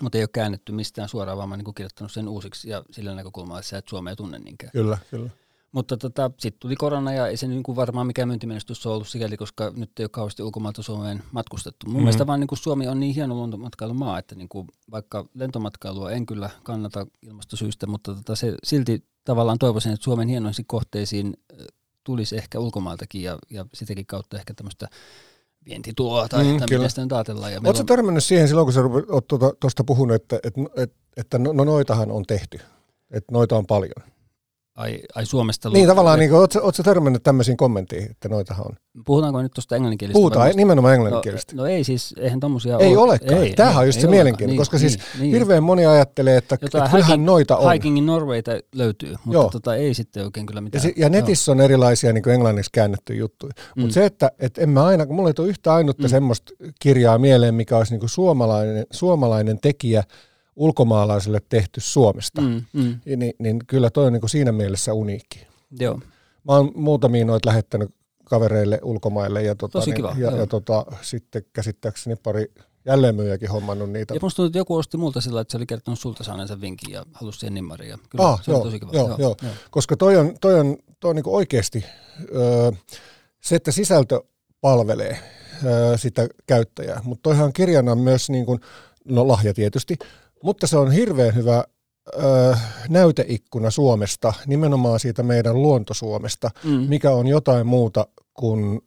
mutta ei ole käännetty mistään suoraan, vaan mä niin kuin kirjoittanut sen uusiksi ja sillä näkökulmalla, että sä et Suomea tunne niinkään. Kyllä, kyllä. Mutta tota, sitten tuli korona ja ei se niin kuin varmaan mikään myyntimenestys ole ollut sikäli, koska nyt ei ole kauheasti ulkomailta Suomeen matkustettu. Mun mm-hmm. mielestä vaan niin kuin Suomi on niin hieno luontomatkailumaa, että niin kuin vaikka lentomatkailua en kyllä kannata ilmastosyistä, mutta tota se, silti tavallaan toivoisin, että Suomen hienoisiin kohteisiin tulisi ehkä ulkomailtakin ja, ja sitäkin kautta ehkä tämmöistä vientituloa tai, mm, mitä sitä nyt ajatellaan. Oletko on... törmännyt siihen silloin, kun sä olet tuosta puhunut, että, että, että, että no, no noitahan on tehty, että noita on paljon? Ai, ai Suomesta? Niin tavallaan, niin, oletko törmännyt tämmöisiin kommenttiin, että noitahan on? Puhutaanko nyt tuosta englanninkielistä? Puhutaan vai? nimenomaan englanninkielistä. No, no ei siis, eihän tommosia Ei ole. olekaan. Ei, Tämähän ei, on just ei se mielenkiintoinen, niin, koska siis niin, siis hirveän moni ajattelee, että, että kyllähän noita on. Hiking in Norwayta löytyy, mutta Joo. tota, ei sitten oikein kyllä mitään. Ja, si- ja netissä Joo. on erilaisia niin kuin englanniksi käännettyjä juttuja. Mm. Mutta se, että et en mä aina, kun mulla ei tule yhtä ainutta mm. semmoista kirjaa mieleen, mikä olisi niin kuin suomalainen, suomalainen tekijä – ulkomaalaiselle tehty Suomesta, mm, mm. Niin, niin kyllä toi on niin kuin siinä mielessä uniikki. Joo. Mä oon muutamia noita lähettänyt kavereille ulkomaille ja, tota, Tosi niin, kiva, ja, ja tota, sitten käsittääkseni pari jälleenmyyjäkin hommannut niitä. Ja musta tuntuu, että joku osti multa sillä, että se oli kertonut sulta saaneensa vinkin ja halusi siihen nimmarin. Ja kyllä ah, se joo, on tosi kiva. Joo, joo, joo. joo. Koska toi on, toi on, toi on niin oikeasti öö, se, että sisältö palvelee öö, sitä käyttäjää, mutta toihan on kirjana myös, niin kuin, no lahja tietysti, mutta se on hirveän hyvä ö, näyteikkuna Suomesta, nimenomaan siitä meidän luontosuomesta, mm. mikä on jotain muuta kuin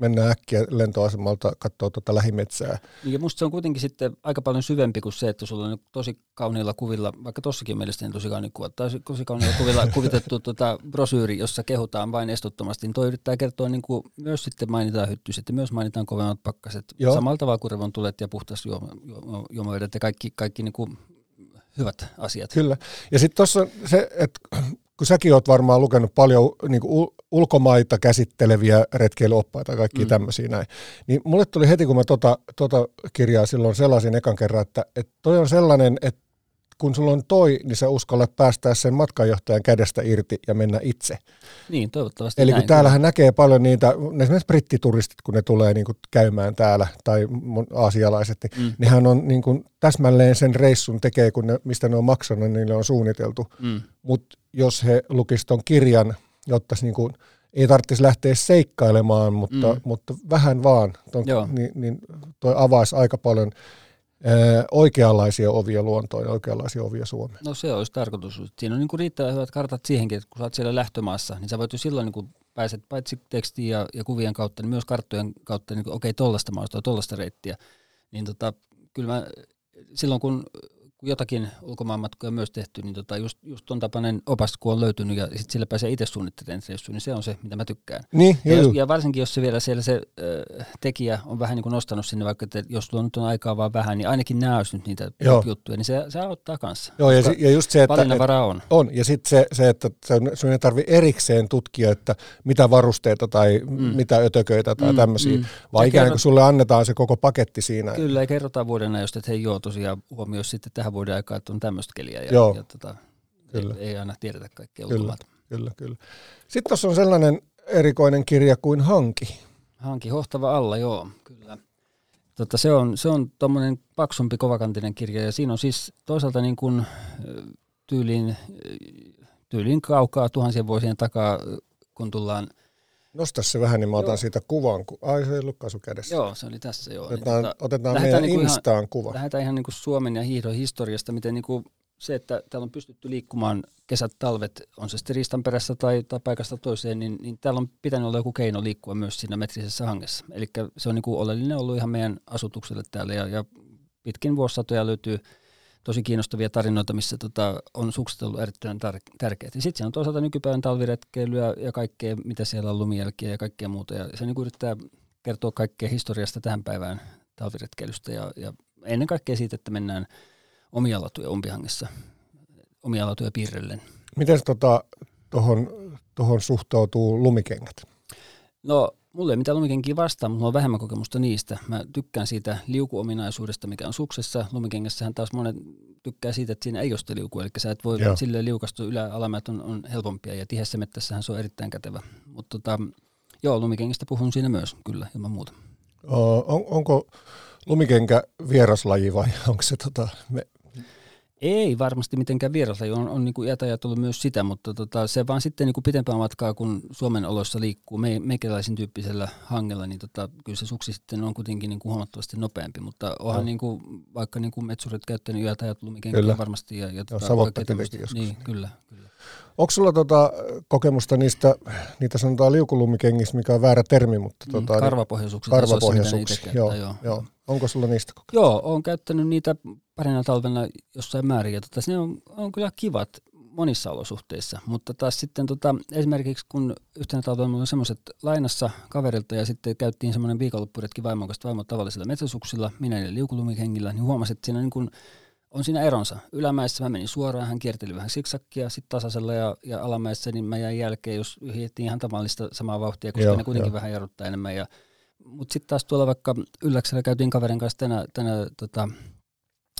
mennään äkkiä lentoasemalta katsoa tuota lähimetsää. Ja musta se on kuitenkin sitten aika paljon syvempi kuin se, että sulla on tosi kauniilla kuvilla, vaikka tossakin mielestäni tosi kauniilla kuvat, tai tosi kauniilla kuvilla kuvitettu tuota brosyyri, jossa kehutaan vain estottomasti, niin toi yrittää kertoa niin kuin myös sitten mainitaan hyttyset ja myös mainitaan kovemmat pakkaset. Joo. Samalla tavalla kuin revontulet ja puhtas juomavedet ja kaikki, kaikki niin kuin hyvät asiat. Kyllä. Ja sitten tuossa se, että kun säkin oot varmaan lukenut paljon niin kuin ulkomaita käsitteleviä retkeilyoppaita ja kaikki mm. tämmöisiä näin, niin mulle tuli heti, kun mä tota, tota kirjaa silloin sellaisin ekan kerran, että, että toi on sellainen, että kun sulla on toi, niin sä uskallat päästää sen matkanjohtajan kädestä irti ja mennä itse. Niin, toivottavasti Eli kun täällähän näkee paljon niitä, esimerkiksi brittituristit, kun ne tulee niin kuin käymään täällä, tai aasialaiset, niin mm. nehän on niin kuin täsmälleen sen reissun tekee, kun ne, mistä ne on maksanut, niin niille on suunniteltu. Mm. Mutta jos he lukisivat ton kirjan, jotta niin kuin, ei tarvitsisi lähteä seikkailemaan, mutta, mm. mutta vähän vaan, ton, niin, niin toi avaisi aika paljon oikeanlaisia ovia luontoon ja oikeanlaisia ovia Suomeen. No se olisi tarkoitus. Siinä on niin kuin riittävän hyvät kartat siihenkin, että kun sä oot siellä lähtömaassa, niin sä voit jo silloin niin kuin pääset paitsi tekstiin ja, ja kuvien kautta, niin myös karttojen kautta, niin okei, okay, tollasta maasta, tollasta reittiä. Niin tota, kyllä mä, silloin kun kun jotakin ulkomaanmatkoja myös tehty, niin tota just, just ton tapainen opas, kun on löytynyt ja sitten sillä pääsee itse suunnittelemaan reissuun, niin se on se, mitä mä tykkään. Niin, ja, jos, ja varsinkin, jos se vielä siellä se äh, tekijä on vähän niin kuin nostanut sinne, vaikka että jos sulla nyt on aikaa vaan vähän, niin ainakin nämä olisi nyt niitä Joo. juttuja, niin se, se auttaa kanssa. Joo, ja, ja just se, että... Et, on. On, ja sitten se, se, että sun ei tarvitse erikseen tutkia, että mitä varusteita tai mm. mitä ötököitä tai mm, tämmöisiä, mm. vaan ikään kuin sulle annetaan se koko paketti siinä. Kyllä, ja kerrotaan vuoden ajoista, että hei joo, tosiaan huomioi sitten tähän vuoden aikaan, että on tämmöistä keliä ja, Joo, ja tota, kyllä. Ei, ei aina tiedetä kaikkea kyllä, ulkomailta. Kyllä, kyllä. Sitten tuossa on sellainen erikoinen kirja kuin Hanki. Hanki, hohtava alla, joo, kyllä. Tota, se on, se on tuommoinen paksumpi, kovakantinen kirja ja siinä on siis toisaalta niin kuin tyyliin, tyyliin kaukaa tuhansien vuosien takaa, kun tullaan – Nosta se vähän, niin mä otan joo. siitä kuvan. Ai, se ei ollutkaan sun kädessä. Joo, se oli tässä joo. Otetaan, niin, tota, otetaan meidän niinku Instaan ihan, kuva. Lähdetään ihan niin kuin Suomen ja hiihdon historiasta, miten niin kuin se, että täällä on pystytty liikkumaan kesät, talvet, on se sitten riistan perässä tai, tai paikasta toiseen, niin, niin täällä on pitänyt olla joku keino liikkua myös siinä metrisessä hangessa. Eli se on niin kuin oleellinen ollut ihan meidän asutukselle täällä ja, ja pitkin vuosisatoja löytyy tosi kiinnostavia tarinoita, missä tota, on sukset ollut erittäin tar- tärkeät. Sitten siinä on toisaalta nykypäivän talviretkeilyä ja kaikkea, mitä siellä on lumijälkiä ja kaikkea muuta. Ja se niin kuin yrittää kertoa kaikkea historiasta tähän päivään talviretkeilystä ja, ja ennen kaikkea siitä, että mennään omia latuja umpihangessa, omia latuja piirrellen. Miten tuota, tuohon suhtautuu lumikengät? No Mulla ei mitään lumikenkiä vastaan, mutta mulla on vähemmän kokemusta niistä. Mä tykkään siitä liukuominaisuudesta, mikä on suksessa. Lumikengässähän taas monet tykkää siitä, että siinä ei ole sitä liukua, eli sä et voi Joo. silleen liukastua ylä alamäät on, on helpompia ja tihessä mettässähän se on erittäin kätevä. Mutta tota, joo, lumikengistä puhun siinä myös, kyllä, ilman muuta. On, onko lumikenkä vieraslaji vai onko se tota, me, ei varmasti mitenkään vieraslaji, on, on niin kuin tullut myös sitä, mutta tota, se vaan sitten niin kuin pitempää matkaa, kun Suomen oloissa liikkuu me, meikäläisin tyyppisellä hangella, niin tota, kyllä se suksi sitten on kuitenkin niin kuin huomattavasti nopeampi, mutta onhan no. niin kuin, vaikka niin kuin metsurit käyttänyt yötäjät lumikenkiä varmasti. Ja, ja tota, joskus. Niin, kyllä, kyllä. Onko sulla tota kokemusta niistä, niitä sanotaan liukulumikengistä, mikä on väärä termi, mutta... Mm, tota, karvapohjaisuuksia. Karvapohjaisuuksia, joo, joo, joo. Onko sulla niistä kokemusta? Joo, olen käyttänyt niitä parina talvena jossain määrin, ja tota, ne on, on kyllä kivat monissa olosuhteissa, mutta taas sitten tota, esimerkiksi kun yhtenä talvena oli semmoiset lainassa kaverilta ja sitten käyttiin semmoinen viikonloppuretki vaimon kanssa vaimon tavallisilla metsäsuksilla, minä ja liukulumikengillä, niin huomasin, että siinä niin kun on siinä eronsa. Ylämäessä mä menin suoraan, hän kierteli vähän siksakkia, sitten tasaisella ja, ja alamäessä niin mä jäin jälkeen, jos hiettiin ihan tavallista samaa vauhtia, koska joo, ne kuitenkin jo. vähän jarruttaa enemmän. Ja, mutta sitten taas tuolla vaikka Ylläksellä käytiin kaverin kanssa tänä, tänä tota,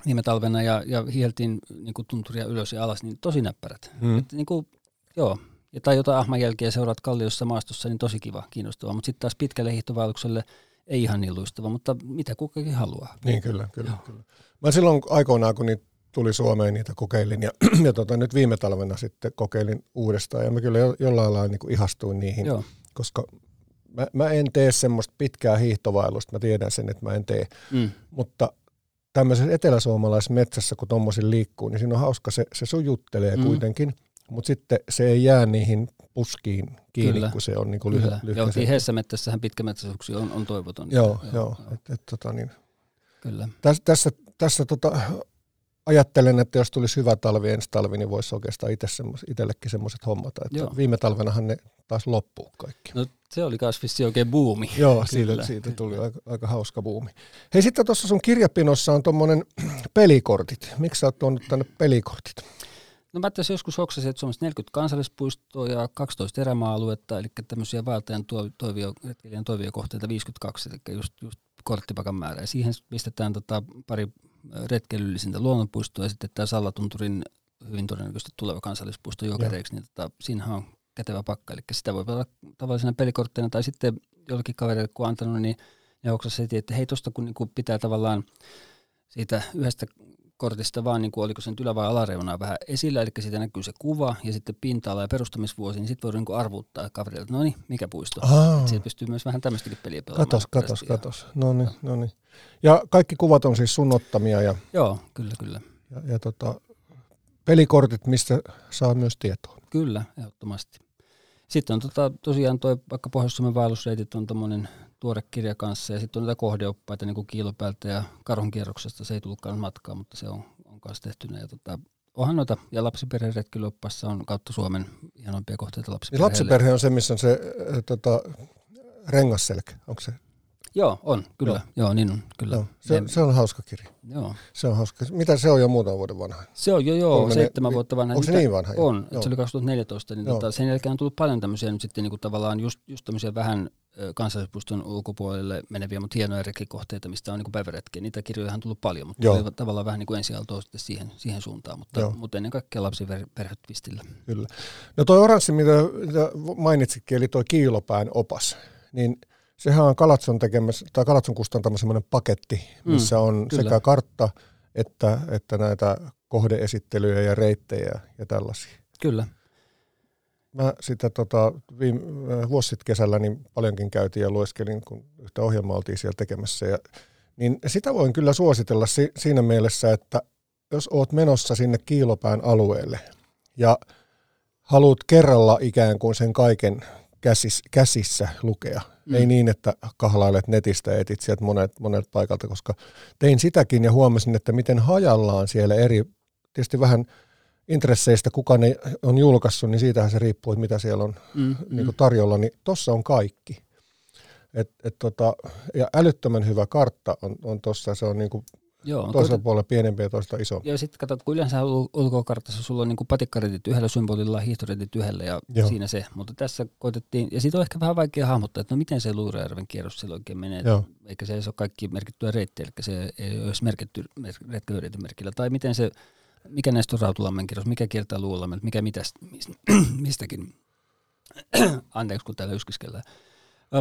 viime talvena ja, ja hieltiin niin tunturia ylös ja alas, niin tosi näppärät. Mm. Et, niin kuin, joo, ja tai jotain ahmanjälkiä seuraat kalliossa maastossa, niin tosi kiva, kiinnostavaa. Mutta sitten taas pitkälle hiihtovaellukselle ei ihan niin luistava, mutta mitä kukakin haluaa. Niin kyllä, kyllä, kyllä. Mä silloin aikoinaan, kun niitä tuli Suomeen, niitä kokeilin ja, ja tota, nyt viime talvena sitten kokeilin uudestaan ja mä kyllä jo, jollain lailla niin ihastuin niihin, Joo. koska mä, mä en tee semmoista pitkää hiihtovailusta, mä tiedän sen, että mä en tee, mm. mutta tämmöisessä eteläsuomalaisessa metsässä, kun tuommoisin liikkuu, niin siinä on hauska, se, se sujuttelee mm. kuitenkin, mutta sitten se ei jää niihin puskiin kiinni, Kyllä. kun se on niin lyhyt. Joo, tiheessä mettässähän pitkämetsäsuksi on, on toivoton. Joo, joo. joo. Et, et, tota niin. Kyllä. Täs, tässä tässä tota, ajattelen, että jos tulisi hyvä talvi ensi talvi, niin voisi oikeastaan itse semmos, itsellekin semmoiset hommat. Että viime talvenahan ne taas loppuu kaikki. No se oli kasvissi oikein buumi. Joo, siitä, siitä tuli aika, aika hauska buumi. Hei sitten tuossa sun kirjapinossa on tuommoinen pelikortit. Miksi sä oot tuonut tänne pelikortit? No mä tässä joskus hoksasin, että Suomessa 40 kansallispuistoa ja 12 erämaa-aluetta, eli tämmöisiä vaeltajan toivio, toivio kohteita 52, eli just, just korttipakan määrä. Ja siihen pistetään tota pari retkeilyllisintä luonnonpuistoa ja sitten tämä Sallatunturin hyvin todennäköisesti tuleva kansallispuisto jokereiksi, niin tota, siinähän on kätevä pakka. Eli sitä voi olla tavallisena pelikortteina tai sitten jollekin kaverille kun antanut, niin ne heti, että hei tuosta kun niinku pitää tavallaan siitä yhdestä kortista vaan, niin kuin oliko se nyt ylä- vai alareunaa vähän esillä, eli siitä näkyy se kuva ja sitten pinta-ala ja perustamisvuosi, niin sitten voi niin arvuuttaa kaverille, että no niin, mikä puisto. Siitä pystyy myös vähän tämmöistäkin peliä pelaamaan. Katos, katos, katos. No niin, no niin. Ja kaikki kuvat on siis sun ottamia. Ja, Joo, kyllä, kyllä. Ja, ja tota, pelikortit, mistä saa myös tietoa. Kyllä, ehdottomasti. Sitten on tota, tosiaan toi, vaikka Pohjois-Suomen vaellusreitit on tämmöinen tuore kirja kanssa, ja sitten on näitä kohdeoppaita niin kuin kiilopäältä ja karhunkierroksesta, se ei tullutkaan matkaa, mutta se on, on kanssa tehtynä. Ja tota, onhan noita, ja lapsiperheretkilyoppassa on kautta Suomen hienompia kohteita lapsiperheille. Lapsiperhe on se, missä on se äh, tota, rengasselkä, onko se Joo, on, kyllä. Joo, Joo niin on, kyllä. Joo, se, se on hauska kirja. Joo. Se on hauska. Mitä se on jo muutaman vuoden vanha? Se on jo, joo, Kolme, seitsemän vuotta vanha. Onko se niin vanha? On, joo. se oli 2014. Niin tota, sen jälkeen on tullut paljon tämmöisiä nyt sitten niin kuin tavallaan just, just tämmöisiä vähän kansallispuiston ulkopuolelle meneviä, mutta hienoja rekkikohteita, mistä on niin päiväretkiä. Niitä kirjoja on tullut paljon, mutta oli tavallaan vähän niin kuin ensialtoa sitten siihen, siihen suuntaan, mutta, mutta ennen kaikkea lapsiperhetvistillä. Kyllä. No toi oranssi, mitä mainitsitkin, eli toi kiilopään opas, niin – sehän on Kalatson tekemässä, tai Kalatson kustantama semmoinen paketti, missä mm, on kyllä. sekä kartta että, että näitä kohdeesittelyjä ja reittejä ja tällaisia. Kyllä. Mä sitä tota, viime, äh, vuosi sitten kesällä niin paljonkin käytiin ja lueskelin, kun yhtä ohjelmaa oltiin siellä tekemässä. Ja, niin sitä voin kyllä suositella si, siinä mielessä, että jos oot menossa sinne Kiilopään alueelle ja haluat kerralla ikään kuin sen kaiken käsis, käsissä lukea. Mm. Ei niin, että kahlailet netistä ja etit sieltä monet, monet paikalta, koska tein sitäkin ja huomasin, että miten hajallaan siellä eri, tietysti vähän intresseistä, kuka ne on julkaissut, niin siitähän se riippuu, että mitä siellä on mm, niin kuin tarjolla, niin tossa on kaikki. Et, et tota, ja älyttömän hyvä kartta on, on tuossa, se on niin kuin Joo, toisella tuota, puolella pienempi ja toista isompi. Ja sitten katsot, kun yleensä ulkokartassa sulla on niin patikkaretit yhdellä symbolilla, hiihtoretit yhdellä ja Joo. siinä se. Mutta tässä koitettiin, ja siitä on ehkä vähän vaikea hahmottaa, että no miten se Luurajärven kierros siellä oikein menee. Joo. Eikä se ei ole kaikki merkittyä reittiä, eli se ei ole edes merkitty merkillä. Tai miten se, mikä näistä on Rautalammen kierros, mikä kiertää Luulammen, mikä mitäs, mistäkin. Anteeksi, kun täällä yskiskellään.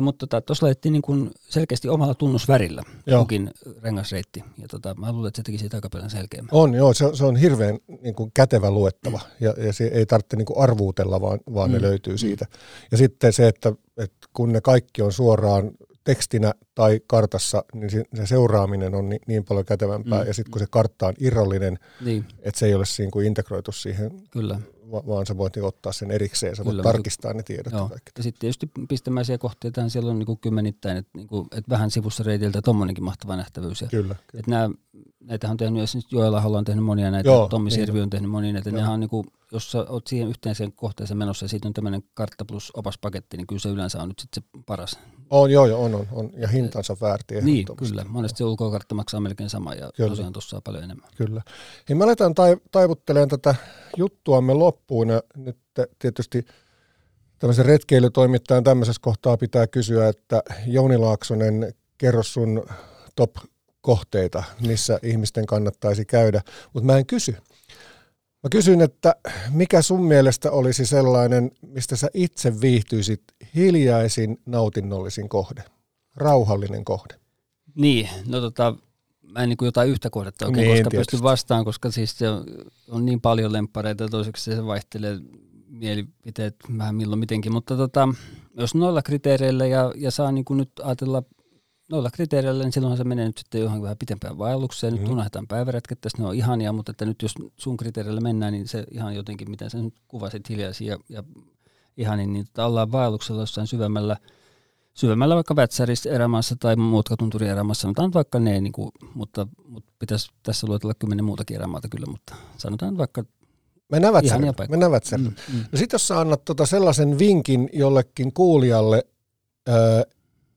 Mutta tota, tuossa laitettiin niin kuin selkeästi omalla tunnusvärillä joo. kukin rengasreitti. Ja tota, mä luulen, että se teki siitä aika paljon selkeämmän. On, joo. Se, se on hirveän niin kuin kätevä luettava. Ja, ja se ei tarvitse niin kuin arvuutella, vaan, vaan mm. ne löytyy mm. siitä. Ja sitten se, että, että kun ne kaikki on suoraan tekstinä tai kartassa, niin se seuraaminen on niin, niin paljon kätevämpää. Mm. Ja sitten kun se kartta on irrallinen, niin. että se ei ole siinä kuin integroitu siihen Kyllä vaan sä voit ottaa sen erikseen, sä voit Kyllä, tarkistaa ne tiedot. Joo. Ja, ja sitten tietysti pistemäisiä kohteita siellä on niinku kymmenittäin, että niinku, et vähän sivussa reitiltä tuommoinenkin mahtava nähtävyys. Ja, kyllä. kyllä. Et nää, näitähän on tehnyt, esimerkiksi Joella on tehnyt monia näitä, Joo, Tommi niin. Sirvi on tehnyt monia näitä, nehän on niinku, jos sä oot siihen yhteiseen kohteeseen menossa ja siitä on tämmöinen kartta plus opaspaketti, niin kyllä se yleensä on nyt sitten se paras. On, joo, joo, on, on, on. ja hintansa väärti. Niin, kyllä. Monesti se ulkokartta maksaa melkein sama ja kyllä. tosiaan tuossa on paljon enemmän. Kyllä. Ja me aletaan taivuttelemaan tätä juttuamme loppuun ja nyt tietysti tämmöisen retkeilytoimittajan tämmöisessä kohtaa pitää kysyä, että Jouni Laaksonen, kerro sun top kohteita, missä ihmisten kannattaisi käydä, mutta mä en kysy. Mä kysyn, että mikä sun mielestä olisi sellainen, mistä sä itse viihtyisit hiljaisin, nautinnollisin kohde, rauhallinen kohde? Niin, no tota, mä en niin kuin jotain yhtä kohdetta oikein niin, koska pysty vastaan, koska siis se on, on niin paljon lempareita, toiseksi se vaihtelee mielipiteet vähän milloin mitenkin, mutta tota, jos noilla kriteereillä ja, ja saa niin kuin nyt ajatella noilla kriteereillä, niin silloinhan se menee nyt sitten johonkin vähän pitempään vaellukseen. Nyt mm. unohdetaan päiväretket, ne on ihania, mutta että nyt jos sun kriteereillä mennään, niin se ihan jotenkin, miten sä nyt kuvasit hiljaisia ja, ja ihanin, niin tota ollaan vaelluksella jossain syvemmällä, syvemmällä vaikka Vätsärissä erämaassa tai Muutkatunturin erämaassa, sanotaan vaikka ne, niin kuin, mutta, mutta pitäisi tässä luetella kymmenen muutakin erämaata kyllä, mutta sanotaan vaikka Mennään Vätsärille. Mennään Vätsärille. Mm, mm. No sit jos sä annat tota sellaisen vinkin jollekin kuulijalle, öö,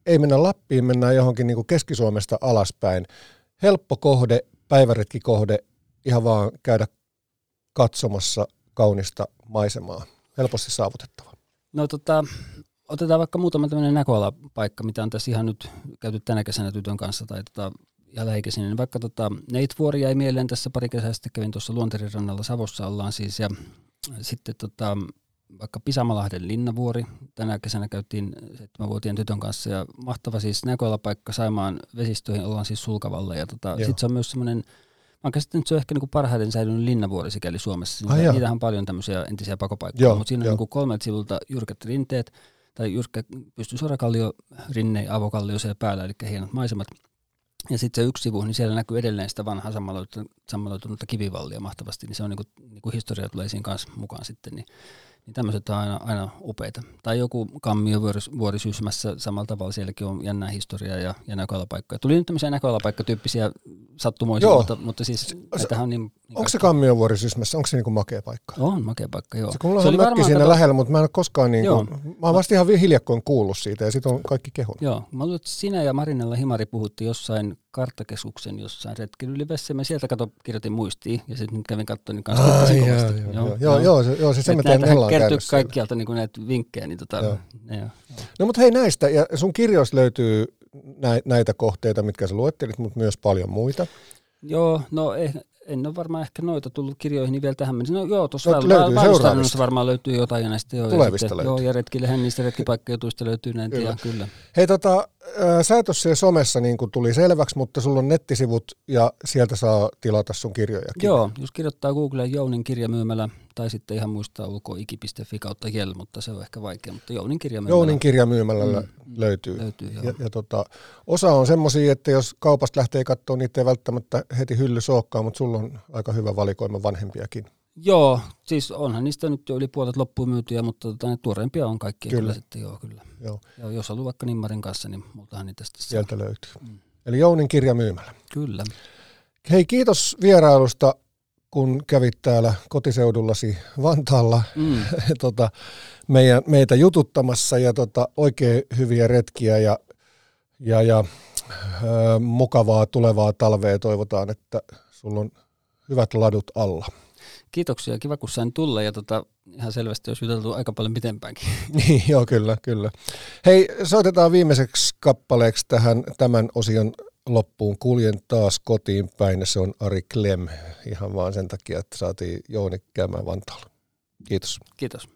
ei mennä Lappiin, mennään johonkin niin kuin Keski-Suomesta alaspäin. Helppo kohde, päiväretkikohde, ihan vaan käydä katsomassa kaunista maisemaa. Helposti saavutettava. No tota, otetaan vaikka muutama tämmöinen näköalapaikka, mitä on tässä ihan nyt käyty tänä kesänä tytön kanssa tai tota, ja lähikäisinä. Niin vaikka tota, Neitvuori jäi mieleen tässä pari kesää sitten, kävin tuossa Luonterin rannalla Savossa ollaan siis ja sitten tota, vaikka Pisamalahden linnavuori. Tänä kesänä käytiin seitsemänvuotien tytön kanssa ja mahtava siis näköalapaikka Saimaan vesistöihin, ollaan siis Sulkavalla. Ja tota, sitten se on myös semmoinen, mä oon käsittänyt, että se on ehkä niinku parhaiten säilynyt linnavuori sikäli Suomessa. Ai Niitähän on paljon tämmöisiä entisiä pakopaikkoja, mutta siinä on niinku kolmelta sivulta jyrkät rinteet tai jyrkkä pystysuorakallio, rinne ja avokallio siellä päällä, eli hienot maisemat. Ja sitten se yksi sivu, niin siellä näkyy edelleen sitä vanhaa sammaloitunutta kivivallia mahtavasti, niin se on niinku, niinku historia tulee siinä kanssa mukaan sitten. Niin niin tämmöiset on aina, aina upeita. Tai joku kammio vuorisyysmässä samalla tavalla, sielläkin on jännää historiaa ja, ja näköalapaikkoja. Tuli nyt tämmöisiä näköalapaikkatyyppisiä sattumoisia, joo. mutta, mutta siis näitähän on niin... niin onko se kammio vuorisyysmässä, onko se niinku makea paikka? On makea paikka, joo. Se, kun se oli varmaan siinä kato... lähellä, mutta mä en ole koskaan niinku, mä oon vasta ihan hiljakkoin kuullut siitä ja sitten on kaikki kehun. Joo, mä luulen, että sinä ja Marinella Himari puhutti jossain karttakeskuksen jossain retkeilylivessä. Mä sieltä kato, kirjoitin muistiin ja sitten kävin katsoin niin kanssa. Ai, joo, joo, joo, joo, joo, se, joo, se se näitä kertyy kaikkialta niin näitä vinkkejä. Niin tota, joo. Ne, joo. No mutta hei näistä, ja sun kirjoissa löytyy näitä kohteita, mitkä sä luettelit, mutta myös paljon muita. Joo, no eh, en ole varmaan ehkä noita tullut kirjoihin vielä tähän mennessä. No joo, tuossa no, löytyy varmaan löytyy jotain ja näistä joo. Tulevista ja sitten, löytyy. Joo, ja retkillehän niistä retkipaikkajutuista löytyy näin, kyllä. kyllä. Hei tota, sä et ole somessa niin kuin tuli selväksi, mutta sulla on nettisivut ja sieltä saa tilata sun kirjoja. Joo, jos kirjoittaa Googleen Jounin kirjamyymälä Tai sitten ihan muistaa ulkoa iki.fi kautta jel, mutta se on ehkä vaikea. Mutta Jounin kirja Jounin kirjamyymällä mm, löytyy. löytyy joo. ja, ja tota, osa on semmoisia, että jos kaupasta lähtee katsoa, niitä ei välttämättä heti hylly sookkaa, mutta sulla on aika hyvä valikoima vanhempiakin. Joo, siis onhan niistä nyt jo yli puolet loppuun myytyjä, mutta tota, ne tuoreimpia on kaikki. Kyllä. Kyllä sitten, joo, kyllä. Joo. Ja jos haluaa vaikka Nimmarin kanssa, niin multahan niitä sitten. Sieltä löytyy. Mm. Eli Jounin kirjamyymällä. Kyllä. Hei, kiitos vierailusta, kun kävit täällä kotiseudullasi Vantaalla Mm. tota, meidän, meitä jututtamassa ja tota, oikein hyviä retkiä ja, ja, ja ö, mukavaa tulevaa talvea toivotaan, että sulla on hyvät ladut alla. Kiitoksia, kiva kun sain tulla ja tota, ihan selvästi olisi juteltu aika paljon pitempäänkin. Niin, joo, kyllä, kyllä. Hei, soitetaan viimeiseksi kappaleeksi tähän tämän osion loppuun. Kuljen taas kotiin päin, se on Ari Klem, ihan vaan sen takia, että saatiin Jouni käymään Vantaalla. Kiitos. Kiitos.